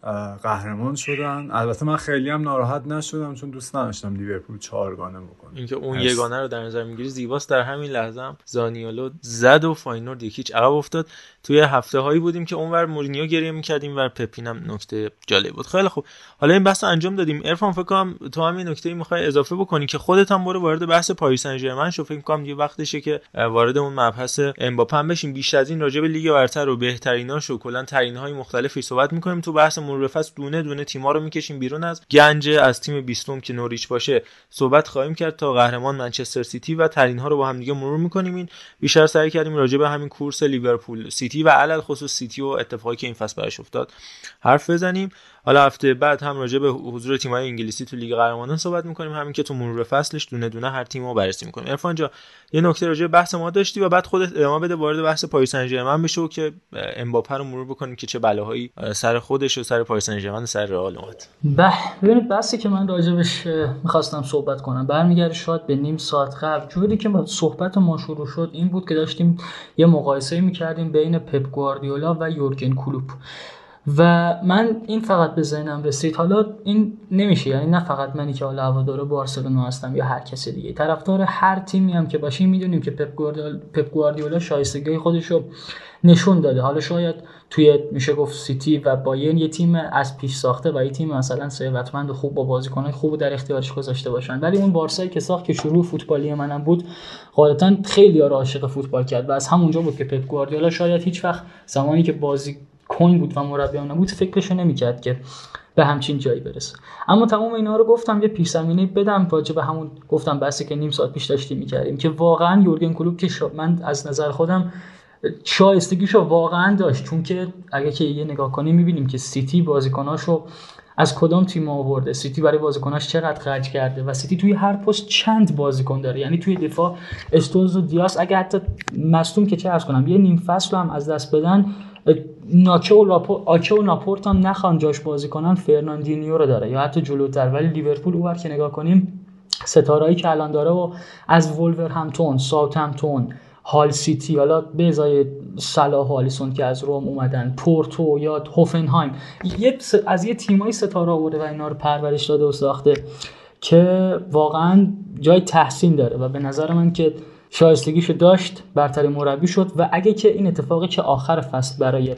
قهرمان شدن. البته من خیلی هم ناراحت نشدم چون دوست نداشتم لیورپول چهار یگانه بکنه. اینکه اون هست. یگانه رو در نظر می‌گیری زیباست. در همین لحظه هم زانیولو زد و فاینورد یک هیچ عقب افتاد. توی هفته هایی بودیم که اونور مورینیو گریه می‌کردیم ور پپ اینم نکته جالب بود. خیلی خوب. حالا این بحث انجام دادیم. عرفان فکر کنم تو هم این نکته می‌خوای اضافه بکنی که خودت هم برو وارد بحث پاریس سن ژرمن شو. فکر کنم یه وقتشه که وارد اون مبحث امباپه هم بشیم. بیشتر از این راجع به لیگ برتر و بهتریناش و کلا ترینهای مختلفی صحبت می‌کنیم. تو بحث مرور فصل دونه دونه تیم‌ها رو می‌کشیم بیرون از گنج از تیم 20 که نوریچ باشه. صحبت خواهیم کرد تا قهرمان منچستر سیتی و ترین ها رو با هم دیگه مرور می‌کنیم. این بیشتر سعی کردیم راجع به همین کورس لیورپول سیتی و علی‌الخصوص سیتی و اتفاقی که این فصل براش افتاد حرف بزنیم. حالا هفته بعد هم راجع به حضور تیم‌های انگلیسی تو لیگ قهرمانان صحبت می‌کنیم. همین که تو مرور فصلش دونه دونه هر تیم رو بررسی می‌کنیم. عرفان جا یه نکته راجع به بحث ما داشتی و بعد خودت ادامه بده وارد بحث پاریس سن بشه و که امباپه رو مرور بکنیم که چه بلاهایی سر خودش و سر پاریس سن سر رئال اومد. به ببینید بحثی که من راجبش می‌خواستم صحبت کنم. برمیگرده شاید به نیم ساعت قبل. جوری که صحبت ما شروع شد این بود که داشتیم یه مقایسه می‌کردیم بین پپ گواردیولا و یورگن کلوپ. و من این فقط به ذهنم رسید. حالا این نمیشه یعنی نه فقط منی که حالا هوادار بارسلونا هستم یا هر کسی دیگه. طرفدار هر تیمی هم که باشیم می‌دونیم که پپ گواردیولا پپ گواردیولا شایستگی خودش رو نشون داده. حالا شاید توی میشه گفت سیتی و بایرن یه تیم از پیش ساخته و یه تیم مثلا ثروتمند و خوب با بازیکنای خوب در اختیارش گذاشته باشن. ولی اون بارسایی که ساخت که شروع فوتبالی منم بود غالبا خیلی عاشق فوتبال کرد و از همونجا بود که پپ گواردیولا شاید هیچ وقت زمانی که بازی کن بود و مربی نبود فکرشو نمی‌کرد که به همچین جایی برسه. اما تمام اینا رو گفتم یه پیش زمینه بدم راجع به همون گفتم بحثی که نیم ساعت پیش داشتیم می‌کردیم که واقعا یورگن کلوب که من از نظر خودم شایستگیشو واقعا داشت. چون که اگه که یه نگاه کنیم می‌بینیم که سیتی بازیکناشو از کدام تیم آورده؟ سیتی برای بازیکناش چقدر خرج کرده؟ و سیتی توی هر پست چند بازیکن داره؟ یعنی توی دفاع استونز و دیاس اگه حتی مصدوم که چه عرض کنم یه نیم فصل هم از دست بدن آکه و لاپو... آکه و لاپورت هم نخوان جاش بازی کنن فرناندینیو رو داره. یا حتی جلوتر ولی لیورپول اونور که نگاه کنیم ستارهایی که الان داره و از وولور همتون ساوت همتون هال سیتی حالا به ازای صلاح آلیسون که از روم اومدن پورتو یا هوفنهایم یه از یه تیمایی ستاره آورده و اینا رو پرورش داده و ساخته که واقعا جای تحسین داره. و به نظر من که شایستگیشو داشت برتری مربی شد و اگه که این اتفاقی که آخر فصل برای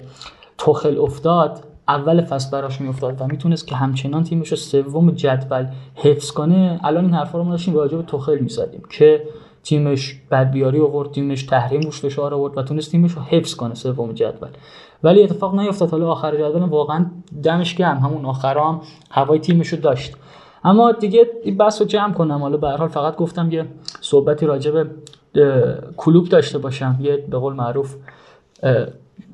توخل افتاد اول فصل براش میافتاد و می‌تونست که همچنان تیمش رو سوم جدول حفظ کنه الان این حرفا رو ما داشتیم راجع به توخل می‌زدیم که تیمش بدبیاری آورد تیمش تحریم روش فشار آورد و تونست تیمش رو حفظ کنه سوم جدول. ولی اتفاق نیفتاد. حالا آخر جدول واقعا دمش گرم. همون آخر هم هوای تیمش رو داشت. اما دیگه این بحث رو جمع کنم. حالا به حال فقط گفتم یه صحبتی راجع به کلوب داشته باشم یه به قول معروف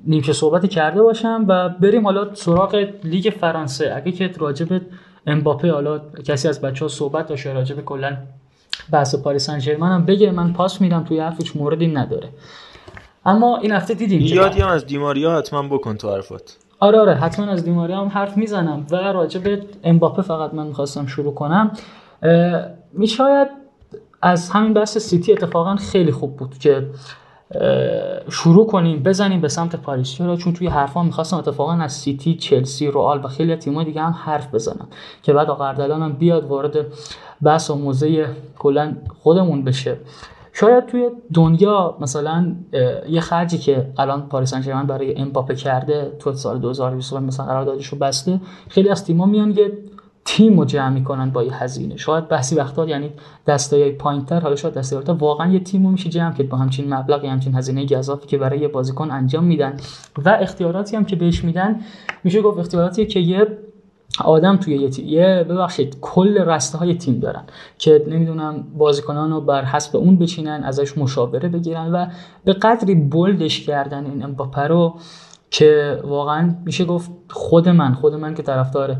نیمچه صحبتی کرده باشم و بریم حالا سراغ لیگ فرانسه. اگه که راجع به امباپه حالا کسی از بچه ها صحبت داشته راجع به کلا بحث پاریس سن ژرمن هم بگه من پاس میدم توی حرفش موردی نداره. اما این هفته دیدیم یادی هم از دی ماریا حتما بکن تو حرفات. آره آره حتما از دی ماریا هم حرف می‌زنم و راجع به امباپه فقط من می‌خواستم شروع کنم. شاید از همین بحث سیتی اتفاقا خیلی خوب بود که شروع کنیم بزنیم به سمت پاریس. چرا؟ چون توی حرفا می‌خواستم اتفاقا از سیتی چلسی رئال و خیلی تیم‌های دیگه هم حرف بزنم که بعد آقردلان هم بیاد وارد بحث و موزه کلا خودمون بشه. شاید توی دنیا مثلا یه خرجی که الان پاریس سن برای امباپه کرده تو سال 2020 مثلا قراردادش رو بسته خیلی از تیم‌ها میان یه تیم رو جمع می‌کنن با یه هزینه. شاید بحثی وقتا یعنی دستای پایینتر حالا شاید دستای واقعا یه تیم رو میشه جمع کرد با همچین مبلغ همچین هزینه گذافی که برای یه بازیکن انجام میدن. و اختیاراتی هم که بهش میدن میشه گفت اختیاراتی که یه آدم توی یه تیم یه ببخشید کل رسته های تیم دارن که نمی‌دونم بازیکنان رو بر حسب اون بچینن ازش مشاوره بگیرن و به قدری بولدش کردن این امباپه رو که واقعا میشه گفت خود من خود من که طرفدار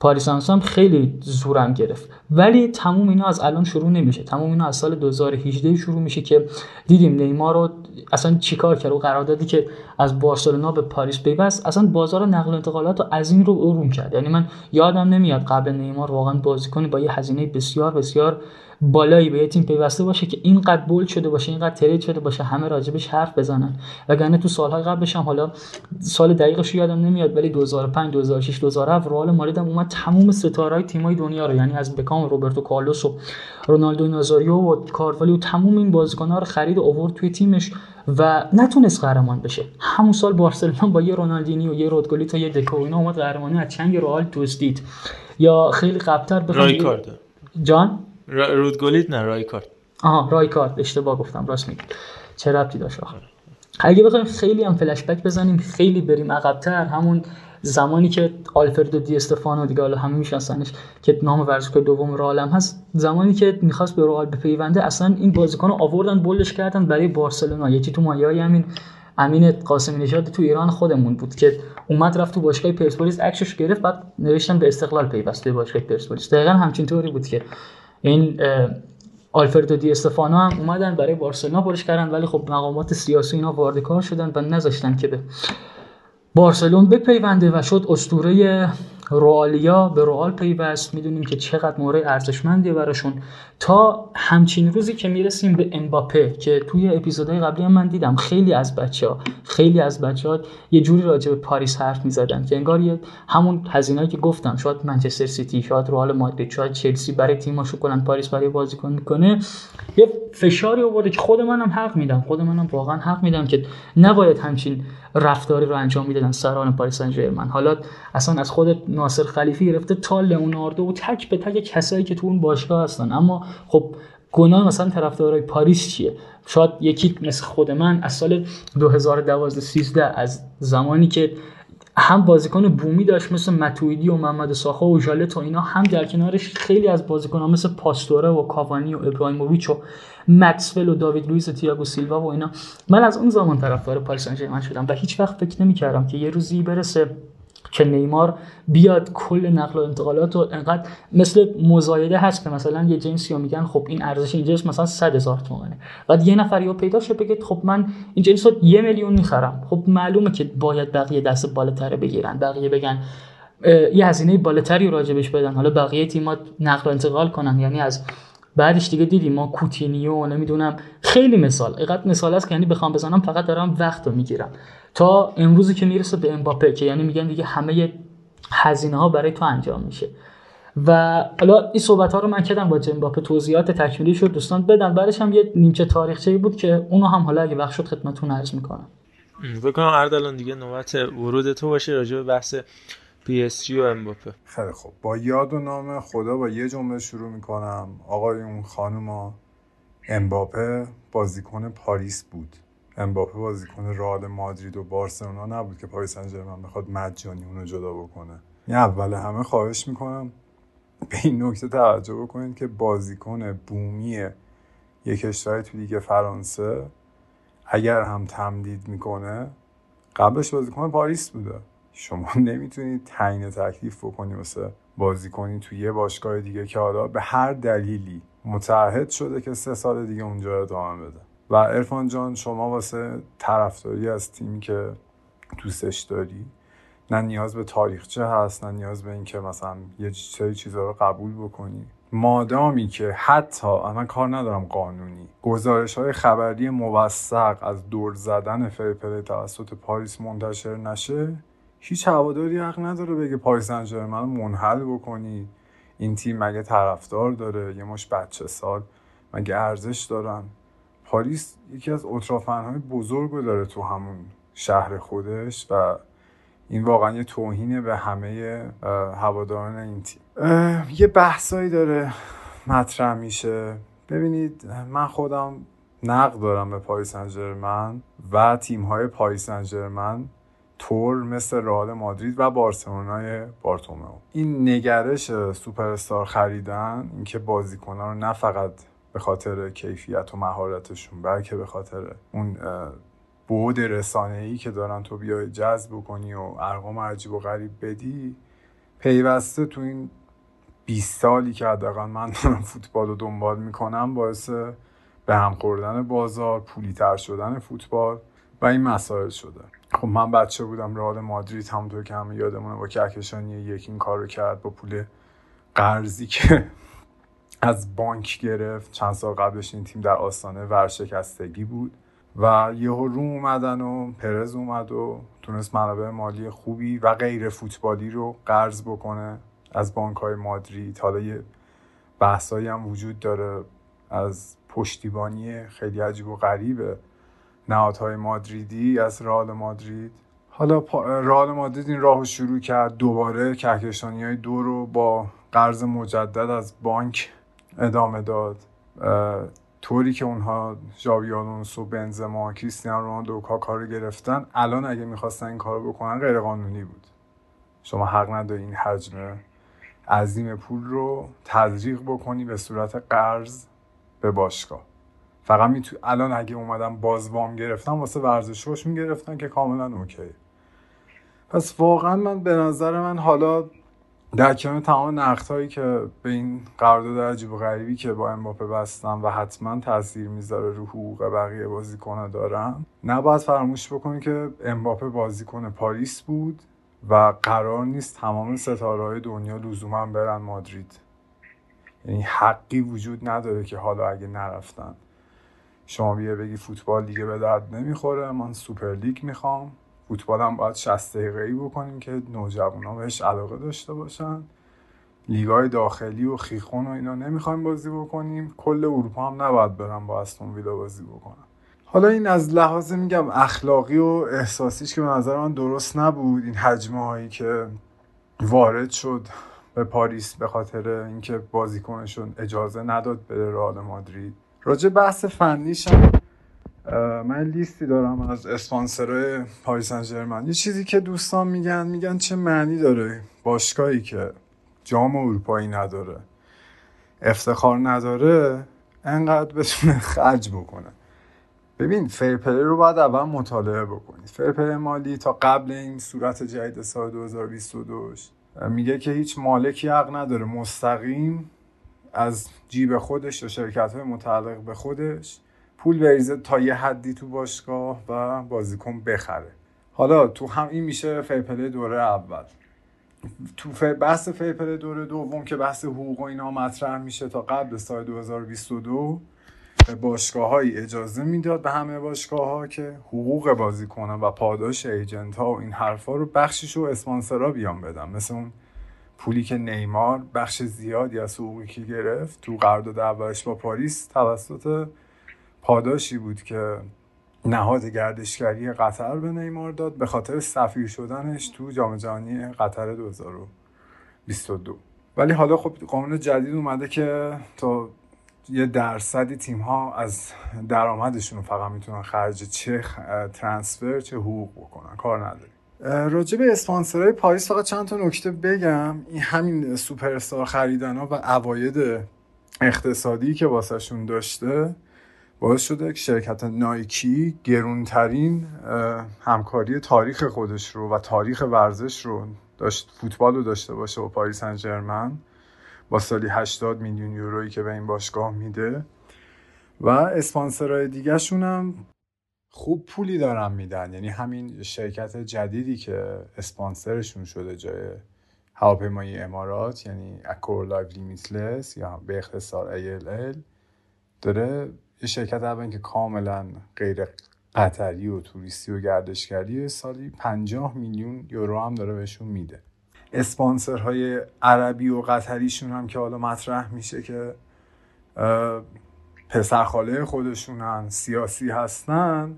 پاریس هم خیلی زورم گرفت. ولی تموم اینا از الان شروع نمیشه. تموم اینا از سال 2018 شروع میشه که دیدیم نیمار رو اصلا چیکار کرد؟ و قراردادی که از بارسلونا به پاریس پیوست اصلا بازار نقل و انتقالات رو از این رو اروم کرد. یعنی من یادم نمیاد قبل نیمار واقعا بازیکنی با یه هزینه بسیار بسیار بالایی به یه تیم پیوسته باشه که اینقدر بول شده باشه اینقدر ترید شده باشه همه راجبش حرف بزنن. وگرنه تو سالهای قبلش هم حالا سال دقیقش یادم نمیاد ولی 2005 2006 2007 رئال مادرید هم اومد تمام ستارهای تیمای دنیا رو یعنی از بکام روبرتو کارلوس و رونالدو نازاریو و کاروالی و تمام این بازیکن‌ها رو خرید و آورد توی تیمش و نتونست قهرمان بشه. همون سال بارسلونا با یه رونالدینیو یه رودگولیت و یه دکو اینا اومد قهرمانی از چنگ رئال دزدید یا خیلی قبلتر بخوام جان؟ رودگولیت نه رایکارد آها رایکارد اشتباه گفتم راست میگی. چه ربطی داشت آخر اگه بخوایم خیلی هم فلش بک بزنیم خیلی بریم عقبتر همون زمانی که آلفردو دی استفانو دیگه حالا همه میشناسنش که نام ورزشکار دوم رئال هم هست زمانی که می‌خواست به رئال بپیونده اصلا این بازیکن آوردن بولش کردن برای بارسلونا. یکی تو مایه همین امین قاسمی نژاد تو ایران خودمون بود که اومد رفت تو باشگاه پرسپولیس عکسش گرفت بعد نوشتن به استقلال پیوست باشگاه پرسپولیس. دقیقا همچین طوری بود که این آلفردو دی استفانو هم اومدن برای بارسلونا پرش کردن ولی خب مقامات سیاسی اینا وارد کار شدن و نذاشتن که به بارسلون بپیونده و شد اسطوره روالیا به روال پیوست. می‌دونیم که چقدر مورد ارزشمندیه براشون. تا همچین روزی که می‌رسیم به امباپه که توی اپیزودهای قبلی هم من دیدم. خیلی از بچه ها خیلی از بچه ها یه جوری راجع به پاریس حرف می‌زدن که انگار یه همون هزینه‌ای که گفتم شاید منچستر سیتی شاید رئال مادرید شاید چلسی برای تیماشو کنن پاریس برای بازیکن می‌کنه. یه فشاری آورده که خود منم حق میدم. خود منم واقعا حق میدم که نباید همچین رفتاری رو انجام می‌دادن سران پاریس سن ژرمن. حالا اصلا از خود ناصر خلیفی گرفته تا لئوناردو و تک به تک کسایی که تو اون باشگاه هستن. اما خب گناه مثلا طرفدارای پاریس چیه؟ شاید یکی مثل خود من از سال 2012 13 از زمانی که هم بازیکن بومی داشت مثل متویدی و محمد ساخا و ژالت و اینا هم در کنارش خیلی از ها مثل پاستوره و کاوانی و ابراهیموویچ و مکسول و داوید لوئیس و تییاگو سیلوا و اینا. من از اون زمان طرفدار پاریس سن شدم و هیچ وقت فکر نمی‌کردم که یه روزی برسه که نیمار بیاد کل نقل و انتقالات و انقدر مثل مزایده هست که مثلا یه جنسی رو میگن خب این ارزش این جنس مثلا 100 هزار تومنه بعد یه نفر یا پیدا شه بگه خب من این جنس رو یه میلیون می‌خرم. خب معلومه که باید بقیه دست بالاتر بگیرن بقیه بگن یه هزینه بالاتری راجبش بدن. حالا بقیه تیمات نقل و انتقال کنن یعنی از بعدش دیگه دیدیم ما کوتینیو نمی‌دونم خیلی مثال. اینقدر مثال است که یعنی بخوام بزنم فقط دارم وقت رو می‌گیرم. تا امروزی که می‌رسه به امباپه که یعنی میگن دیگه همه هزینه ها برای تو انجام میشه. و حالا این صحبت ها رو من کردم با امباپه توضیحات تکمیلی شد دوستان بدن. بعدش هم یه نیمچه تاریخچه بود که اونو هم حالا اگه وقت شد خدمتتون عرض می‌کنم. بکنم اردلان دیگه نوبت ورود تو باشه راجع به بحث پی اس جی و امباپه. خیلی خوب. با یاد و نام خدا با یه جمله شروع می‌کنم. آقایون خانوما امباپه بازیکن پاریس بود. امباپه بازیکن رئال مادرید و بارسلونا نبود که پاریس سن بخواد مجانی اونو جدا بکنه. این اول همه خواهش می‌کنم به این نکته توجه بکنید که بازیکن بومی یک کشور تو لیگ فرانسه اگر هم تمدید می‌کنه قبلش بازیکن پاریس بوده. شما نمی‌تونید تعیین تکلیف بکنی واسه بازیکنی توی یه باشگاه دیگه که حالا به هر دلیلی متعهد شده که سه سال دیگه اونجا ادامه بده. و عرفان جان شما واسه طرفداری از تیمی که دوستش داری نه نیاز به تاریخچه هست نه نیاز به اینکه مثلا یه سری چیزا رو قبول بکنی. مادامی که حتی من کار ندارم قانونی گزارش های خبری موثق از دور زدن fair play توسط پاریس منتشر نشه هیچ هواداری حق نداره بگه پاریس من منحل بکنی. این تیم مگه طرفدار داره؟ یه مش بچه سال. مگه ارزش دارن؟ پاریس یکی از های بزرگ داره تو همون شهر خودش و این واقعا یه توهینه به همه هواداران این تیم. یه بحثایی داره. مطرح میشه. ببینید من خودم نقد دارم به پاریس انجرمن و تیم های پاریس انجرمن تور مثل رئال مادرید و بارسلونای بارتومئو. این نگرش سوپر خریدن اینکه بازیکنان رو نه فقط به خاطر کیفیت و مهارتشون بلکه به خاطر اون بود رسانه ای که دارن تو بیای جذب کنی و ارقام عجیب و غریب بدی پیوسته تو این 20 سالی که حداقل من دارم فوتبال رو دنبال می‌کنم باعث به هم خوردن بازار پولی تر شدن فوتبال و این مسائل شده. خب من بچه بودم رئال مادرید همونطور که همه یادمونه با کهکشانی یک این کار رو کرد با پول قرضی که از بانک گرفت. چند سال قبلش این تیم در آستانه ورشکستگی بود و یهو رو اومدن و پرز اومد و تونست منابع مالی خوبی و غیر فوتبالی رو قرض بکنه. از بانک های مادرید حالا یه بحثایی هم وجود داره از پشتیبانی خیلی عجیب و غریبه. نهادهای مادریدی از رئال مادرید. حالا رئال مادرید این راه شروع کرد دوباره کهکشانی های دو رو با قرض مجدد از بانک ادامه داد. طوری که اونها ژاوی آلونسو بنزما کریستیانو رونالدو و کاکا رو گرفتن الان اگه می‌خواستن این کارو بکنن غیر قانونی بود. شما حق نداری این حجم عظیم پول رو تزریق بکنی به صورت قرض به باشگاه. فقط میتو الان اگه اومدن باز وام گرفتن واسه ورزشگاهش می‌گرفتن که کاملا اوکی. پس واقعا من به نظر من حالا در کنار تمام هایی که به این قرارداد عجیب و غریبی که با امباپه بستم و حتما تاثیر می‌ذاره رو حقوق بقیه بازیکنها دارم نباید فراموش بکنی که امباپه بازیکن پاریس بود و قرار نیست تمام ستاره های دنیا لزوما برن مادرید. یعنی حقی وجود نداره که حالا اگه نرفتن. شما بیا بگی فوتبال دیگه به درد نمی‌خوره من سوپر لیگ می‌خوام. فوتبال هم باید 60 دقیقه ای بکنیم که ها بهش علاقه داشته باشن. لیگای داخلی و خیخون و اینا نمی‌خوایم بازی بکنیم. کل اروپا هم نباید برن با استون ویلا بازی بکنن. حالا این از لحاظ میگم اخلاقی و احساسیش که به نظر من درست نبود. این حجمه هایی که وارد شد به پاریس به خاطر اینکه بازیکنشون اجازه نداد بره رئال مادرید. راجع بحث فنیش من لیستی دارم از اسپانسرهای پاریس سن یه چیزی که دوستان میگن میگن چه معنی داره. باشگاهی که جام اروپایی نداره افتخار نداره انقدر بتونه خرج بکنه. ببین fair play رو باید اول مطالعه بکنید. fair play مالی تا قبل این صورت جدید سال 2022 میگه که هیچ مالکی حق نداره. مستقیم از جیب خودش یا شرکت های متعلق به خودش پول بریزه تا یه حدی تو باشگاه و بازیکن بخره. حالا تو هم این میشه fair play دوره اول. تو بحث fair play دوره دوم که بحث حقوق و اینا مطرح میشه تا قبل سال 2022 باشگاه های اجازه می‌داد به همه باشگاه ها که حقوق بازیکنان و پاداش agent ها و این حرفا رو بخشش رو اسپانسرها بیان بدن. مثل اون پولی که نیمار بخش زیادی از حقوقی که گرفت تو قرارداد اولش با پاریس توسط پاداشی بود که نهاد گردشگری قطر به نیمار داد به خاطر سفیر شدنش تو جام جهانی قطر 2022 ولی حالا خب قانون جدید اومده که تا یه درصدی تیم ها از درآمدشون فقط می‌تونن خرج چه ترانسفر چه حقوق بکنن. کار نداری راجع به اسپانسرهای پاریس فقط چند تا نکته بگم. این همین سوپرستار خریدن ها و عواید اقتصادی که واسهشون داشته باعث شده که شرکت نایکی گرونترین همکاری تاریخ خودش رو و تاریخ ورزش رو داشت فوتبال رو داشته باشه با پاریس سن با سالی 80 میلیون یورویی که به این باشگاه میده. و اسپانسرهای دیگه هم خوب پولی دارن میدن. یعنی همین شرکت جدیدی که اسپانسرشون شده جای هواپیمایی امارات یعنی Accor Live Limitless یا به اختصار ALL داره یه شرکت اول که کاملا غیر قطری و توریستی و گردشگری سالی 50 میلیون یورو هم داره بهشون میده. اسپانسرهای عربی و قطریشون هم که حالا مطرح میشه که پسرخاله خودشونن سیاسی هستن.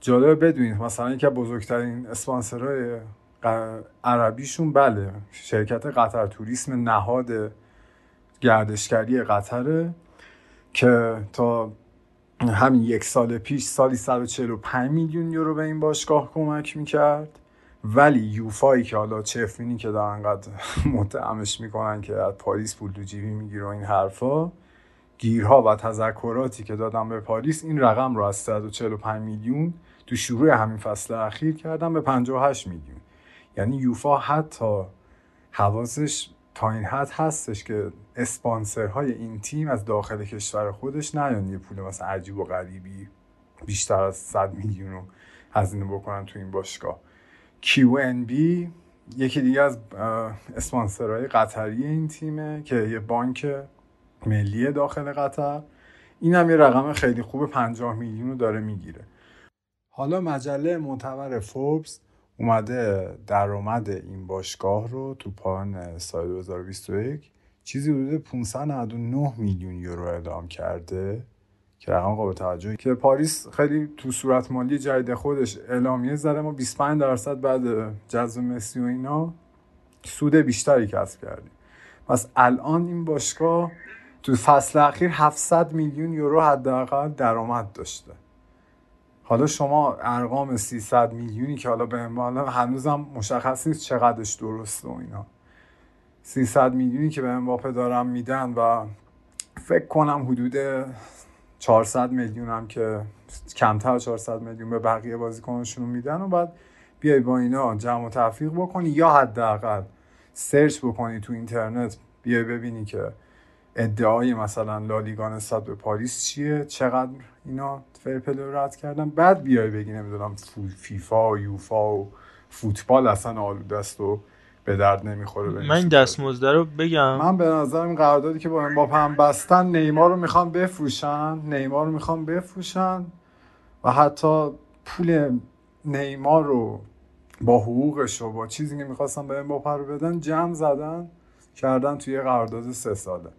جالب بدونید مثلا یکی بزرگترین اسپانسرهای عربیشون بله شرکت قطر توریسم نهاد گردشگری قطره که تا همین یک سال پیش سالی 145 میلیون یورو به این باشگاه کمک می‌کرد. ولی یوفایی که حالا چفرینی که دارن قد متهمش می‌کنن که از پاریس پول تو جیبی می‌گیره این حرفا گیرها و تذکراتی که دادم به پاریس این رقم رو از 145 میلیون تو شروع همین فصل اخیر کردم به 58 میلیون. یعنی یوفا حتی حواسش تا این حد هستش که اسپانسرهای این تیم از داخل کشور خودش نیان یه پول مثلا عجیب و غریبی بیشتر از 100 میلیون رو هزینه بکنن تو این باشگاه. QNB یکی دیگه از اسپانسرهای قطری این تیمه که یه بانک ملی داخل قطر. این هم یه رقم خیلی خوب 50 میلیون رو داره می‌گیره. حالا مجله معتبر فوربس اومده درآمد این باشگاه رو تو پایان سال 2021 چیزی حدود 599 میلیون یورو اعلام کرده که رقم قابل توجهی. که پاریس خیلی تو صورت مالی جدید خودش اعلامیه زده ما 25 درصد بعد جذب مسی و اینا سود بیشتری کسب کردیم. پس الان این باشگاه تو فصل اخیر 700 میلیون یورو حداقل درآمد داشته. حالا شما ارقام 300 میلیونی که حالا به حالا هنوزم مشخص نیست چقدرش درسته و اینا. 300 میلیونی که به امباپه دارم میدن و فکر کنم حدود 400 میلیون هم که کمتر 400 میلیون به بقیه بازیکنشون میدن و بعد بیای با اینا جمع و تفریق بکنی یا حداقل search بکنی تو اینترنت بیای ببینی که ادعای مثلا لالیگا نسبت به پاریس چیه؟ چقدر اینا fair play رد کردن؟ بعد بیای بگی نمی‌دونم فیفا و یوفا و فوتبال اصلا آلوده است و به درد نمی‌خوره من این دستمزده رو بگم. من به نظر این قراردادی که با امباپه هم بستن نیمار رو می‌خوان بفروشن نیمار رو می‌خوان بفروشن و حتی پول نیمار رو با حقوقش و با چیزی که می‌خواستن به امباپه رو بدن جمع زدن کردن توی قرارداد سه ساله.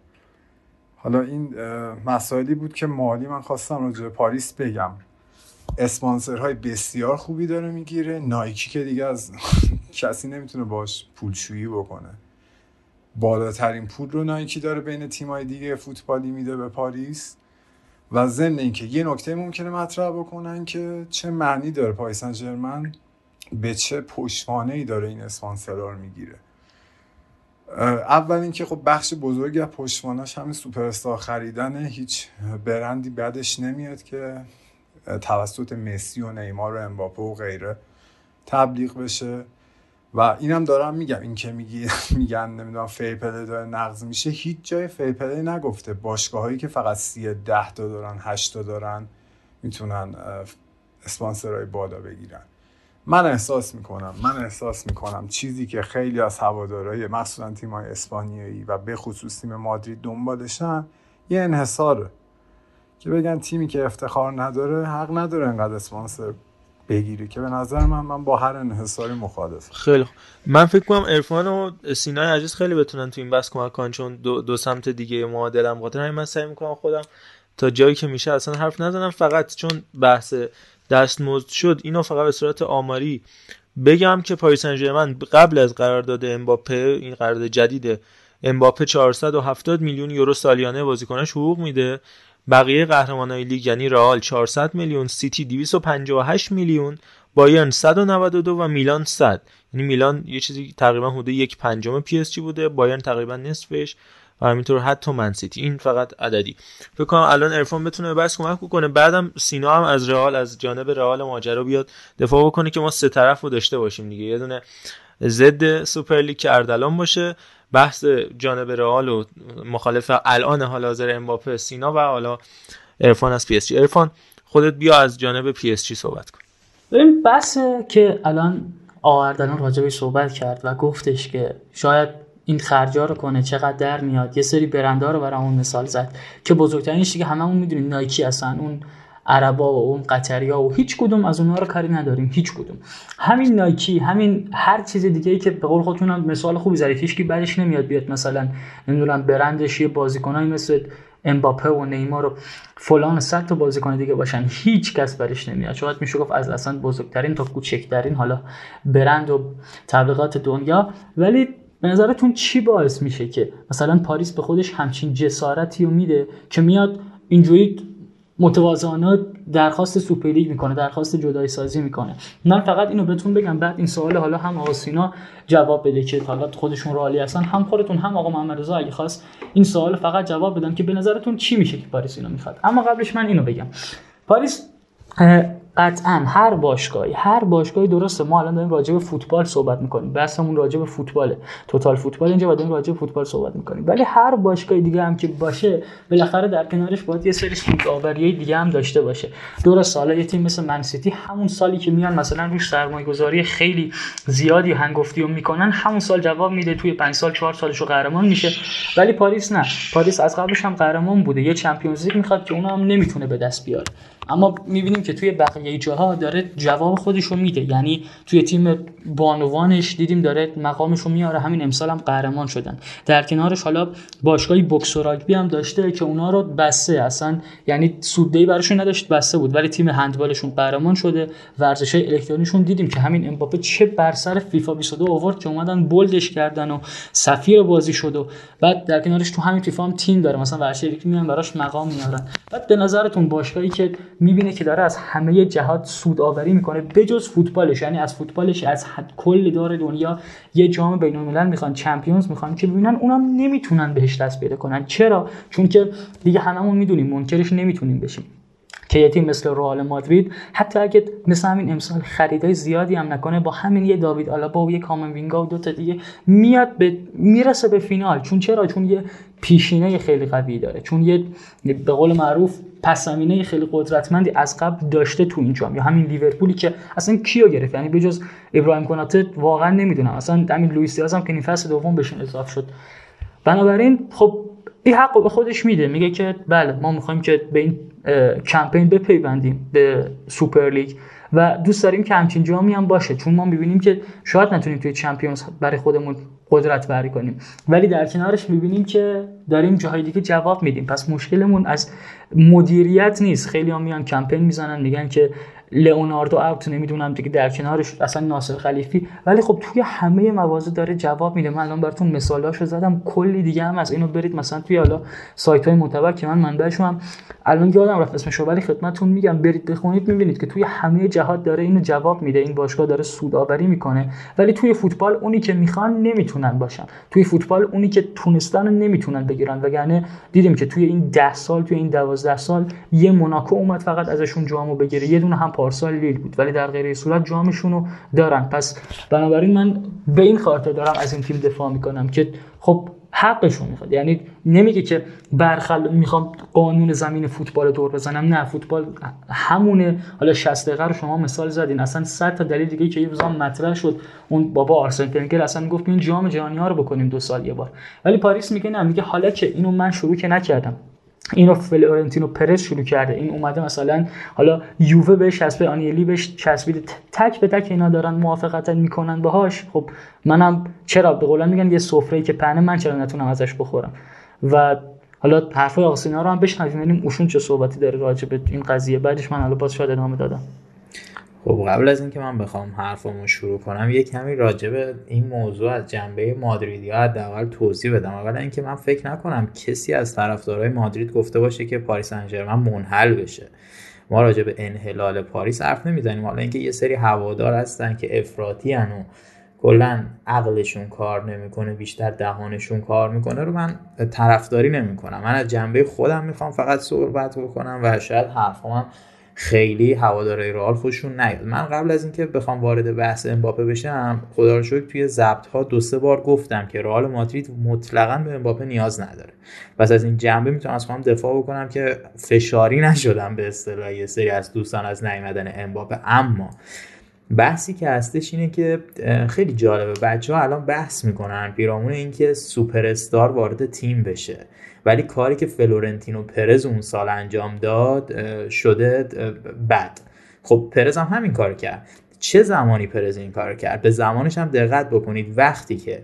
حالا این مسائلی بود که مالی من خواستم راجع پاریس بگم. اسپانسرهای بسیار خوبی داره می‌گیره. نایکی که دیگه از کسی نمی‌تونه باش پولشویی بکنه. بالاترین پول رو نایکی داره بین تیمای دیگه فوتبالی میده به پاریس. و ضمن اینکه یه نکته ممکنه مطرح بکنن که چه معنی داره پاریس سن به چه پشتوانه ای داره این اسپانسرها رو می‌گیره؟ اول اینکه خب بخش بزرگی از پشتواناش همین سوپر خریدن هیچ برندی بدش نمیاد که توسط مسی و نیمار و امباپه و غیره تبلیغ بشه. و اینم دارم میگم این که میگی میگن نمی‌دونم fair play داره نقض میشه. هیچ جای fair play نگفته. باشگاه هایی که فقط سی ده تا دارن هشت تا دارن می‌تونن اسپانسرهای بالا بگیرن. من احساس می‌کنم من احساس می‌کنم چیزی که خیلی از هوادارهای مخصوصا تیمای اسپانیایی و به خصوص تیم مادرید دنبالشن یه انحصاره. که بگن تیمی که افتخار نداره حق نداره انقدر اسپانسر بگیری که به نظر من من با هر انحصاری مخالف خیلی من فکر کنم ارفان و سینای عزیز خیلی بتونن تو این بس کمک کنن چون دو, دو سمت دیگه معادلم همین من سعی می‌کنم خودم تا جایی که میشه اصلا حرف نزنم. فقط چون بحث دستمزد شد اینو فقط به صورت آماری بگم که پاریس سن قبل از قرارداد امباپه این قرارداد جدید امباپه 470 میلیون یورو سالیانه بازیکنش حقوق میده. بقیه قهرمانای لیگ یعنی رئال 400 میلیون سیتی 258 میلیون بایرن 192 و میلان 100 یعنی میلان یه چیزی تقریبا حدود یک پنجم پی اس جی بوده بایرن تقریبا نصفش. و همینطور حتی من سیتی. این فقط عددی. فکر کنم الان عرفان بتونه بس کمک بکنه. بعدم سینا هم از رئال از جانب رئال ماجرا بیاد دفاع بکنه که ما سه طرف رو داشته باشیم دیگه. یه دونه ضد سوپرلیگ که اردلان باشه بحث جانب رئال و مخالف الان حال حاضر امباپه سینا و حالا عرفان از پی اس جی. عرفان خودت بیا از جانب پی اس جی صحبت کن. ببین بحث که الان اردلان راجبش صحبت کرد و گفتش که شاید این خرجا رو کنه چقدر در میاد. یه سری برندها رو برامون مثال زد که بزرگترینش دیگه هممون می‌دونیم نایکی هستن اون عربا و اون قطری ها و هیچ کدوم از اونها رو کاری نداریم هیچ کدوم. همین نایکی همین هر چیز دیگه ای که به قول خودتون مثال خوبی زدید هیچ کی بعدش نمیاد بیاد مثلا نمی‌دونم برندش یه بازیکنایی مثل امباپه و نیمار و فلان صد تا بازیکن دیگه باشن هیچ کس برش نمیاد. شاید میشه گفت از اصلا بزرگترین تا کوچکترین حالا برند و تبلیغات دنیا. ولی به نظرتون چی باعث میشه که مثلا پاریس به خودش همچین جسارتی رو میده که میاد اینجوری متواضعانه درخواست سوپرلیگ می‌کنه درخواست جدایی سازی می‌کنه؟ من فقط اینو بهتون بگم بعد این سوال حالا هم آقا سینا جواب بده که حالا خودشون رئالی هستن هم خودتون هم آقا محمد رضا اگه خواست این سوال فقط جواب بدم که به نظرتون چی میشه که پاریس اینو می‌خواد؟ اما قبلش من اینو بگم. پاریس قطعا هر باشگاهی هر باشگاهی درسته. ما الان داریم راجع به فوتبال صحبت می‌کنیم. بحثمون راجع به فوتباله. توتال فوتبال اینجا داریم راجع به فوتبال صحبت می‌کنیم. ولی هر باشگاهی دیگه هم که باشه بالاخره در کنارش باید یه سری سودآوری دیگه هم داشته باشه. درست حالا یه تیم مثل منسیتی همون سالی که میان مثلا روش سرمایه گذاری خیلی زیادی هنگفتی می‌کنن همون سال جواب میده توی 5 سال 4 سالشو قهرمان میشه. ولی پاریس نه. پاریس از قبلش هم قهرمان بوده. یه چمپیونز لیگ می‌خواد که اونم نمی‌تونه به دست بیاره. اما می‌بینیم که توی بقیه جاها داره جواب خودش رو میده. یعنی توی تیم بانوانش دیدیم داره مقامش رو میاره. همین امسال هم قهرمان شدن. در کنارش حالا باشگاهی بوکس و راگبی هم داشته که اونا رو بسته. اصلا یعنی سوددهی براشون نداشت بسته بود. ولی تیم هندبالشون قهرمان شده. ورزش الکترونیشون دیدیم که همین امباپه چه بر سر فیفا 22 آورد که اومدن بولدش کردن و سفیر بازی شد و بعد در کنارش تو همین فیفا هم تیم داره. مثلا ورزش میان براش مقام میارن. بعد به نظرتون باشگاهی که می‌بینه که داره از همه جهات سودآوری می‌کنه بجز فوتبالش. یعنی از فوتبالش از کل دار دنیا یه جام بین الملل می‌خوان چمپیونز می‌خوان که ببینن اونم نمی‌تونن بهش دست پیدا کنن. چرا؟ چون که دیگه هممون می‌دونیم منکرش نمی‌تونیم بشیم. که یه تیم مثل رئال مادرید حتی اگه مثل همین امسال خریدای زیادی هم نکنه با همین یه داوید آلابا و یه کامن وینگا و دو تا دیگه میاد به می‌رسه به فینال. چون چرا؟ چون یه پیشینه خیلی قوی داره. چون یه به قول معروف پس زمینه خیلی قدرتمندی از قبل داشته تو این جام. یا همین لیورپولی که اصلا کیو گرفت؟ یعنی بجز ابراهیم کناته واقعا نمی‌دونم. اصلا همین لوئیس دیاز هم که این فصل دوم بهشون اضافه شد. بنابراین خب این حق به خودش میده. میگه که بله ما می‌خوایم که به این کمپین بپیوندیم به سوپر لیگ و دوست داریم که همچین جامی هم باشه. چون ما می‌بینیم که شاید نتونیم توی چمپیونز برای خودمون قدرت بری کنیم. ولی در کنارش می‌بینیم که داریم جاهای دیگه جواب میدیم. پس مشکلمون از مدیریت نیست. خیلی هم میان کمپین می‌زنن میگن که لئوناردو اوت نمی‌دونم دیگه در کنارش اصلا ناصر خلیفی. ولی خب توی همه موازه داره جواب میده. من الان براتون مثالاشو زدم. کلی دیگه هم از اینو برید مثلا توی حالا سایت های معتبر که من منبعشون هم. الان یادم رفت اسمشو ولی خدمتتون میگم برید بخونید. می‌بینید که توی همه جهات داره اینو جواب میده. این باشگاه داره سودآوری می‌کنه. ولی توی فوتبال اونی که می‌خوان نمی‌تونن باشن. توی فوتبال اونی که تونستن نمی‌تونن بگیرن. وگرنه دیدیم که توی این 10 سال توی این 12 سال یه موناکو اومد فقط ازشون جامو بگیره. یه دونه هم پارسال لیل بود ولی در غیر صورت جامشون رو دارن. پس بنابراین من به این خاطر دارم از این تیم دفاع می‌کنم که خب حقشون می‌خواد. یعنی نمیگه که برخل می‌خوام قانون زمین فوتبال دور بزنم. نه فوتبال همونه. حالا 60 دقیقه رو شما مثال زدین. اصلا 100 تا دلیل دیگه که یه روزا مطرح شد. اون بابا آرسن ونگر اصلا گفت این جام جهانی ها رو بکنیم دو سال یه بار. ولی پاریس میگه نه میگه حالا که اینو من شروع که نکردم. اینو فلورنتینو پرز شروع کرده. این اومده مثلا حالا یووه بهش چسبه آنیلی بهش چسبیده. تک به تک اینا دارن موافقت می‌کنن باهاش. خب منم چرا به قولن میگن یه سفره که پهنه من چرا نتونم ازش بخورم؟ و حالا حرفای آقا رو هم بشنویم ببینیم اوشون چه صحبتی داره راجع به این قضیه. بعدش من حالا باز شاید ادامه دادم. خب قبل از اینکه من بخوام حرفمو شروع کنم یه کمی راجع به این موضوع از جنبه مادریدی یا حداقل توضیح بدم. اولا اینکه من فکر نکنم کسی از طرفدارای مادرید گفته باشه که پاریس انجرمن منحل بشه. ما راجع به انحلال پاریس حرف نمی‌زنیم. حالا اینکه یه سری هوادار هستن که افراطی و کلا عقلشون کار نمی‌کنه بیشتر دهانشون کار می‌کنه رو من طرفداری نمی‌کنم. من از جنبه خودم می‌خوام فقط صحبت بکنم و شاید حرفام خیلی هوادارهای رئال خوششون نیاد. من قبل از اینکه بخوام وارد بحث امباپه بشم خدا رو شکر توی ضبط ها دو سه بار گفتم که رئال مادرید مطلقا به امباپه نیاز نداره. پس از این جنبه می‌تونم از خودم دفاع بکنم که فشاری نشدم به اصطلاح یه سری از دوستان از نیومدن امباپه. اما بحثی که هستش اینه که خیلی جالبه. بچه ها الان بحث می‌کنن پیرامون اینکه سوپر استار وارد تیم بشه. ولی کاری که فلورنتینو پرز اون سال انجام داد شده بد. خب پرز هم همین کار کرد. چه زمانی پرز این کار کرد؟ به زمانش هم دقت بکنید. وقتی که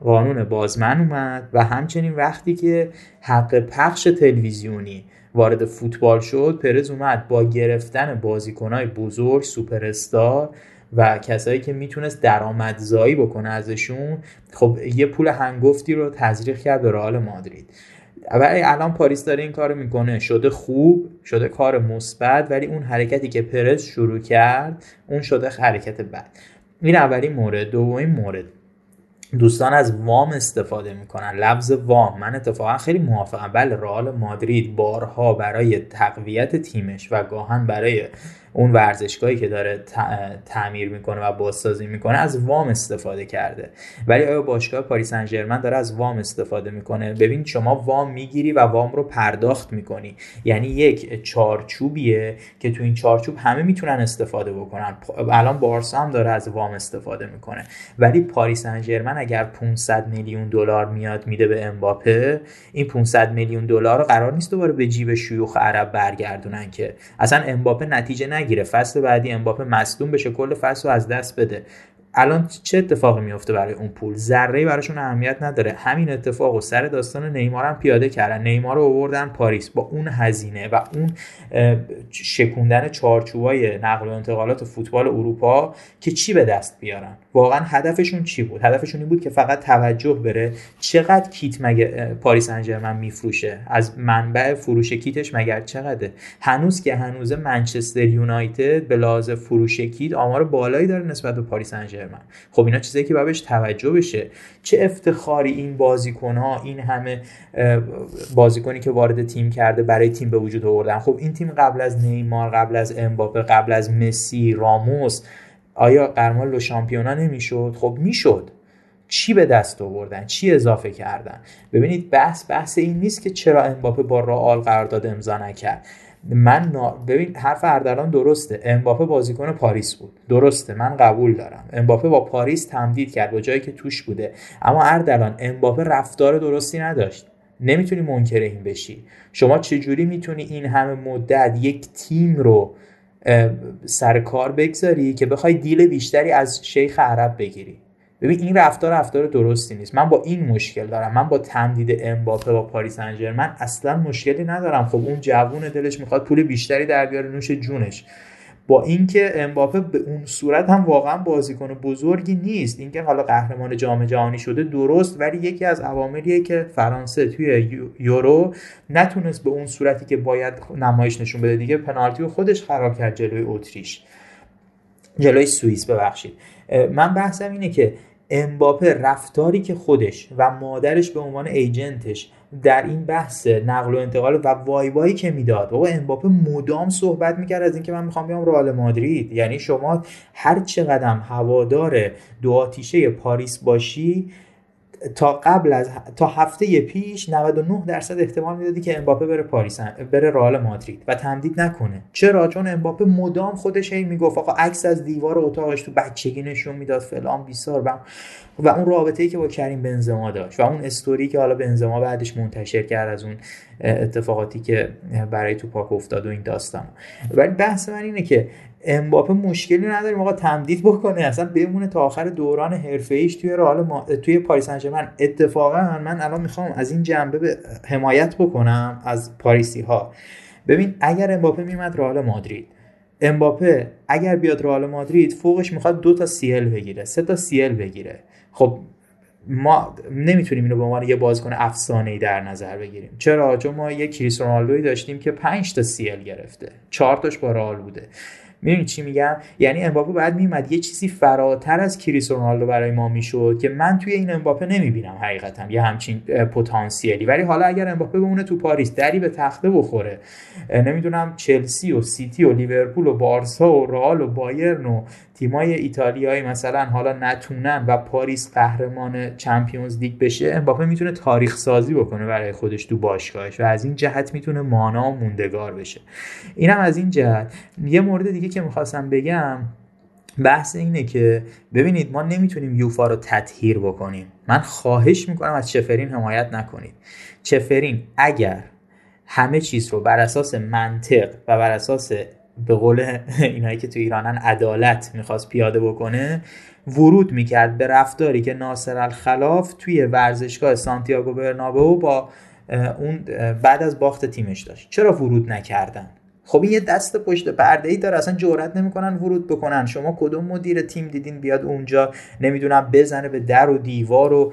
قانون بوسمن اومد و همچنین وقتی که حق پخش تلویزیونی وارد فوتبال شد پرز اومد با گرفتن بازیکنهای بزرگ سوپرستار و کسایی که می‌تونست درآمدزایی بکنه ازشون خب یه پول هنگفتی رو تزریق کرد به رئال مادرید. ولی الان پاریس داره این کارو می‌کنه. شده خوب شده کار مثبت ولی اون حرکتی که پرز شروع کرد اون شده حرکت بد. این اولین مورد. دومین مورد. دوستان از وام استفاده می‌کنن. لفظ وام. من اتفاقا خیلی موافقم. بله رئال مادرید بارها برای تقویت تیمش و گاهن برای اون ورزشگاهی که داره تعمیر می‌کنه و بازسازی می‌کنه از وام استفاده کرده. ولی آیا باشگاه پاریس انجرمن داره از وام استفاده می‌کنه؟ ببین شما وام می‌گیری و وام رو پرداخت می‌کنی. یعنی یک چارچوبیه که تو این چارچوب همه می‌تونن استفاده بکنن. الان بارسا هم داره از وام استفاده می‌کنه. ولی پاریس انجرمن اگر 500 میلیون دلار میاد میده به امباپه این 500 میلیون دلار قرار نیست دوباره به جیب شیوخ عرب برگردونن که. اصلا امباپه نتیجه نگیره. فصل بعدی امباپه مصدوم بشه کل فصل رو از دست بده. الان چه اتفاقی میفته برای اون پول؟ ذره براشون اهمیت نداره. همین اتفاق و سر داستان نیمار هم پیاده کردن. نیمار رو آوردن پاریس با اون هزینه و اون شکوندن چارچوبای نقل و انتقالات فوتبال اروپا که چی به دست بیارن؟ واقعا هدفشون چی بود؟ هدفشون این بود که فقط توجه بره چقدر کیت مگه پاریس سن ژرمن میفروشه؟ از منبع فروش کیتش مگر چقدره؟ هنوز که هنوز منچستر یونایتد به لحاظ فروش کیت آمار بالایی داره نسبت به پاریس سن ژرمن خب اینا چیزایی که باید توجه بشه. چه افتخاری این بازیکن ها این همه بازیکنی که وارد تیم کرده برای تیم به وجود آوردن. خب این تیم قبل از نیمار قبل از امباپه قبل از مسی راموس آیا قرمال لو شامپیونا نمی‌شد؟ خب می‌شد. چی به دست آوردن؟ چی اضافه کردن؟ ببینید بحث بحث این نیست که چرا امباپه با رئال قرارداد امضا نکرد. من ببین حرف اردلان درسته. امباپه بازیکن پاریس بود. درسته من قبول دارم. امباپه با پاریس تمدید کرد با جایی که توش بوده. اما اردلان امباپه رفتار درستی نداشت. نمی‌تونی منکر این بشی. شما چجوری می‌تونی این همه مدت یک تیم رو سر کار بگذاری که بخوای دیل بیشتری از شیخ عرب بگیری؟ ببین این رفتار رفتار درستی نیست. من با این مشکل دارم. من با تمدید امباپه با پاریس انجرمن اصلا مشکلی ندارم. خب اون جوون دلش می‌خواد پول بیشتری در بیاره نوش جونش. با اینکه امباپه به اون صورت هم واقعا بازیکن بزرگی نیست. اینکه حالا قهرمان جام جهانی شده درست ولی یکی از عواملیه که فرانسه توی یورو نتونست به اون صورتی که باید نمایش نشون بده دیگه پنالتی خودش خراب کرد جلوی اتریش. جلوی سوئیس ببخشید. من بحثم اینه که امباپه رفتاری که خودش و مادرش به عنوان ایجنتش در این بحث نقل و انتقال و وای که می‌داد. بابا امباپه مدام صحبت می‌کرد از اینکه من می‌خوام بیام رئال مادرید. یعنی شما هر چقدر هوادار دو آتیشه پاریس باشی تا قبل از تا هفته پیش 99 درصد احتمال می‌دادی که امباپه بره پاریس بره رئال مادرید و تمدید نکنه. چرا؟ چون امباپه مدام خودش هی می‌گفت آقا عکس از دیوار اتاقش تو بچگی نشون می‌داد فلان بیسار و و اون رابطه‌ای که با کریم بنزما داشت و اون استوری که حالا بنزما بعدش منتشر کرد از اون اتفاقاتی که برای تو پاک افتاد و این داستان ولی بحث من اینه که امباپه مشکلی نداریم آقا تمدید بکنه اصلا بمونه تا آخر دوران حرفه ایش توی رئال ما... توی پاریس سن اتفاقا من الان می‌خوام از این جنبه به حمایت بکنم از پاریسی ها ببین اگر امباپه میمد رئال مادرید. امباپه اگر بیاد رئال مادرید فوقش می‌خواد دو تا سیل بگیره سه تا سیل بگیره. خب ما نمی‌تونیم اینو به عنوان یه بازیکن افسانه ای در نظر بگیریم. چرا؟ چون ما یه کریس رونالدوی داشتیم که 5 تا سیل گرفته. 4 تاش با رئال بوده. می‌دونی چی میگم؟ یعنی امباپه بعد میومد یه چیزی فراتر از کریس رونالدو برای ما می‌شد که من توی این امباپه نمی‌بینم حقیقتا یه همچین پتانسیلی. ولی حالا اگر امباپه بمونه تو پاریس دری به تخته بخوره نمی‌دونم چلسی و سیتی و لیورپول و بارسا و رئال و بایرن و تیمای ایتالیایی مثلا حالا نتونن و پاریس قهرمان چمپیونز لیگ بشه امباپه می‌تونه تاریخ سازی بکنه برای خودش تو باشگاهش و از این جهت می‌تونه مانا و موندگار بشه. اینم از این جهت. یه مورد دیگه که می‌خواستم بگم بحث اینه که ببینید ما نمی‌تونیم یوفا رو تطهیر بکنیم. من خواهش می‌کنم از چفرین حمایت نکنید. چفرین اگر همه چیز رو بر اساس منطق و بر اساس به قول اینایی که تو ایرانن عدالت می‌خواست پیاده بکنه ورود می‌کرد به رفتاری که ناصر الخلاف توی ورزشگاه سانتیاگو برنابو با اون بعد از باخت تیمش داشت. چرا ورود نکردن؟ خب این یه دست پشت پرده ای داره اصلا جرئت نمی‌کنن ورود بکنن. شما کدوم مدیر تیم دیدین بیاد اونجا نمی‌دونم بزنه به در و دیوار و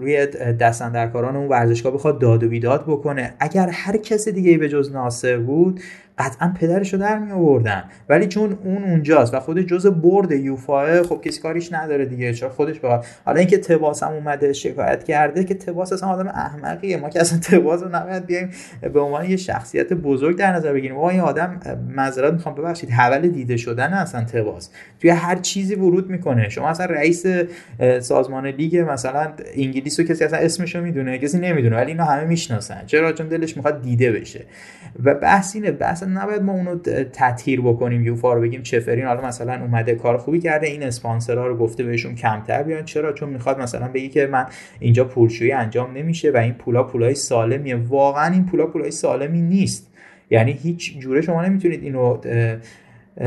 روی دستندرکاران اون ورزشگاه بخواد داد و بیداد بکنه؟ اگر هر کس دیگه به جز ناصر بود قطعا پدرش رو در می آوردن ولی چون اون اونجاست و خود جز برد یوفا خب کسی کاریش نداره دیگه. چون خودش با حالا اینکه تباس هم اومده شکایت کرده که تباس اصلا آدم احمقیه. ما که اصلا تباس رو نباید بیایم به عنوان یه شخصیت بزرگ در نظر بگیریم. این آدم معذرت می‌خوام ببخشید. حول دیده شدن اصلا تباس. توی هر چیزی ورود می‌کنه. شما اصلا رئیس سازمان لیگ مثلا انگلیس رو کسی اصلا اسمش رو می‌دونه کسی نمی‌دونه ولی اینا همه می‌شناسن. چرا؟ چون دلش می‌خواد دیده بشه. و بحث اینه بحث نباید ما اونو تطهیر بکنیم یوفا رو بگیم چفرین حالا مثلا اومده کار خوبی کرده این اسپانسرها رو گفته بهشون کمتر بیان. چرا؟ چون می‌خواد مثلا بگی که من اینجا پولشویی انجام نمیشه و این پولا پولای سالمیه. واقعا این پولا پولای سالمی نیست. یعنی هیچ جوره شما نمی‌تونید اینو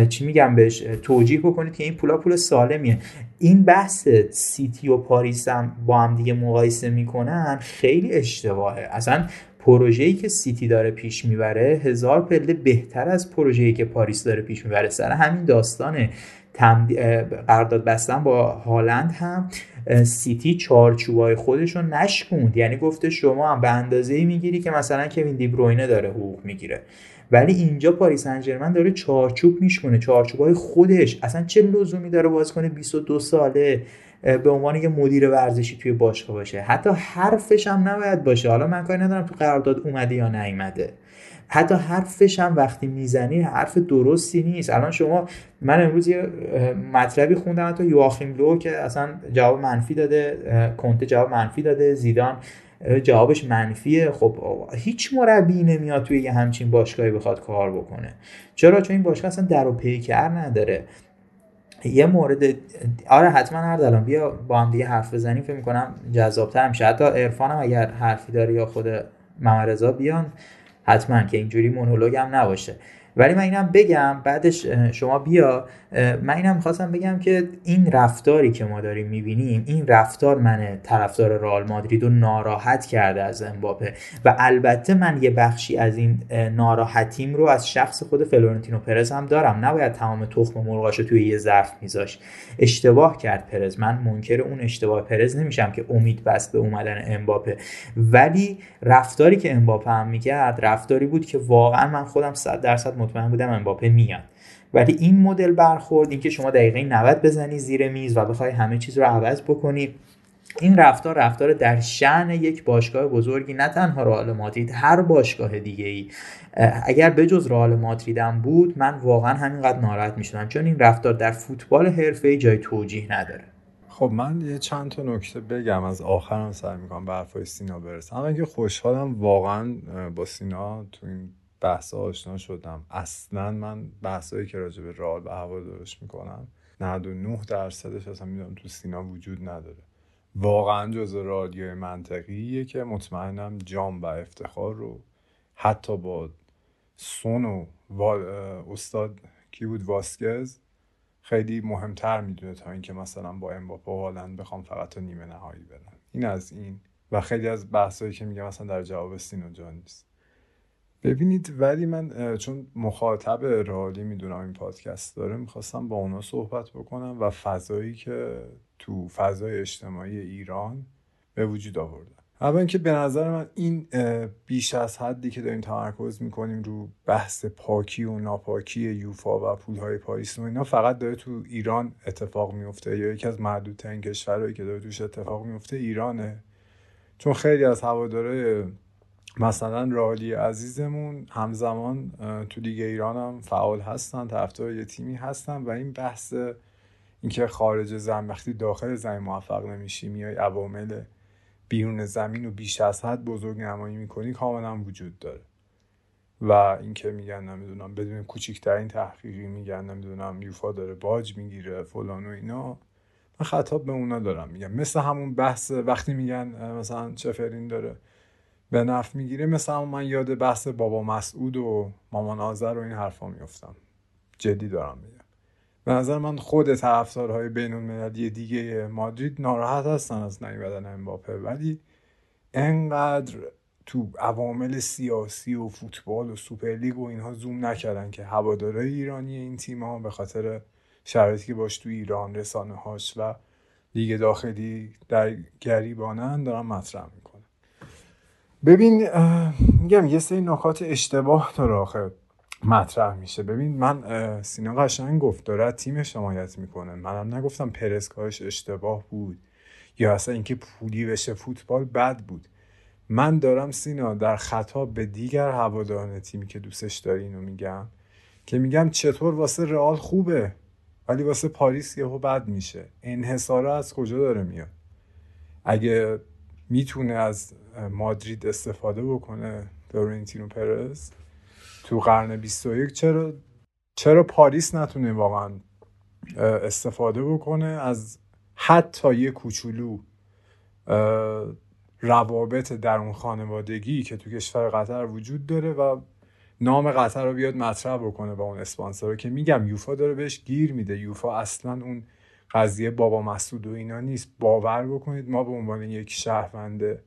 چی میگم بهش توجیه بکنید که این پولا پول سالمیه. این بحث سیتی و پاریس هم با هم دیگه مقایسه می‌کنن خیلی اشتباهه. اصلا پروژه‌ای که سیتی داره پیش می‌بره هزار پله بهتر از پروژه‌ای که پاریس داره پیش می‌بره. سر همین داستان قرارداد بستن با هالند هم سیتی چارچوبای خودش رو نشکوند. یعنی گفته شما هم به اندازه می‌گیری که مثلا کوین دیبروینه داره حقوق می‌گیره. ولی اینجا پاریس انجرمن داره چارچوب میشکنه چارچوبای خودش. اصلا چه لزومی داره بازیکن 22 ساله به عنوان یه مدیر ورزشی توی باشگاه باشه. حتی حرفش هم نباید باشه. حالا من کاری ندارم تو قرارداد اومده یا نیومده. حتی حرفش هم وقتی می‌زنی حرف درستی نیست. الان شما من امروز یه مطلبی خوندم حتی یواخیم لو که اصلا جواب منفی داده کنته جواب منفی داده زیدان جوابش منفیه. خب هیچ مربی نمیاد توی یه همچین باشگاهی بخواد کار بکنه. چرا؟ چون این باشگاه اصلا در و پیکر نداره. یه مورد آره حتما هر دلان. بیا با هم دیگه حرف بزنیم. فکر می‌کنم جذابتر میشه حتی عرفان هم اگر حرفی داره یا خود محمد بیان. حتما که اینجوری مونولوگ هم نباشه. ولی من اینم بگم بعدش شما بیا. من اینم می‌خواستم بگم که این رفتاری که ما داریم می‌بینیم این رفتار من طرفدار رئال مادرید رو ناراحت کرده از امباپه. و البته من یه بخشی از این ناراحتیم رو از شخص خود فلورنتینو پرز هم دارم. نباید تمام تخم مرغاشو توی یه ظرف میذاش اشتباه کرد پرز. من منکر اون اشتباه پرز نمیشم که امید بست به اومدن امباپه. ولی رفتاری که امباپه هم می‌کرد رفتاری بود که واقعا من خودم 100 درصد مطمئن بودم امباپه میاد. ولی این مدل برخورد اینکه شما دقیقه 90 بزنی زیر میز و بخوای همه چیز رو عوض بکنی این رفتار رفتار در شعن یک باشگاه بزرگی نه تنها رئال مادرید هر باشگاه دیگه ای اگر بجز رئال مادرید هم بود من واقعا همینقدر ناراحت می‌شدم چون این رفتار در فوتبال حرفه‌ای جای توجیه نداره. خب من یه چند تا نکته بگم از آخرم سعی می‌کنم به حرفای سینا برسم. اما اینکه خوشحالم واقعا با سینا تو این بحث آشنا شدم. اصلا من بحثایی که راجع به رال و هوادارش می‌کنم 99 درصدش اصلا می‌دونم تو سینا وجود نداره. واقعا جز رادیوی منطقیه که مطمئنم جام و افتخار رو حتی با سون و استاد کی بود؟ واسکز خیلی مهمتر می‌دونه تا اینکه مثلا با امباپه و هالند بخوام فقط تا نیمه نهایی برن. این از این و خیلی از بحثایی که میگم مثلا در جواب سینا جان نیست. ببینید ولی من چون مخاطب رالی می‌دونم این پادکست داره می‌خواستم با اونا صحبت بکنم و فضایی که تو فضای اجتماعی ایران به وجود آوردن. اول اینکه به نظر من این بیش از حدی که داریم تمرکز می‌کنیم رو بحث پاکی و ناپاکی یوفا و پولهای پاریس و اینا فقط داره تو ایران اتفاق میفته یا یکی از معدودترین کشورهایی که داره توش اتفاق میفته ایرانه. چون خیلی از هواداره مثلا رالی عزیزمون همزمان تو لیگ ایران هم فعال هستن طرفدار یه تیمی هستن و این بحث اینکه خارج زمین وقتی داخل زمین موفق نمیشی میای عوامل بیرون زمین و بیش از حد بزرگ نمایی می‌کنی کاملا وجود داره. و اینکه میگن نمی‌دونم بدون کوچیکترین تحقیقی میگن نمی‌دونم یوفا داره باج می‌گیره فلان و اینا. من خطاب به اونا دارم میگم مثل همون بحث وقتی میگن مثلا چفرین داره. به نفع می‌گیره مثل همون من یاد بحث بابا مسعود و مامان آذر و این حرفا میفتم جدی دارم میگم. به نظر من خود طرفدارهای بین المللی دیگه مادرید ناراحت هستن از نیومدن امباپه ولی انقدر تو عوامل سیاسی و فوتبال و سوپرلیگ و اینها زوم نکردن که هوادارهای ایرانی این تیم ها به خاطر شرایطی که باش تو ایران رسانه هاش و لیگ داخلی دست به گریبانن دارن مطرح می‌کنن. ببین میگم یه سری نکات اشتباه داره آخه مطرح میشه. ببین من سینا قشنگ گفت داره تیم حمایت می‌کنه. منم نگفتم پرسکاش اشتباه بود یا اصلا اینکه پولی بشه فوتبال بد بود. من دارم سینا در خطاب به دیگر هواداران تیمی که دوستش داری اینو میگم که میگم چطور واسه رئال خوبه ولی واسه پاریس یهو بد میشه. انحصاره از کجا داره میاد؟ اگه می‌تونه از مادرید استفاده بکنه فلورنتینو پرز تو قرن 21 چرا چرا پاریس نتونه واقعا استفاده بکنه؟ از حتی یه کوچولو روابط در اون خانوادگی که تو کشور قطر وجود داره و نام قطر رو بیاد مطرح بکنه با اون اسپانسر که میگم یوفا داره بهش گیر میده. یوفا اصلا اون قضیه بابا مسعود و اینا نیست. باور بکنید ما به عنوان یک شهرونده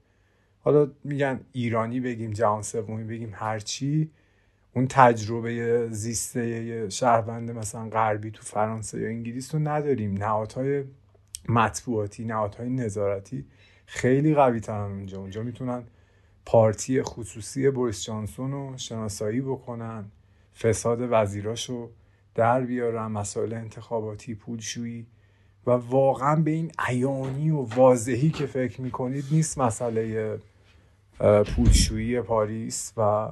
حالا میگن ایرانی بگیم جهان سومی بگیم هرچی اون تجربه زیسته شهروند مثلا غربی تو فرانسه یا انگلیس رو نداریم. نهادهای مطبوعاتی نهادهای نظارتی خیلی قوی ترن اونجا اونجا می‌تونن پارتی خصوصی بوریس جانسون رو شناسایی بکنن فساد وزیراشو در بیارن مسائل انتخاباتی پولشویی. و واقعا به این عیانی و واضحی که فکر می‌کنید نیست مسئله پولشویی پاریس و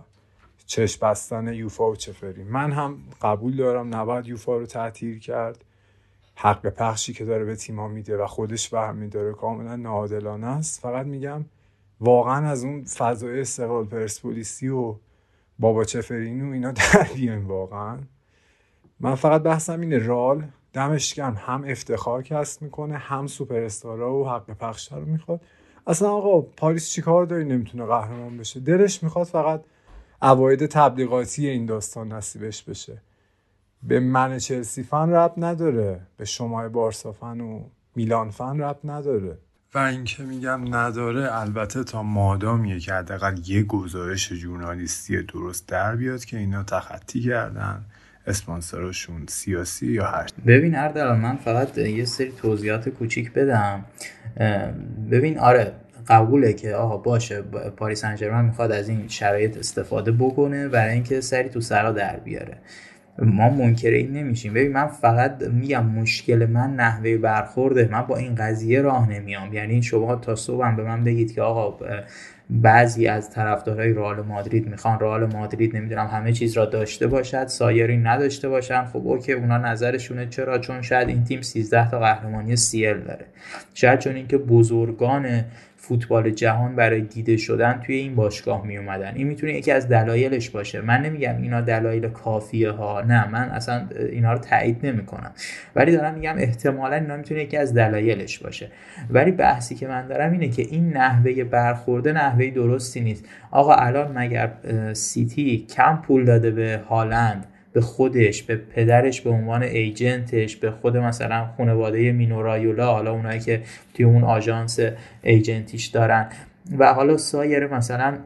چشم بستن یوفا و چفری. من هم قبول دارم نباید یوفا رو تعطیل کرد. حق پخشی که داره به تیما میده و خودش برمی داره کاملا ناعادلانه است. فقط میگم واقعا از اون فضای استقلال پرسپولیسی و بابا چفرین و اینا در بیایم واقعا. من فقط بحثم اینه رال دمش گرم. هم افتخار کسب می‌کنه هم سوپر و حق پخش رو می‌خواد. اصلا آقا پاریس چیکار داری نمی‌تونه قهرمان بشه. دلش می‌خواد فقط اواید تبلیغاتی این داستان نصیبش بشه. به من چلسی فن رب نداره. به شما بارسا فن و میلان فن رب نداره. و اینکه میگم نداره البته تا مادامیه که حداقل یه گزارش ژورنالیستی درست در بیاد که اینا تخطی کردن. اسپانسراشون سیاسی یا هر ببین اردلان من فقط یه سری توضیحات کوچیک بدم. ببین آره قبوله که آقا باشه پاریس انجرمن می‌خواد از این شرایط استفاده بکنه برای اینکه سری تو سرا در بیاره. ما منکر این نمیشیم. ببین من فقط میگم مشکل من نحوه برخورده. من با این قضیه راه نمیام. یعنی شما تا صبحم به من بگید که آقا بعضی از طرفدارای رئال مادرید می‌خوان. رئال مادرید نمی‌دونم همه چیز را داشته باشد سایری نداشته باشن. خب اوکی اونا نظرشونه. چرا؟ چون شاید این تیم 13 تا قهرمانی سیل داره. شاید چون اینکه بزرگان فوتبال جهان برای دیده شدن توی این باشگاه می اومدن این می‌تونه یکی از دلایلش باشه. من نمیگم اینا دلایل کافیه ها نه من اصلا اینا رو تایید نمی‌کنم. ولی دارم میگم احتمالا اینا می‌تونه یکی از دلایلش باشه. ولی بحثی که من دارم اینه که این نحوه برخورده نحوه درستی نیست. آقا الان مگر سیتی کم پول داده به هالند؟ به خودش به پدرش به عنوان ایجنتش به خود مثلا خانواده مینورایولا حالا اونایی که توی اون آژانس ایجنتیش دارن. و حالا سایر مثلا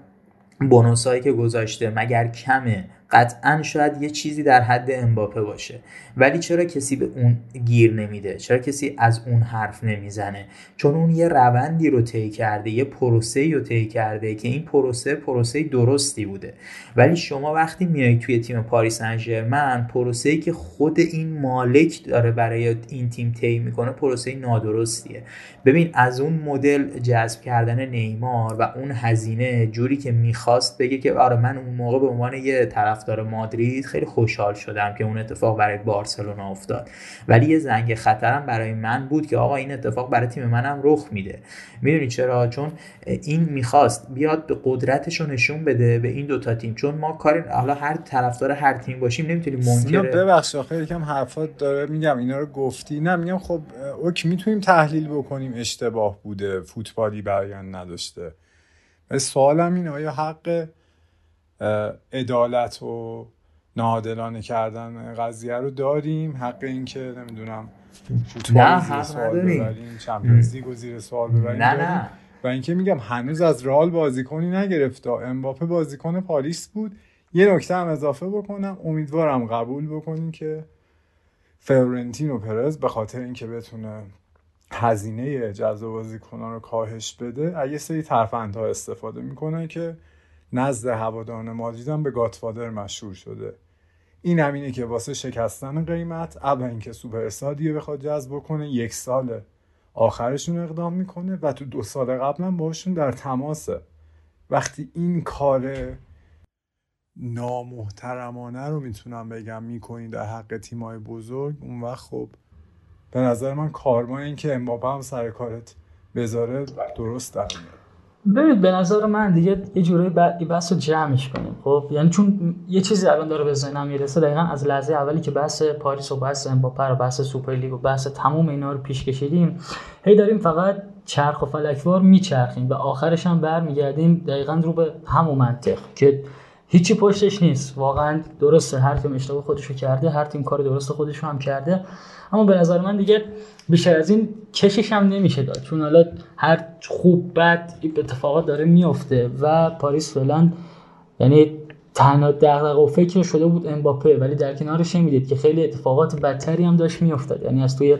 بونوسایی که گذاشته مگر کمه؟ قطعا شاید یه چیزی در حد امباپه باشه. ولی چرا کسی به اون گیر نمیده؟ چرا کسی از اون حرف نمی‌زنه؟ چون اون یه روندی رو طی کرده یه پروسه رو طی کرده که این پروسه پروسه درستی بوده. ولی شما وقتی میای توی تیم پاریس انجرمن پروسه ای که خود این مالک داره برای این تیم طی می‌کنه پروسه نادرستیه. ببین از اون مدل جذب کردن نیمار و اون هزینه جوری که می‌خواست بگه که آره من اون موقع به عنوان یه طرف طرفدار مادرید خیلی خوشحال شدم که اون اتفاق برای بارسلونا افتاد. ولی یه زنگ خطرم برای من بود که آقا این اتفاق برای تیم منم رخ میده. می‌دونی چرا؟ چون این می‌خواست بیاد به قدرتش رو نشون بده به این دوتا تیم. چون ما کار حالا هر طرفدار هر تیم باشیم نمی‌تونیم منکر ببخش آخه یکم حرفات داره میگم اینا رو گفتی. نه میگم خب okay می‌تونیم تحلیل بکنیم اشتباه بوده فوتبالی بیان نداشته. سوالم اینه آیا حق عدالت و ناعادلانه کردن قضیه رو داریم. حق اینکه نمی‌دونم فوتبال زیر سوال ببریم چمپیونز لیگ زیر سوال ببریم. نه. نه و اینکه میگم هنوز از رئال بازیکنی نگرفته امباپه بازیکن پاریس بود. یه نکته هم اضافه بکنم. امیدوارم قبول بکنیم که فیورنتین و پرز به خاطر اینکه بتونه هزینه جذب بازیکنان رو کاهش بده اگه سری ترفندها استفاده می‌کنن که نزد هواداران مادرید به گاتفادر مشهور شده. این همینه که واسه شکستن قیمت اول اینکه سوپر استادیو بخواد جذب کنه یک سال آخرشون اقدام می‌کنه و تو دو سال قبلا باشون در تماسه. وقتی این کار نامحترمانه رو می‌تونم بگم می‌کنین در حق تیمای بزرگ اون وقت خب به نظر من کارما این که امباپه هم سر کارت بذاره درست در ببینید به نظر من دیگه یه جورایی بعد بحث رو جمعش کنیم. خب یعنی چون یه چیزی الان داره به ذهنم می‌رسه دقیقا از لحظه اولی که بحث پاریس و بحث امباپه و بحث سوپر لیگ و بحث تموم اینا رو پیش کشیدیم هی داریم فقط چرخ و فلکوار میچرخیم. و آخرش هم برمیگردیم دقیقا رو به همون منطق که هیچی پشتش نیست. واقعا درسته هر تیم اشتباه خودشو کرده هر تیم کار درست خودشو هم کرده. اما به نظر من دیگه بیشتر از این کشش هم نمیشه داد. چون حالا هر خوب بد اتفاقات داره میفته و پاریس فعلا یعنی تنها دغدغه و فکر شده بود امباپه ولی در کنارش می‌دید که خیلی اتفاقات بدتری هم داشت میافتاد. یعنی از توی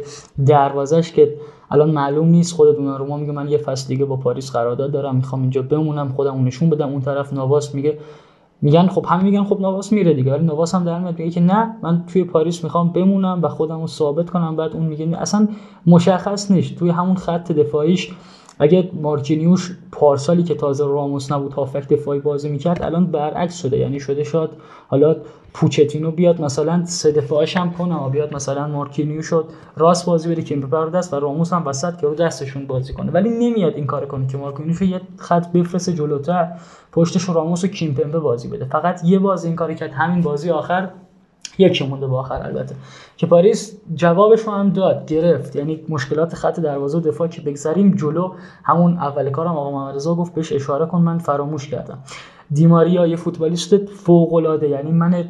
دروازش که الان معلوم نیست خود دوناروما میگه من یه فصل دیگه با پاریس قرارداد دارم می‌خوام اینجا بمونم خودم نشون بدم. اون طرف نواس میگه میگن خب هم میگن خب نواس میره دیگه ولی نواس هم در میاد میگه که نه من توی پاریس می‌خوام بمونم و خودم رو ثابت کنم بعد اون میگه اصلا مشخص نیست توی همون خط دفاعیش اگه مارکینیوش پارسالی که تازه راموس نبود هافبک دفاعی بازی می‌کرد الان برعکس شده. یعنی شده شاید حالا پوچتینو بیاد مثلا سه دفاعش هم کنه بیاد مثلا مارکینیوش راست بازی بده که بر دست و راموس هم وسط که رو دستشون بازی کنه. ولی نمیاد این کار کنه که مارکینیوش یه خط بفرسته جلوتر پشتش راموس و کیمپمبه بازی بده. فقط یه بازی این کاری کرد همین بازی آخر یکی مونده با آخر البته. که پاریس جوابش رو هم داد گرفت. یعنی مشکلات خط دروازه و دفاع که بگذاریم جلو همون اول کارم آقا محمد رضا گفت بهش اشاره کن من فراموش کردم. دیماریا یه فوتبالیست فوق العاده یعنی من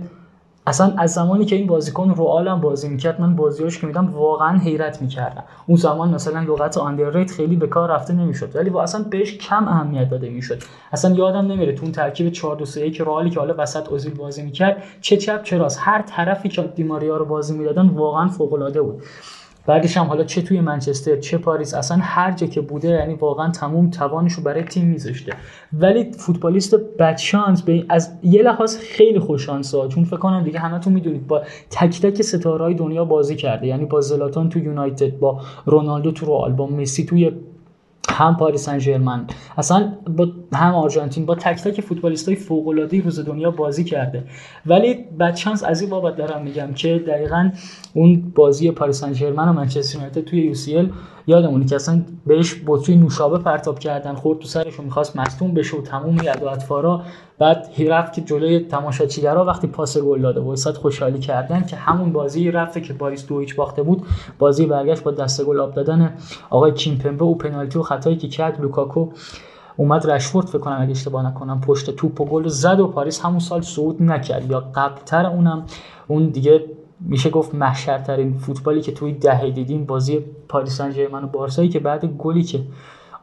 اصلا از زمانی که این بازیکن رو عالم بازی می‌کرد من بازیاش که میدم واقعا حیرت می‌کردم. اون زمان مثلا لغت آندرریت خیلی به کار رفته نمی‌شد ولی با اصلا بهش کم اهمیت داده می‌شد. اصلا یادم نمیره تو اون ترکیب 4 2 3 که رئالی که حالا وسط اوزیل بازی می‌کرد چه چپ چه راست هر طرفی که دیماریا رو بازی می‌دادن واقعا فوق العاده بود. بعدش هم حالا چه توی منچستر چه پاریس اصلا هر جا که بوده یعنی واقعا تموم توانش رو برای تیم میذاشته. ولی فوتبالیست بدشانس به از یه لحاظ خیلی خوششانس ها چون فکر کنم دیگه همتون می‌دونید با تک تک ستاره های دنیا بازی کرده. یعنی با زلاتان تو یونایتد با رونالدو تو رئال با مسی توی هم پاریس سن ژرمن. اصلا با هم آرژانتین با تک تک فوتبالیست های فوق العاده روز دنیا بازی کرده. ولی بدشانس از این بابت دارم میگم که دقیقا اون بازی پاریس سن ژرمن و منچستر یونایتد توی UCL یادمونه که اصلا بهش بطری نوشابه پرتاب کردن خورد تو سرش و می‌خواست مصدوم بشه و تموم ادا و اطوارا. بعد رفت که جلوی تماشاگرا وقتی پاس گل داده و خوشحالی کردن که همون بازی رفته که پاریس دو هیچ باخته بود. بازی برگشت با دست گل آب دادن آقای کیمپمبه و پنالتی و خطایی که کرد لوکاکو. اومد رشفورد فکر کنم اگه اشتباه نکنم پشت توپ و گل زد و پاریس همون سال صعود نکرد. یا قبلتر اونم اون دیگه میشه گفت محشرترین فوتبالی که توی دهه دیدیم بازی پاریس سن ژرمن و بارسایی که بعد گلی که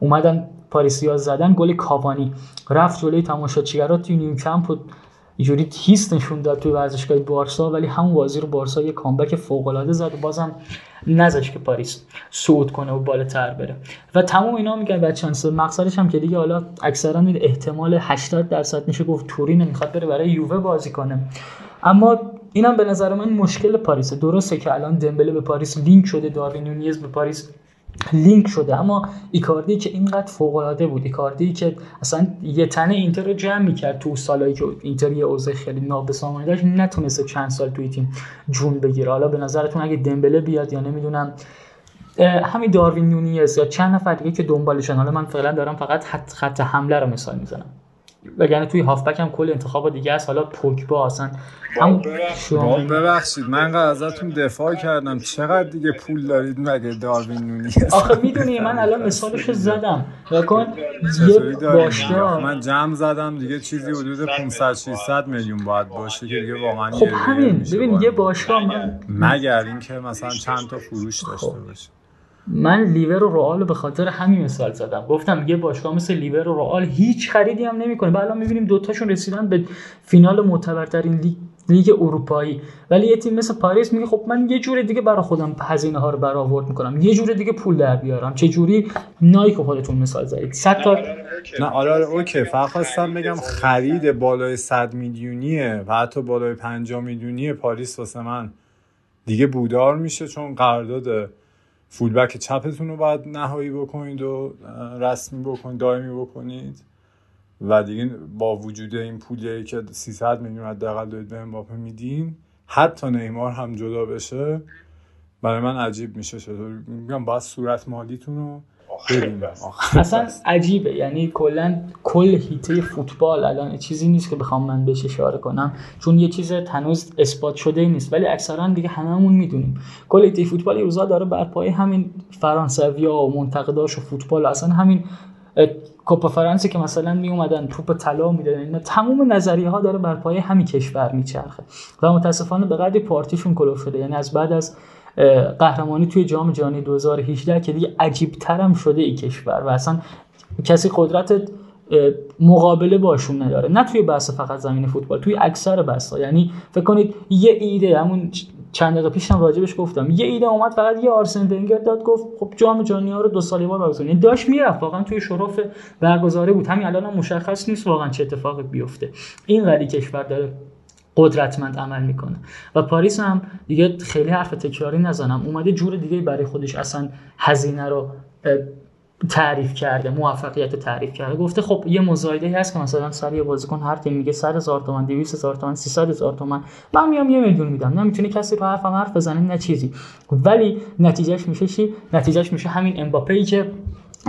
اومدن پاریسیا زدن گل کاوانی. رفت جلوی تماشاگرا توی نیوکمپ و اینجوری هیس نشون داد توی ورزشگاه بارسا ولی همون بازی رو بارسا یه comeback فوق العاده زد و بازم نذاشت که پاریس صعود کنه و بالاتر بره. و تمام اینا میگن بدشانس مقصدش هم که دیگه حالا اکثرا احتمال 80 درصد میشه گفت تورین می‌خواد بره برای یووه بازی کنه. اما اینم به نظر من مشکل پاریسه. درسته که الان دمبله به پاریس لینک شده داروین به پاریس لینک شده. اما ایکاردی که اینقدر فوق العاده بود ایکاردی که اصلا یه تنه اینتر رو جمع می‌کرد تو سالایی که اینتر یه اوضاع خیلی نابسامانی داشت نتونسته چند سال توی تیم جون بگیره. حالا به نظرتون اگه دمبله بیاد یا نمی‌دونم همین داروین نونیز یا چند نفر دیگه که دنبالشن. حالا من فعلا دارم فقط خط حمله رو مثال می‌زنم. وگرنه توی هافبک هم کل انتخاب دیگه است. حالا پوگبا اصلا هم شما ببخشید. من انقدر ازتون دفاع کردم. چقدر دیگه پول دارید مگه داروین نونی؟ آخه می‌دونی من الان مثالش زدم. کن یه باشگاه من جمع زدم دیگه چیزی حدود 500 600 میلیون باید باشه که دیگه. واقعا خب همین. ببین یه باشگاه من مگر اینکه مثلا چند تا فروش داشته خب. باشه. من لیور و رئال به خاطر همین مثال زدم. گفتم یه باشگاه مثل لیور و رئال هیچ خریدی هم نمی‌کنه. بعد الان می‌بینیم دوتاشون رسیدن به فینال معتبرترین لیگ لیگ اروپایی. ولی یه تیم مثل پاریس میگه خب من یه جور دیگه برای خودم هزینه ها رو برآورد می‌کنم. یه جور دیگه پول در بیارم. چه جوری؟ نایک خودتون مثال زدید. 100 تا نه آره آره okay. فقط خواستم بگم خرید. بالای 100 میلیونیه و حتی بالای 50 میلیونی پاریس واسه من دیگه بودار میشه چون قرارداد فولبک چپتون رو باید نهایی بکنید و رسمی بکنید دائمی بکنید. و دیگه با وجود این پولی که 300 میلیون حداقل دارید به امباپه میدین حتی نیمار هم جدا بشه برای من عجیب میشه. چطور؟ میگم باید صورت مالیتون رو اصلا عجیبه. یعنی کلا کل هیته فوتبال الان چیزی نیست که بخوام من بهش اشاره کنم. چون یه چیز هنوز اثبات شده نیست. ولی اکثرا دیگه هممون می‌دونیم. کل هیته فوتبال روزا داره بر پایه همین فرانسویا و منتقداش و فوتبال اصلا همین کوپا فرانسه که مثلا می اومدن توپ طلا می‌دادن. تمام نظریه ها داره بر پایه همین کشور میچرخه. و متاسفانه به قدری پارتیشون کلوف شده یعنی از بعد از قهرمانی توی جام جهانی 2018 که دیگه عجیب ترم شده ای کشور و اصلا کسی قدرت مقابله باشون نداره. نه توی بحث فقط زمین فوتبال توی اکثر بحثا یعنی فکر کنید یه ایده همون چند دقیقه پیشم راجبش گفتم. یه ایده اومد فقط یه آرسن ونگر داد گفت خب جام جهانی ها رو دو سالی بار برگزار داشت می‌رفت واقعا توی شرف برگزاری بود. همین الان هم مشخص نیست واقعا چه اتفاقی بیفته. این قدی کشور داره قدرتمند عمل می‌کنه. و پاریس هم دیگه خیلی حرف تکراری نزنم. اومده جور دیگه برای خودش اصلا هزینه رو تعریف کرده موفقیت تعریف کرده. گفته خب یه مزایده هست که مثلا سر یه بازیکن هر تیم میگه 100 هزار تومان 200 هزار تومان 300 هزار تومان. من میام یه میلیون میدم. نمی‌تونه کسی رو حرفم حرف بزنه نه چیزی. ولی نتیجهش میشه چی؟ نتیجهش میشه همین امباپه ای که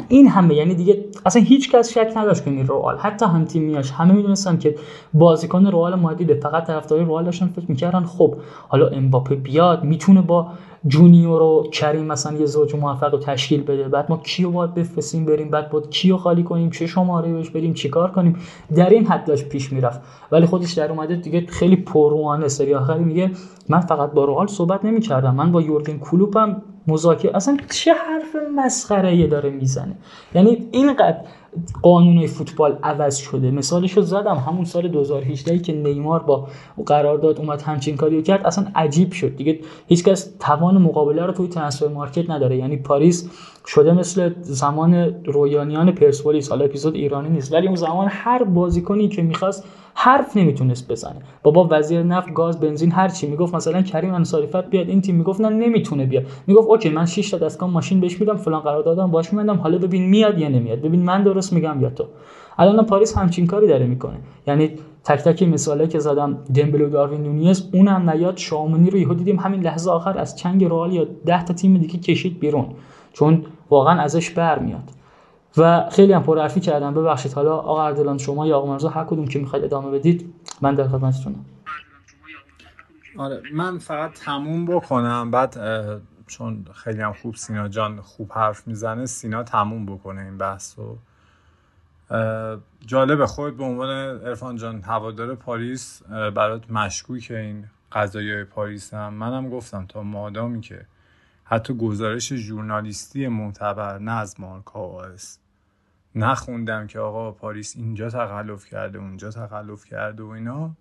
این همه یعنی دیگه اصلا هیچ کس شک نداشت که این رئال حتی هم تیمیاش. همه می‌دونستن که بازیکن رئال مادیده فقط طرفدارای رئال داشتن فکر می‌کردن خب حالا امباپه بیاد می‌تونه با جونیور و کریم مثلا یه زوج موفق رو تشکیل بده. بعد ما کیو باید بفرستیم بریم؟ بعد باید کیو خالی کنیم؟ چه شماره بهش بدیم؟ چیکار کنیم؟ در این حد داشت پیش می‌رفت. ولی خودش در اومده دیگه خیلی پررویانه سری آخری میگه من فقط با رئال صحبت نمی‌کردم. من با یورگن کلوپم مذاکره اصلا چه حرف مسخره داره می‌زنه؟ یعنی اینقدر قانون فوتبال عوض شده. مثالش رو زدم همون سال 2018 که نیمار با قرارداد اومد همچین کاری کرد اصلا عجیب شد. دیگه هیچکس توان مقابله رو توی transfer market نداره. یعنی پاریس شده مثل زمان رویانیان پرسپولیس حالا اپیزود ایرانی نیست ولی اون زمان هر بازیکنی که می‌خواست حرف نمی‌تونست بزنه. بابا وزیر نفت گاز بنزین هر چی می‌گفت مثلا کریم انصاری بیاد این تیم می‌گفت نه نمی‌تونه بیاد. می‌گفت okay من 6 تا دستگاه ماشین بهش میدم فلان قرار دادم باش میدم حالا ببین میاد یا نمیاد. ببین من درست میگم یا تو. الان پاریس همچین کاری داره می‌کنه. یعنی تک تک مثاله که زدم دمبلو داروین نونیز اونم نیاد شامونی رو یهو دیدیم همین لحظه آخر از چنگ رئال یا 10 تا تیم دیگه کشید بیرون. چون واقعا ازش برمیاد. و خیلی هم پرحرفی کردم. ببخشید حالا آقا اردلان شما یا آقا مرزا هر کدوم که می‌خواید ادامه بدید من در خدمتتونم. آره من فقط تموم بکنم. بعد چون خیلی هم خوب سینا جان خوب حرف می‌زنه سینا تموم بکنه این بحث رو. جالبه خود به عنوان ارفان جان هوادار پاریس برات مشکوکه این قضایی پاریس هم. منم گفتم تا مادامی که حتی گزارش ژورنالیستی معتبر نه از مارکا است نخوندم که آقا پاریس اینجا تخلف کرده اونجا تخلف کرده و اینا.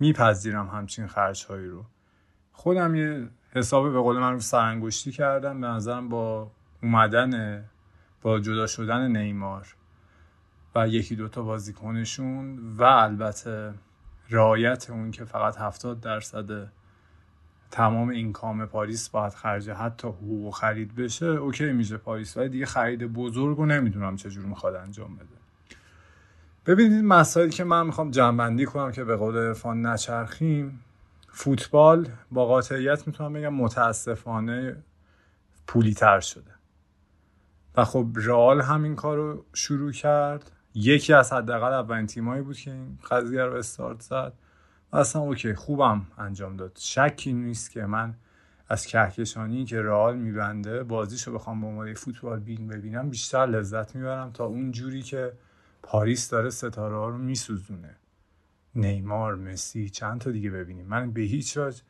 میپذیرم همچین خرج هایی رو. خودم یه حسابی به قول من رو سرانگشتی کردم به نظرم با اومدن با جدا شدن نیمار و یکی دوتا بازیکنشون و البته رعایت اون که فقط هفتاد درصد تمام income پاریس باید خرج حتی حقوق خرید بشه okay میشه پاریس ولی دیگه خرید بزرگ رو نمی‌دونم چجور می‌خواد انجام بده. ببینید مسائلی که من می‌خوام جمع‌بندی کنم که به قول عرفان نچرخیم فوتبال با قاطعیت می‌تونم بگم متاسفانه پولی تر شده. و خب رئال همین کار رو شروع کرد. یکی از حداقل اولین تیمایی بود که این قضیه رو استارت زد. و اصلا اوکی خوبم انجام داد. شکی نیست که من از کهکشانی که رئال میبنده بازیشو بخوام به عنوان فوتبال بین ببینم بیشتر لذت می‌برم تا اون جوری که پاریس داره ستاره ها رو میسوزونه. نیمار مسی چند تا دیگه ببینیم. من به هیچ وجه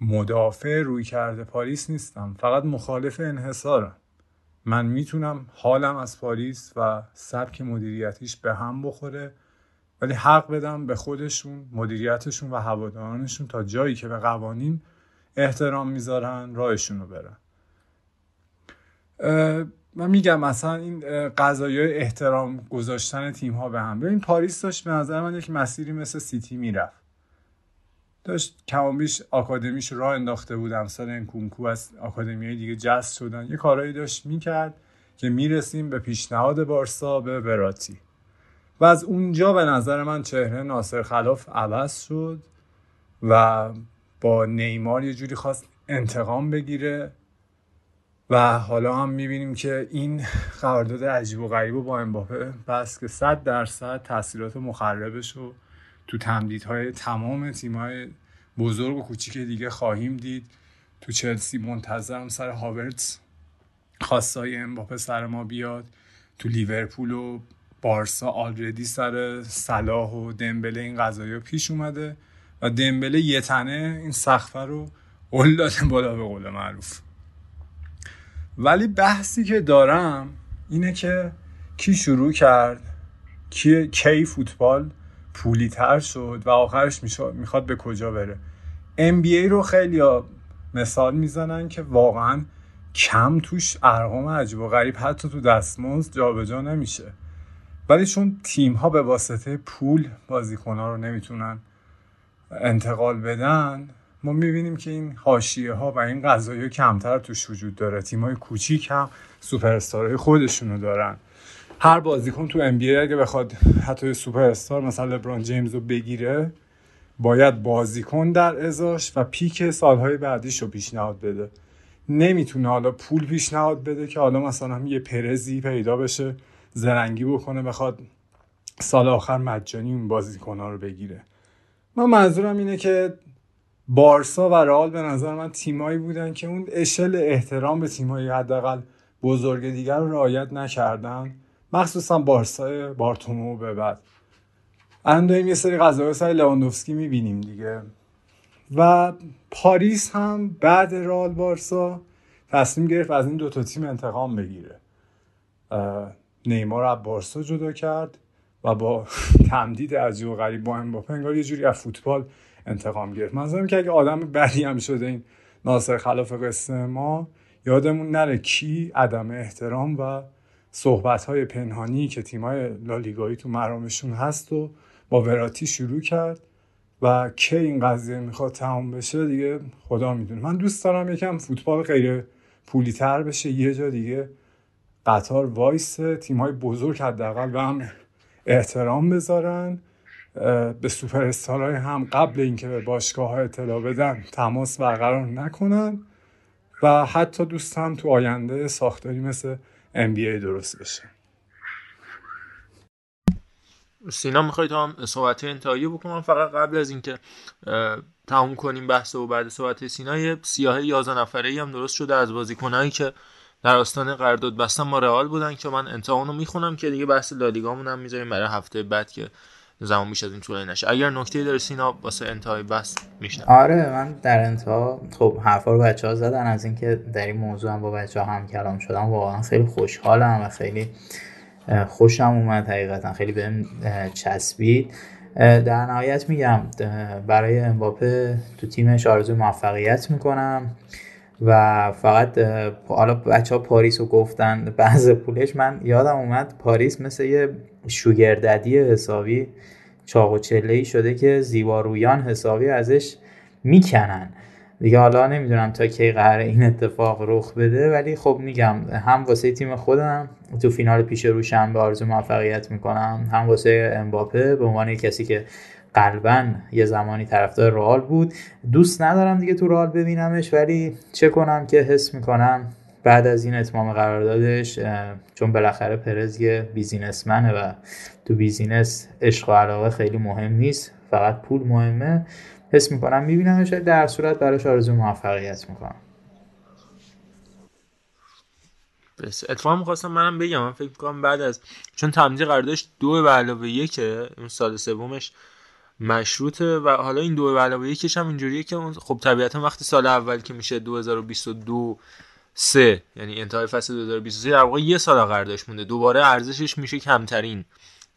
مدافع رویکرد پاریس نیستم. فقط مخالف انحصارم. من می‌تونم حالم از پاریس و سبک مدیریتیش به هم بخوره. ولی حق بدم به خودشون مدیریتشون و هوادارانشون تا جایی که به قوانین احترام می‌ذارن راهشون رو برن. من میگم مثلا این قضیه‌ی احترام گذاشتن تیم ها به هم. ببین پاریس داشت به نظر من یک مسیری مثل سیتی می‌رفت. داشت کمابیش آکادمیش راه انداخته بود امسال این کنکو از آکادمی دیگه جست شدن. یه کارهایی داشت می‌کرد که می‌رسیم به پیشنهاد بارسا به براتی و از اونجا به نظر من چهره ناصر خلاف عوض شد و با نیمار یه جوری خواست انتقام بگیره و حالا هم می‌بینیم که این قرارداد عجیب و غریب و با امباپه بس که صد درصد تاثیرات مخربش رو تو تمدیدهای تمام تیمهای بزرگ و کوچیک دیگه خواهیم دید. تو چلسی منتظرم سر هاورتس خواستای امباپه سر ما بیاد. تو لیورپول و بارسا آلردی سر صلاح و دمبله این قضایی پیش اومده و دمبله یه تنه این سخفه رو قول داده بالا به قول معروف. ولی بحثی که دارم اینه که کی شروع کرد کی کی فوتبال پولی تر شد و آخرش می‌خواد به کجا بره. NBA رو خیلی مثال می‌زنن که واقعا کم توش ارقام عجیب و غریب حتی تو دستمزد جابجا نمیشه. ولی چون تیم ها به واسطه پول بازیکن ها رو نمی‌تونن انتقال بدن ما می‌بینیم که این حاشیه ها و این قضایی کمتر توش وجود داره. تیم های کوچیک هم سوپر خودشونو دارن. هر بازیکن تو ام اگه بخواد حتی سوپر استار مثلا لبران جیمز رو بگیره باید بازیکن در ازاش و pick سالهای بعدیش رو پیشنهاد بده. نمی‌تونه حالا پول پیشنهاد بده که حالا مثلا یه پرزی پیدا بشه. زرنگی بکنه بخواد سال آخر مجانی اون بازیکنها رو بگیره. من منظورم اینه که بارسا و رئال به نظر من تیمایی بودن که اون اشل احترام به تیمایی حداقل بزرگ دیگر رو رعایت نکردن. مخصوصا بارسا بارتومو به بعد. الان داریم یه سری قضایا سر لواندوفسکی می‌بینیم دیگه. و پاریس هم بعد رال بارسا تصمیم گرفت از این دوتا تیم انتقام بگیره. نیمار از بارسا جدا کرد و با تمدید عجیب و غریب با امباپه انگار یه جوری از فوتبال انتقام گرفت. منظورم که اگه آدم بدی هم شده این ناصر خلاف قصه ما یادمون نره کی عدم احترام و صحبت های پنهانی که تیمای لالیگایی تو مرامشون هست و با وراتی شروع کرد و کی این قضیه می‌خواد تمام بشه دیگه خدا می‌دونه. من دوست دارم یکم فوتبال غیر پولی تر بشه یه جا دیگه قطار وایس تیم های بزرگ حداقل به هم احترام بذارن. به سوپر های هم قبل اینکه به باشگاه ها اطلاع بدن تماس برقرار نکنن و حتی دوستم تو آینده ساختاری مثل NBA درست بشه. سینا می‌خواید هم صحبت انتهایی بکنم فقط قبل از اینکه تموم کنیم بحث و بعد صحبت سینا یه سیاه 11 نفره ای هم درست شده از بازیکنایی که در آستانه قرارداد بستن ما رئال بودن که من انتها می‌خونم که دیگه بحث لالیگامون هم می‌ذاریم برای هفته بعد که زمان بیش از این طولانی نشه. اگر نکته داره سینا واسه انتهای بحث میشنم آره من در انتها خب حرفا رو بچه ها زدن از اینکه در این موضوع هم با بچه ها هم کلام شدم. واقعا خیلی خوشحالم و خیلی خوشم اومد حقیقتا. خیلی بهم چسبید. در نهایت میگم برای امباپه تو تیمش آرزوی موفقیت می‌کنم. و فقط حالا بچه ها پاریس رو گفتن بعض پولش. من یادم اومد پاریس مثل یه شوگرددی حسابی چاق و چله شده که زیبارویان حسابی ازش می‌کنن. دیگه حالا نمی‌دونم تا کی قرار این اتفاق رخ بده ولی خب میگم هم واسه تیم خودم تو فینال پیش رو شنبه آرزو موفقیت می‌کنم هم واسه امباپه به عنوان کسی که قلبا یه زمانی طرفدار رئال بود. دوست ندارم دیگه تو رئال ببینمش ولی چه کنم که حس می‌کنم بعد از این اتمام قراردادش چون بالاخره پرز یه بیزینسمنه و تو بیزینس عشق و علاقه خیلی مهم نیست فقط پول مهمه. حس می‌کنم میبینمش در صورت براش آرزو موفقیت می‌کنم. بس. اتفاقا می‌خواستم منم بگم. من فکر می‌کنم بعد از چون تمدید قراردادش دو به علاوه یکه اون سال سومش مشروطه و حالا این دو علاوه یکش هم اینجوریه که خب طبیعتا وقتی سال اول که میشه 2022 سه یعنی انتهای فصل 2023 در واقع یه سال قراردادش مونده. دوباره ارزشش میشه کمترین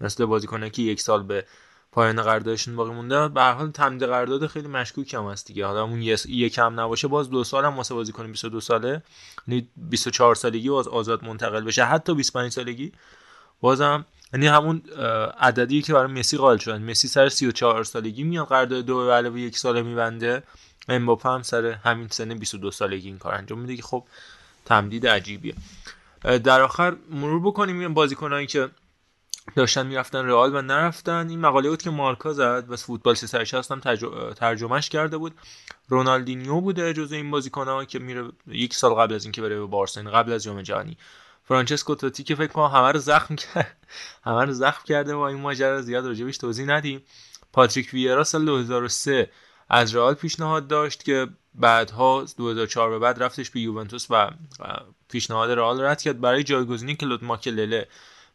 مثل بازیکنه که یک سال به پایان قراردادشون باقی مونده. به هر حال تمدید قرارداد خیلی مشکوک هم هست دیگه. حالا اون یه کم نباشه باز دو سال هم واسه بازیکن 22 ساله. یعنی 24 سالگی باز آزاد منتقل بشه. حتی 25 سالگی بازم یعنی همون عددی که برای مسی قائل شدن. مسی سر 34 سالگی میاد قرارداد دو به علاوه یک ساله میبنده. امباپه هم سر همین سن 22 سالگی این کار انجام میده که خب تمدید عجیبیه. در آخر مرور بکنیم این بازیکنایی که داشتن می‌رفتن رئال و نرفتن. این مقاله بود که مارکا زد و فوتبال 360 هم ترجمهش کرده بود. رونالدینیو بوده جز این بازیکن‌ها که میره یک سال قبل از اینکه بره به بارسا قبل از جام جهانی. فرانچسکو توتی که فکر کنم همه رو زخم کرد. همه رو زخم کرده با این ماجرا زیاد راجبش توضیح ندیم. پاتریک ویرا سال 2003 از رئال پیشنهاد داشت که بعدها 2004 به بعد رفتش به یوونتوس و پیشنهاد رئال رد کرد. برای جایگزینی کلود ماکلله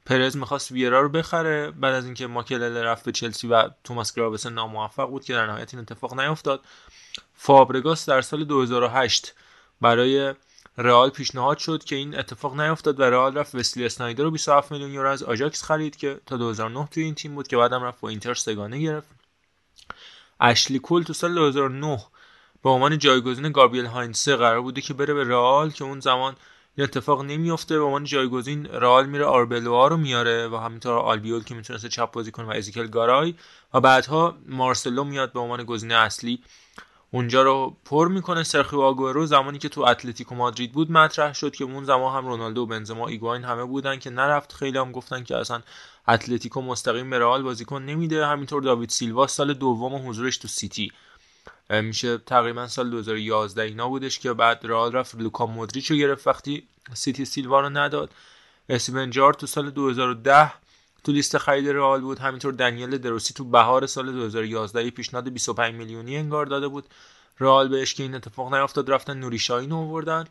پرز می‌خواست ویرا رو بخره. بعد از اینکه ماکلله رفت به چلسی و توماس گراوسن ناموفق بود که در نهایت این اتفاق نیفتاد فابرگاس در سال 2008 برای رئال پیشنهاد شد که این اتفاق نیفتاد و رئال رفت وسلی اسنایدر رو 27 میلیون یورو از آژاکس خرید که تا 2009 توی این تیم بود که بعدم رفت با اینتر سه‌گانه گرفت. اشلی کول تو سال 2009 به عنوان جایگزین گابریل هاینسه قرار بوده که بره به رئال که اون زمان این اتفاق نمیفته به عنوان جایگزین رئال میره آربلوا رو میاره و همینطور آلبیول که می‌تونسته چپ بازی کنه و ازیکل گارای و بعدها مارسلو میاد به عنوان گزینه اصلی. اونجا رو پر می‌کنه سرخیو آگورو زمانی که تو اتلتیکو مادرید بود مطرح شد که اون زمان هم رونالدو و بنزما ایگواین همه بودن که نرفت. خیلی هم گفتن که اصلا اتلتیکو مستقیم به رئال بازیکن نمیده. همینطور داوید سیلوا سال دوم حضورش تو سیتی. میشه تقریبا سال 2011 اینا بودش که بعد رئال رفت. لوکا مودریچو گرفت وقتی سیتی سیلوا رو نداد. استیون جرارد تو سال 2010 تو لیست خرید رئال بود همینطور دنیله دروسی تو بهار سال 2011 پیشنهاد 25 میلیونی انگار داده بود. رئال بهش که این اتفاق نیافتاد رفتن نوری شاهین آوردن.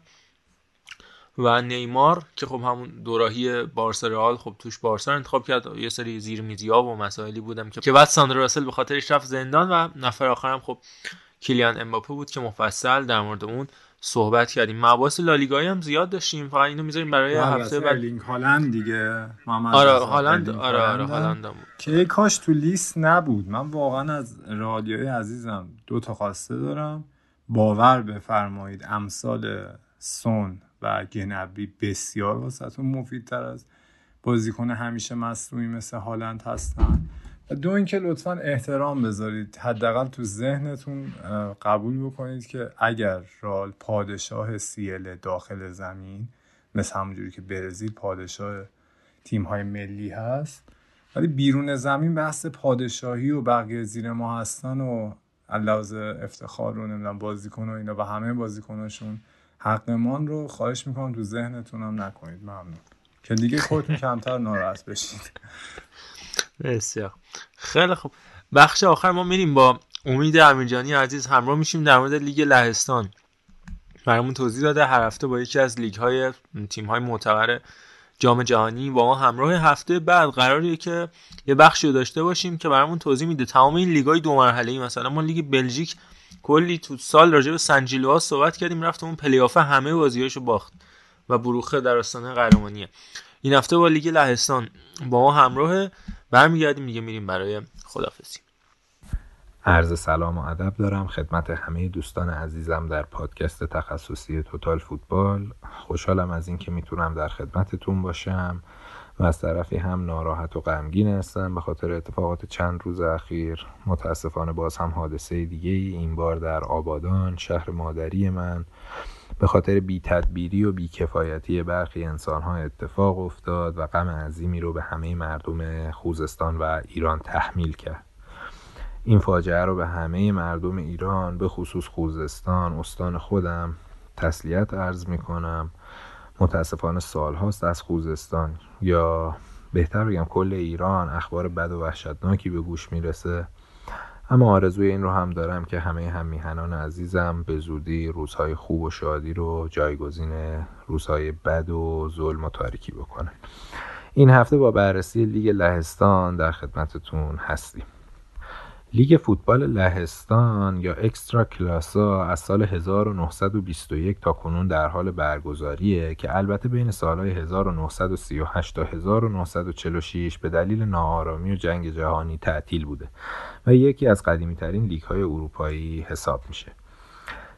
و نیمار که خب همون دوراهی بارسا رئال خب توش بارسا انتخاب کرد. یه سری زیر ها و مسائلی بودم که بعد ساندرو راسل به خاطرش رفت زندان و نفر آخرم خب کیلیان امباپه بود که مفصل در مورد اون صحبت کردیم. مباحث لالیگایی هم زیاد داشتیم. فقط اینو می‌ذاریم برای هفته بعد. لینک هالند دیگه. آره هالند آره آره هالند. که کاش تو لیست نبود. من واقعا از رادیوی عزیزم دو تا خواسته دارم. باور بفرمایید امثال سون و گنبری بسیار واسهتون مفیدتر از بازیکن همیشه مصنوعی مثل هالند هستن. دو اینکه لطفا احترام بذارید. حداقل تو ذهنتون قبول بکنید که اگر رال پادشاه سیل داخل زمین مثل همونجوری که برزیل پادشاه تیم های ملی هست ولی بیرون زمین بحث پادشاهی و بقیه زیر ما هستن و لحاظ افتخار رو نمی‌دونم بازیکن و اینا و همه بازیکناشون حقمان رو خواهش می‌کنم تو ذهنتون هم نکنید. ممنون. که دیگه خودتون کمتر ناراحت بشید. بسیار. خیلی خوب. بخش آخر ما میریم با امید امیرجانی عزیز همراه میشیم در مورد لیگ لهستان. برامون توضیح داده هر هفته با یکی از لیگ های تیم های معتبر جام جهانی با ما همراه هفته بعد قراریه که یه بخشی رو داشته باشیم که برامون توضیح میده. تمام این لیگ های دو مرحله ای مثلا ما لیگ بلژیک کلی تو سال راجع به سن ژیلواز صحبت کردیم رفت تو اون پلی‌آف همه بازیاشو باخت و بروخه در آستانه قهرمانیه. این هفته با لیگ لهستان با ما همراه برمیگردیم دیگه میریم برای خدافظی عرض سلام و ادب دارم خدمت همه دوستان عزیزم در پادکست تخصصی توتال فوتبال. خوشحالم از اینکه می‌تونم در خدمتتون باشم و از طرفی هم ناراحت و غمگین هستم به خاطر اتفاقات چند روز اخیر. متاسفانه باز هم حادثه دیگه ای این بار در آبادان شهر مادری من. به خاطر بی تدبیری و بی کفایتی برخی انسان ها اتفاق افتاد و غم عظیمی رو به همه مردم خوزستان و ایران تحمیل کرد. این فاجعه رو به همه مردم ایران به خصوص خوزستان استان خودم تسلیت عرض می کنم متاسفانه سال هاست از خوزستان. یا بهتر بگم کل ایران اخبار بد و وحشتناکی به گوش می‌رسه. اما آرزوی این رو هم دارم که همه هم میهنان عزیزم به زودی روزهای خوب و شادی رو جایگزین روزهای بد و ظلم و تاریکی بکنه. این هفته با بررسی لیگ لهستان در خدمتتون هستیم. لیگ فوتبال لهستان یا اکسترا کلاسا از سال 1921 تا کنون در حال برگزاریه که البته بین سالهای 1938 تا 1946 به دلیل ناآرامی و جنگ جهانی تعطیل بوده و یکی از قدیمی ترین لیگ های اروپایی حساب میشه.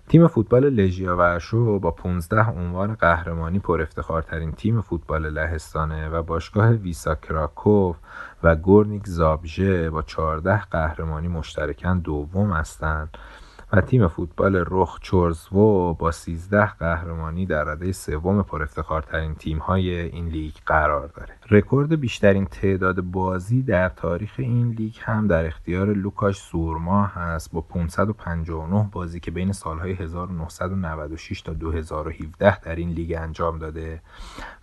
تیم فوتبال لژیا ورشو با 15 عنوان قهرمانی پر افتخارترین تیم فوتبال لهستانه و باشگاه ویسا کراکوف و گورنیک زابژه با 14 قهرمانی مشترکاً دوم هستند و تیم فوتبال رخ چورزوو با 13 قهرمانی در رده سوم پر افتخارترین تیم‌های این لیگ قرار داره. رکورد بیشترین تعداد بازی در تاریخ این لیگ هم در اختیار لوکاش سورما هست. با 559 بازی که بین سالهای 1996 تا 2017 در این لیگ انجام داده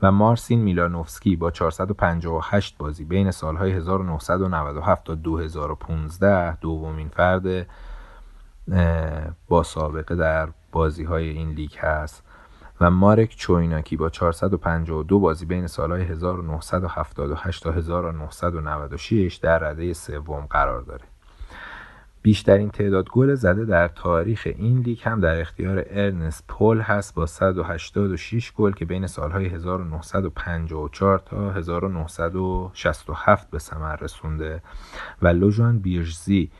و مارسین میلانوفسکی با 458 بازی بین سالهای 1997 تا 2015 دومین فرد با سابقه در بازی های این لیگ هست. و مارک چویناکی با 452 بازی بین سالهای 1978 تا 1996 در رده سوم قرار داره. بیشترین تعداد گل زده در تاریخ این لیگ هم در اختیار ارنست پول هست با 186 گل که بین سالهای 1954 تا 1967 به ثمر رسونده و لوژان بیرژزی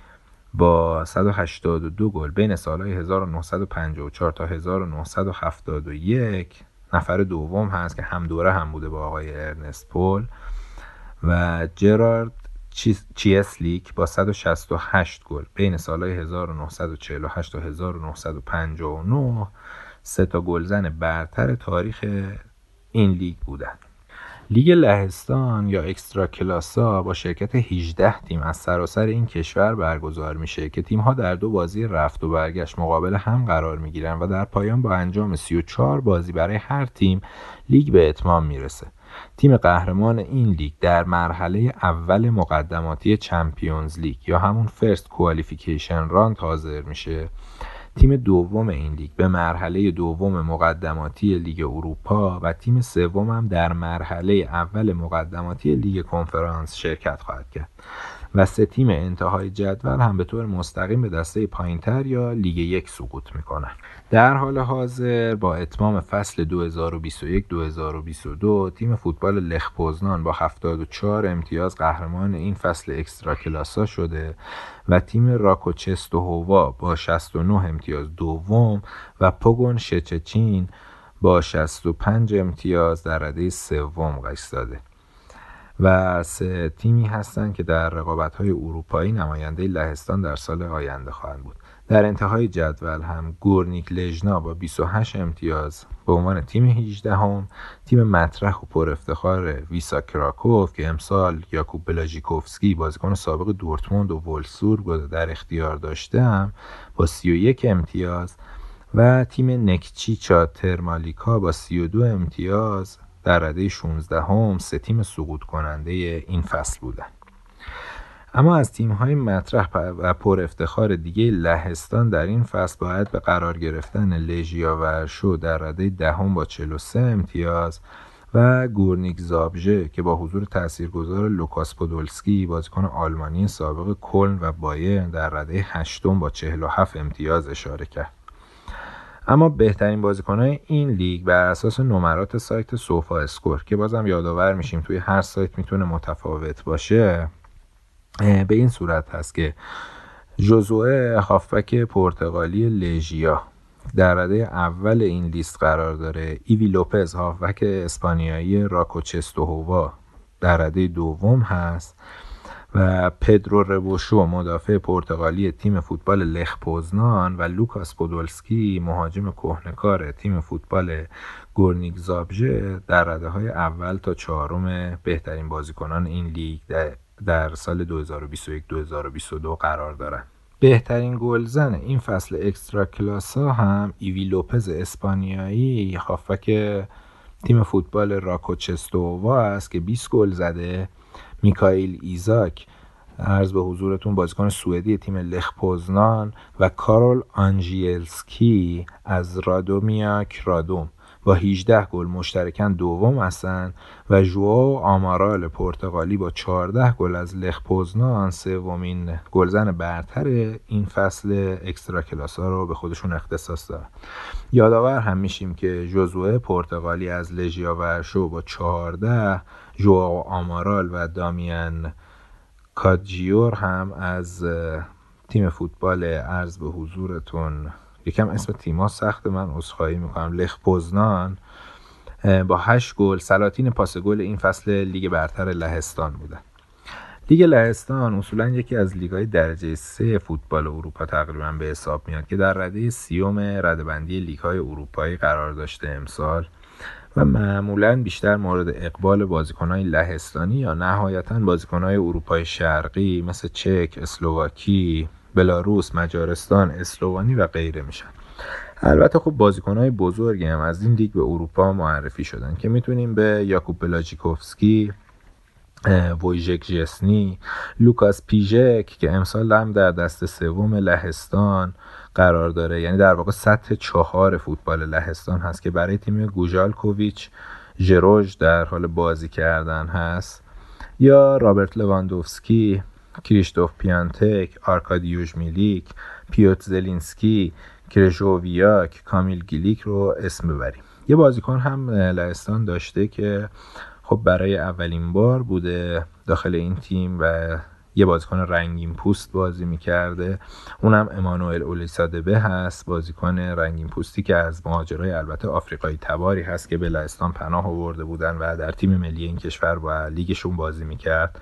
با 182 گل بین سالهای 1954 تا 1971 نفر دوم هست که هم دوره هم بوده با آقای ارنست پول و جرارد چیسلیک با 168 گل بین سالهای 1948 تا 1959 سه تا گلزن برتر تاریخ این لیگ بودند لیگ لهستان یا اکسترا کلاسا با شرکت 18 تیم از سراسر این کشور برگزار میشه که تیم ها در دو بازی رفت و برگشت مقابل هم قرار می‌گیرن و در پایان با انجام 34 بازی برای هر تیم لیگ به اتمام می‌رسه. تیم قهرمان این لیگ در مرحله اول مقدماتی Champions League یا همون first qualification round حاضر میشه. تیم دوم این لیگ به مرحله دوم مقدماتی لیگ اروپا و تیم سوم هم در مرحله اول مقدماتی لیگ کنفرانس شرکت خواهد کرد. و سه تیم انتهای جدول هم به طور مستقیم به دسته پایینتر یا لیگ یک سقوط می‌کنن. در حال حاضر با اتمام فصل 2021-2022 تیم فوتبال لخ پوزنان با 74 امتیاز قهرمان این فصل اکسترا کلاسا شده و تیم راکوچستو هوا با 69 امتیاز دوم و پوگون شچچین با 65 امتیاز در رده سوم ایستاده و سه تیمی هستند که در رقابت‌های اروپایی نماینده لهستان در سال آینده خواهند بود. در انتهای جدول هم گورنیک لژنا با 28 امتیاز به عنوان تیم 18 هم تیم مطرح و پر افتخار ویسا کراکوف که امسال یاکوب بلاژیکوفسکی بازیکن سابق دورتموند و ولسورگ در اختیار داشته هم با 31 امتیاز و تیم نکچیچا ترمالیکا با 32 امتیاز در رده 16 هم سه تیم سقوط کننده این فصل بودند. اما از های مطرح و پر افتخار دیگه لهستان در این فصل باید به قرار گرفتن لژیا ورشو در رده دهم با 43 امتیاز و گورنیک زابژه که با حضور تاثیرگذار لوکاس پودولسکی بازیکن آلمانی سابق کلن و بایر در رده هشتم با 47 امتیاز اشاره کرد اما بهترین بازیکنهای این لیگ بر اساس نمرات سایت Sofascore که بازم یادآور میشیم توی هر سایت می‌تونه متفاوت باشه به این صورت هست که جوزوه هافبک پرتغالی لژیا در رده اول این لیست قرار داره. ایوی لوپز هافبک اسپانیایی راکوف چستوخوا در رده دوم هست. و پدرو ربوشو مدافع پرتغالی تیم فوتبال لخ پوزنان و لوکاس پودولسکی مهاجم کهنه‌کار تیم فوتبال گورنیک زابژه در رده های اول تا چهارم بهترین بازیکنان این لیگ در سال 2021-2022 قرار دارند. بهترین گلزن این فصل اکسترا کلاسا هم ایوی لوپز اسپانیایی هافبک تیم فوتبال راکوف چستوخوا است که 20 گل زده میکائیل ایزاک عرض به حضورتون بازیکن سوئدی تیم لخ پوزنان و کارول آنژیلسکی از رادومیاک رادوم با 18 گل مشترکاً دوم هستند و ژوآو آمارال پرتغالی با 14 گل از لخ پوزنان سومین گلزن برتر این فصل اکسترا کلاسا رو به خودشون اختصاص دارن یادآور هم میشیم که جوزوه پرتغالی از لژیا ورشو با 14 ژوآو آمارال و دامیان کادجیور هم از تیم فوتبال عرض به حضورتون. یکم اسم تیما سخت من عذرخواهی می‌کنم. لخ پوزنان با هشت گل سلاطین پاس گل این فصل لیگ برتر لهستان بودن لیگ لهستان اصولا یکی از لیگهای درجه سه فوتبال اروپا تقریبا به حساب میاد که در رده سیوم رده‌بندی لیگهای اروپایی قرار داشته امسال. و معمولا بیشتر مورد اقبال بازیکنهای لهستانی یا نهایتا بازیکنهای اروپای شرقی مثل چک، اسلوواکی، بلاروس، مجارستان، اسلوانی و غیره میشن. البته خب بازیکنهای بزرگی هم از این لیگ به اروپا معرفی شدن که می‌تونیم به یاکوب بلاجیکوفسکی ویژک جسنی لوکاس پیژک که امسال هم در دسته سوم لهستان قرار داره. یعنی در واقع سطح چهار فوتبال لهستان هست که برای تیم گوژالکوویچ ژروژ در حال بازی کردن هست. یا رابرت لواندوفسکی کریشتوف پیانتک آرکادیوژ میلیک پیوتر زلینسکی کرژوویاک کامیل گیلیک رو اسم ببریم. یه بازیکن هم لهستان داشته که خب برای اولین بار بوده داخل این تیم و یه بازیکن رنگین پوست بازی می‌کرده. اونم امانوئل اولیسادبه هست بازیکن رنگین پوستی که از مهاجرای البته آفریقایی تباری هست که به لهستان پناه آورده بودن و در تیم ملی این کشور با لیگشون بازی می‌کرد.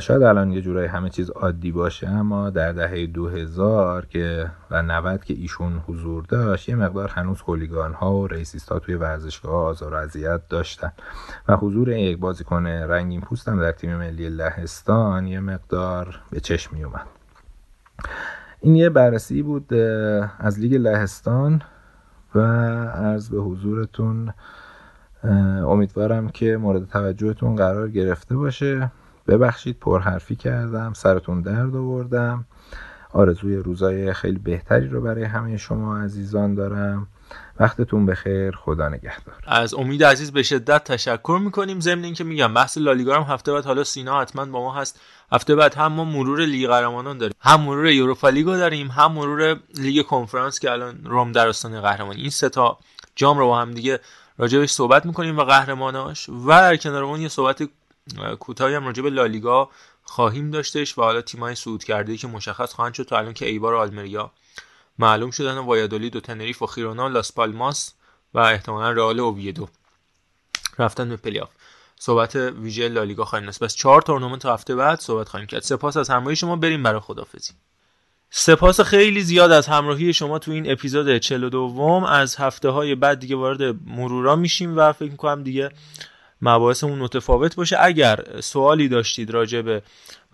شاید الان یه جورایی همه چیز عادی باشه اما در دهه 2000 که و 90 که ایشون حضور داشت یه مقدار هنوز هولیگان ها و ریسیست ها توی ورزشگاه آزار و اذیت داشتن. و حضور یک بازیکن رنگین پوستم در تیم ملی لهستان یه مقدار به چشم می اومد این یه بررسی بود از لیگ لهستان و عرض به حضورتون امیدوارم که مورد توجهتون قرار گرفته باشه. ببخشید پرحرفی کردم سرتون درد آوردم. آرزوی روزای خیلی بهتری رو برای همه شما عزیزان دارم. وقتتون بخیر خدا نگهدار. از امید عزیز به شدت تشکر می‌کنیم. ضمن اینکه میگم بحث لالیگا هم هفته بعد حالا سینا حتما با ما هست. هفته بعد هم ما مرور لیگ قهرمانان داریم. هم مرور اروپا لیگو داریم هم مرور لیگ کنفرانس که الان روم در آستانه قهرمانی. این سه تا جام رو با هم دیگه راجبش صحبت می‌کنیم و قهرماناش. و در کنار اون یه صحبت کوتاهی هم راجع به لالیگا خواهیم داشتش و حالا تیمای صعود کرده که مشخص خواهند شد تا الان که ایبار و آلمریا معلوم شدن و وایادولید و تنریفه و خیرونا لاس پالماس و احتمالا رئال اوویدو. رفتن به پلی‌آف صحبت ویژه لالیگا خواهیم داشت. بس چهار تورنمنت هفته بعد صحبت خواهیم کرد. سپاس از همراهی شما. بریم برای خدافظی سپاس خیلی زیاد از همراهی شما تو این اپیزود 42 از هفته های بعد دیگه وارد مرورا میشیم و فکر می‌کنم دیگه مباحثمون متفاوت باشه. اگر سوالی داشتید راجع به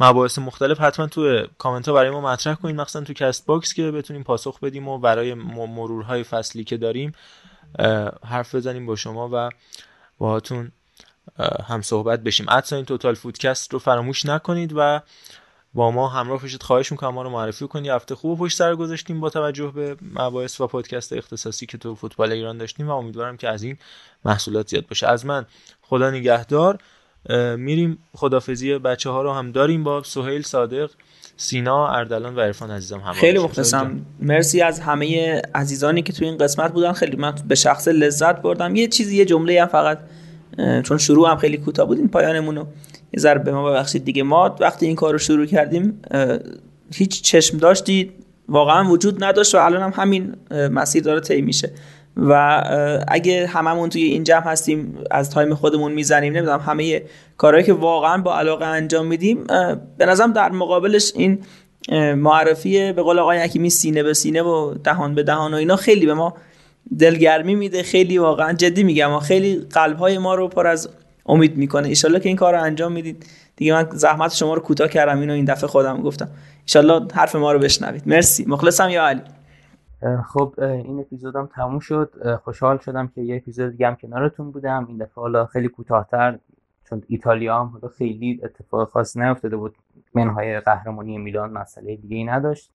مباحث مختلف حتما تو کامنت ها برای ما مطرح کنید. مخصوصا تو کست باکس که بتونیم پاسخ بدیم و برای مرورهای فصلی که داریم حرف بزنیم با شما و باهاتون هم صحبت بشیم. اد ساین توتال فوتکست رو فراموش نکنید و با ما همراه بشید خواهش می‌کنم ما رو معرفی کنید. هفته خوب پشت سر گذاشتیم با توجه به مباحث و پادکست اختصاصی که تو فوتبال ایران داشتیم و امیدوارم که از این محصولات زیاد باشه. از من خدا نگهدار. میریم خدافزی بچه ها رو هم داریم با سهیل صادق سینا اردلان و عرفان عزیزم هم خیلی مخلصم. مرسی از همه عزیزانی که تو این قسمت بودن. خیلی من به شخص لذت بردم. یه چیزی یه جمله هم فقط چون شروع هم خیلی کوتاه بود این پایانمونو ذره به ما ببخشید دیگه. ما وقتی این کار رو شروع کردیم هیچ چشم داشتی واقعا وجود نداشت و الان هم همین مسیر داره طی میشه. و اگه هممون توی این جمع هستیم از تایم خودمون می‌زنیم نمی‌دونم همه کارهایی که واقعا با علاقه انجام میدیم به نظرم در مقابلش این معرفی به قول آقای حکیمی سینه به سینه و دهان به دهان و اینا خیلی به ما دلگرمی میده خیلی واقعا جدی میگم و خیلی قلب های ما رو پر از امید می‌کنه. ایشالله که این کار رو انجام می‌دید. دیگه من زحمت شما رو کوتاه کردم اینو این دفعه خودم گفتم. ایشالله حرف ما رو بشنوید. مرسی. مخلصم یا علی؟ خب این اپیزودم تموم شد. خوشحال شدم که یه اپیزود دیگه هم کنارتون بودم. این دفعه حالا خیلی کوتاهتر چون ایتالیا هم حالا خیلی اتفاق خاص نیفتاده بود. منهای قهرمانی میلان مسئله دیگه ای نداشت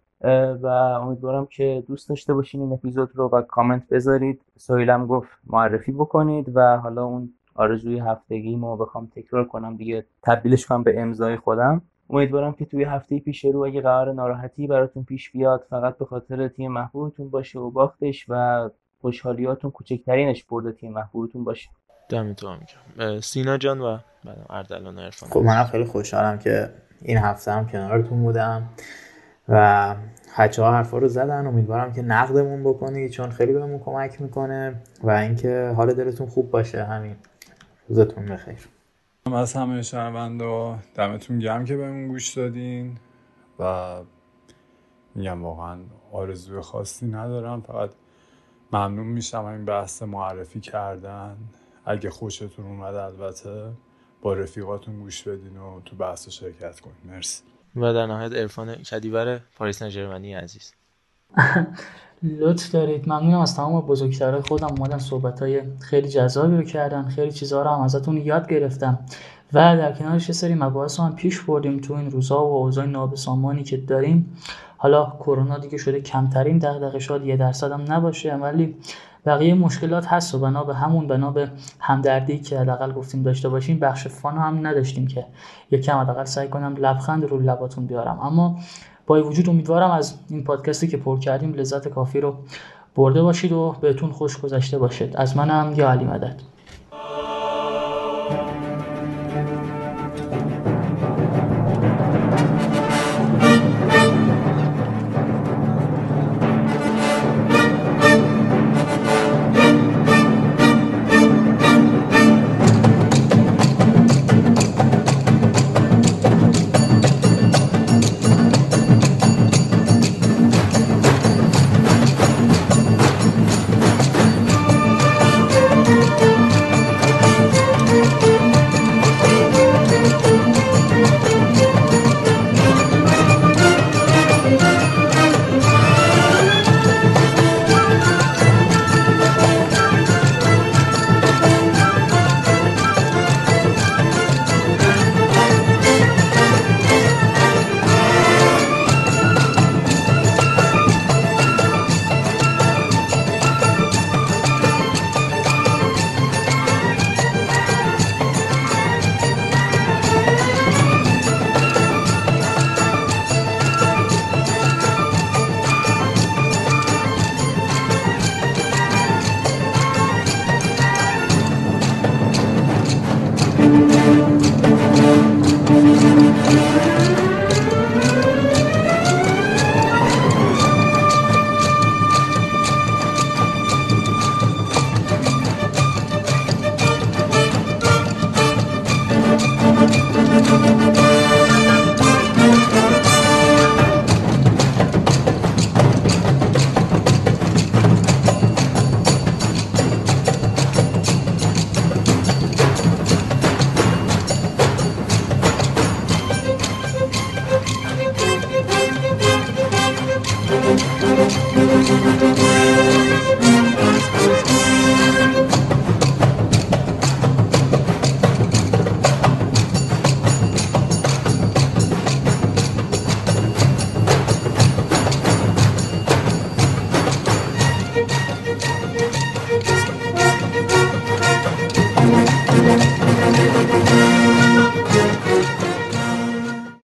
و امیدوارم که دوست داشته باشین این اپیزود رو و کامنت بذارید. سویلم گفت معرفی بکنید و حالا اون آرزوی هفتگی ما بخوام تکرار کنم دیگه تبدیلش کنم به امضای خودم. امیدوارم که توی هفته پیش رو اگه قرار ناراحتی براتون پیش بیاد فقط به خاطر تیم محبوبتون باشه و باختش و خوشحالیاتون کوچکترینش برده تیم محبوبتون باشه. دمتون میگم سینا جان و اردلان عرفان. خب منم خیلی خوشحالم که این هفته هم کنارتون بودم و بچه ها حرفا رو زدن. امیدوارم که نقدمون بکنید چون خیلی بهمون کمک می‌کنه و اینکه حال دلتون خوب باشه. همین. روزتون بخیر. از همه شنوندا دمتون گرم که بهمون گوش دادین و میگم واقعا آرزوی خاصی ندارم فقط ممنون میشم این بحث معرفی کردن. اگه خوشتون اومد البته با رفیقاتون گوش بدین و تو بحث شرکت کنین. مرسی. و در نهایت ارفان کدیور پاریس جرمنی عزیز. لطف دارید. ممنونم از تمام بزرگترهای خودم اومدن صحبت های خیلی جذابی رو کردن. خیلی چیزها رو هم ازتون یاد گرفتم. و در کنارش یه سری مباحث هم پیش بردیم تو این روزها و اوضاع نابسامانی که داریم. حالا کرونا دیگه شده کمترین دغدغه شاید یه درصد هم نباشه ولی بقیه مشکلات هست و بنا به همون بنا به همدردی که حداقل گفتیم داشته باشیم بخش فان هم نداشتیم که یکم حداقل سعی کنم لبخند رو لباتون بیارم. اما با وجود امیدوارم از این پادکستی که پر کردیم لذت کافی رو برده باشید و بهتون خوش گذشته باشید از منم یا علی مدد.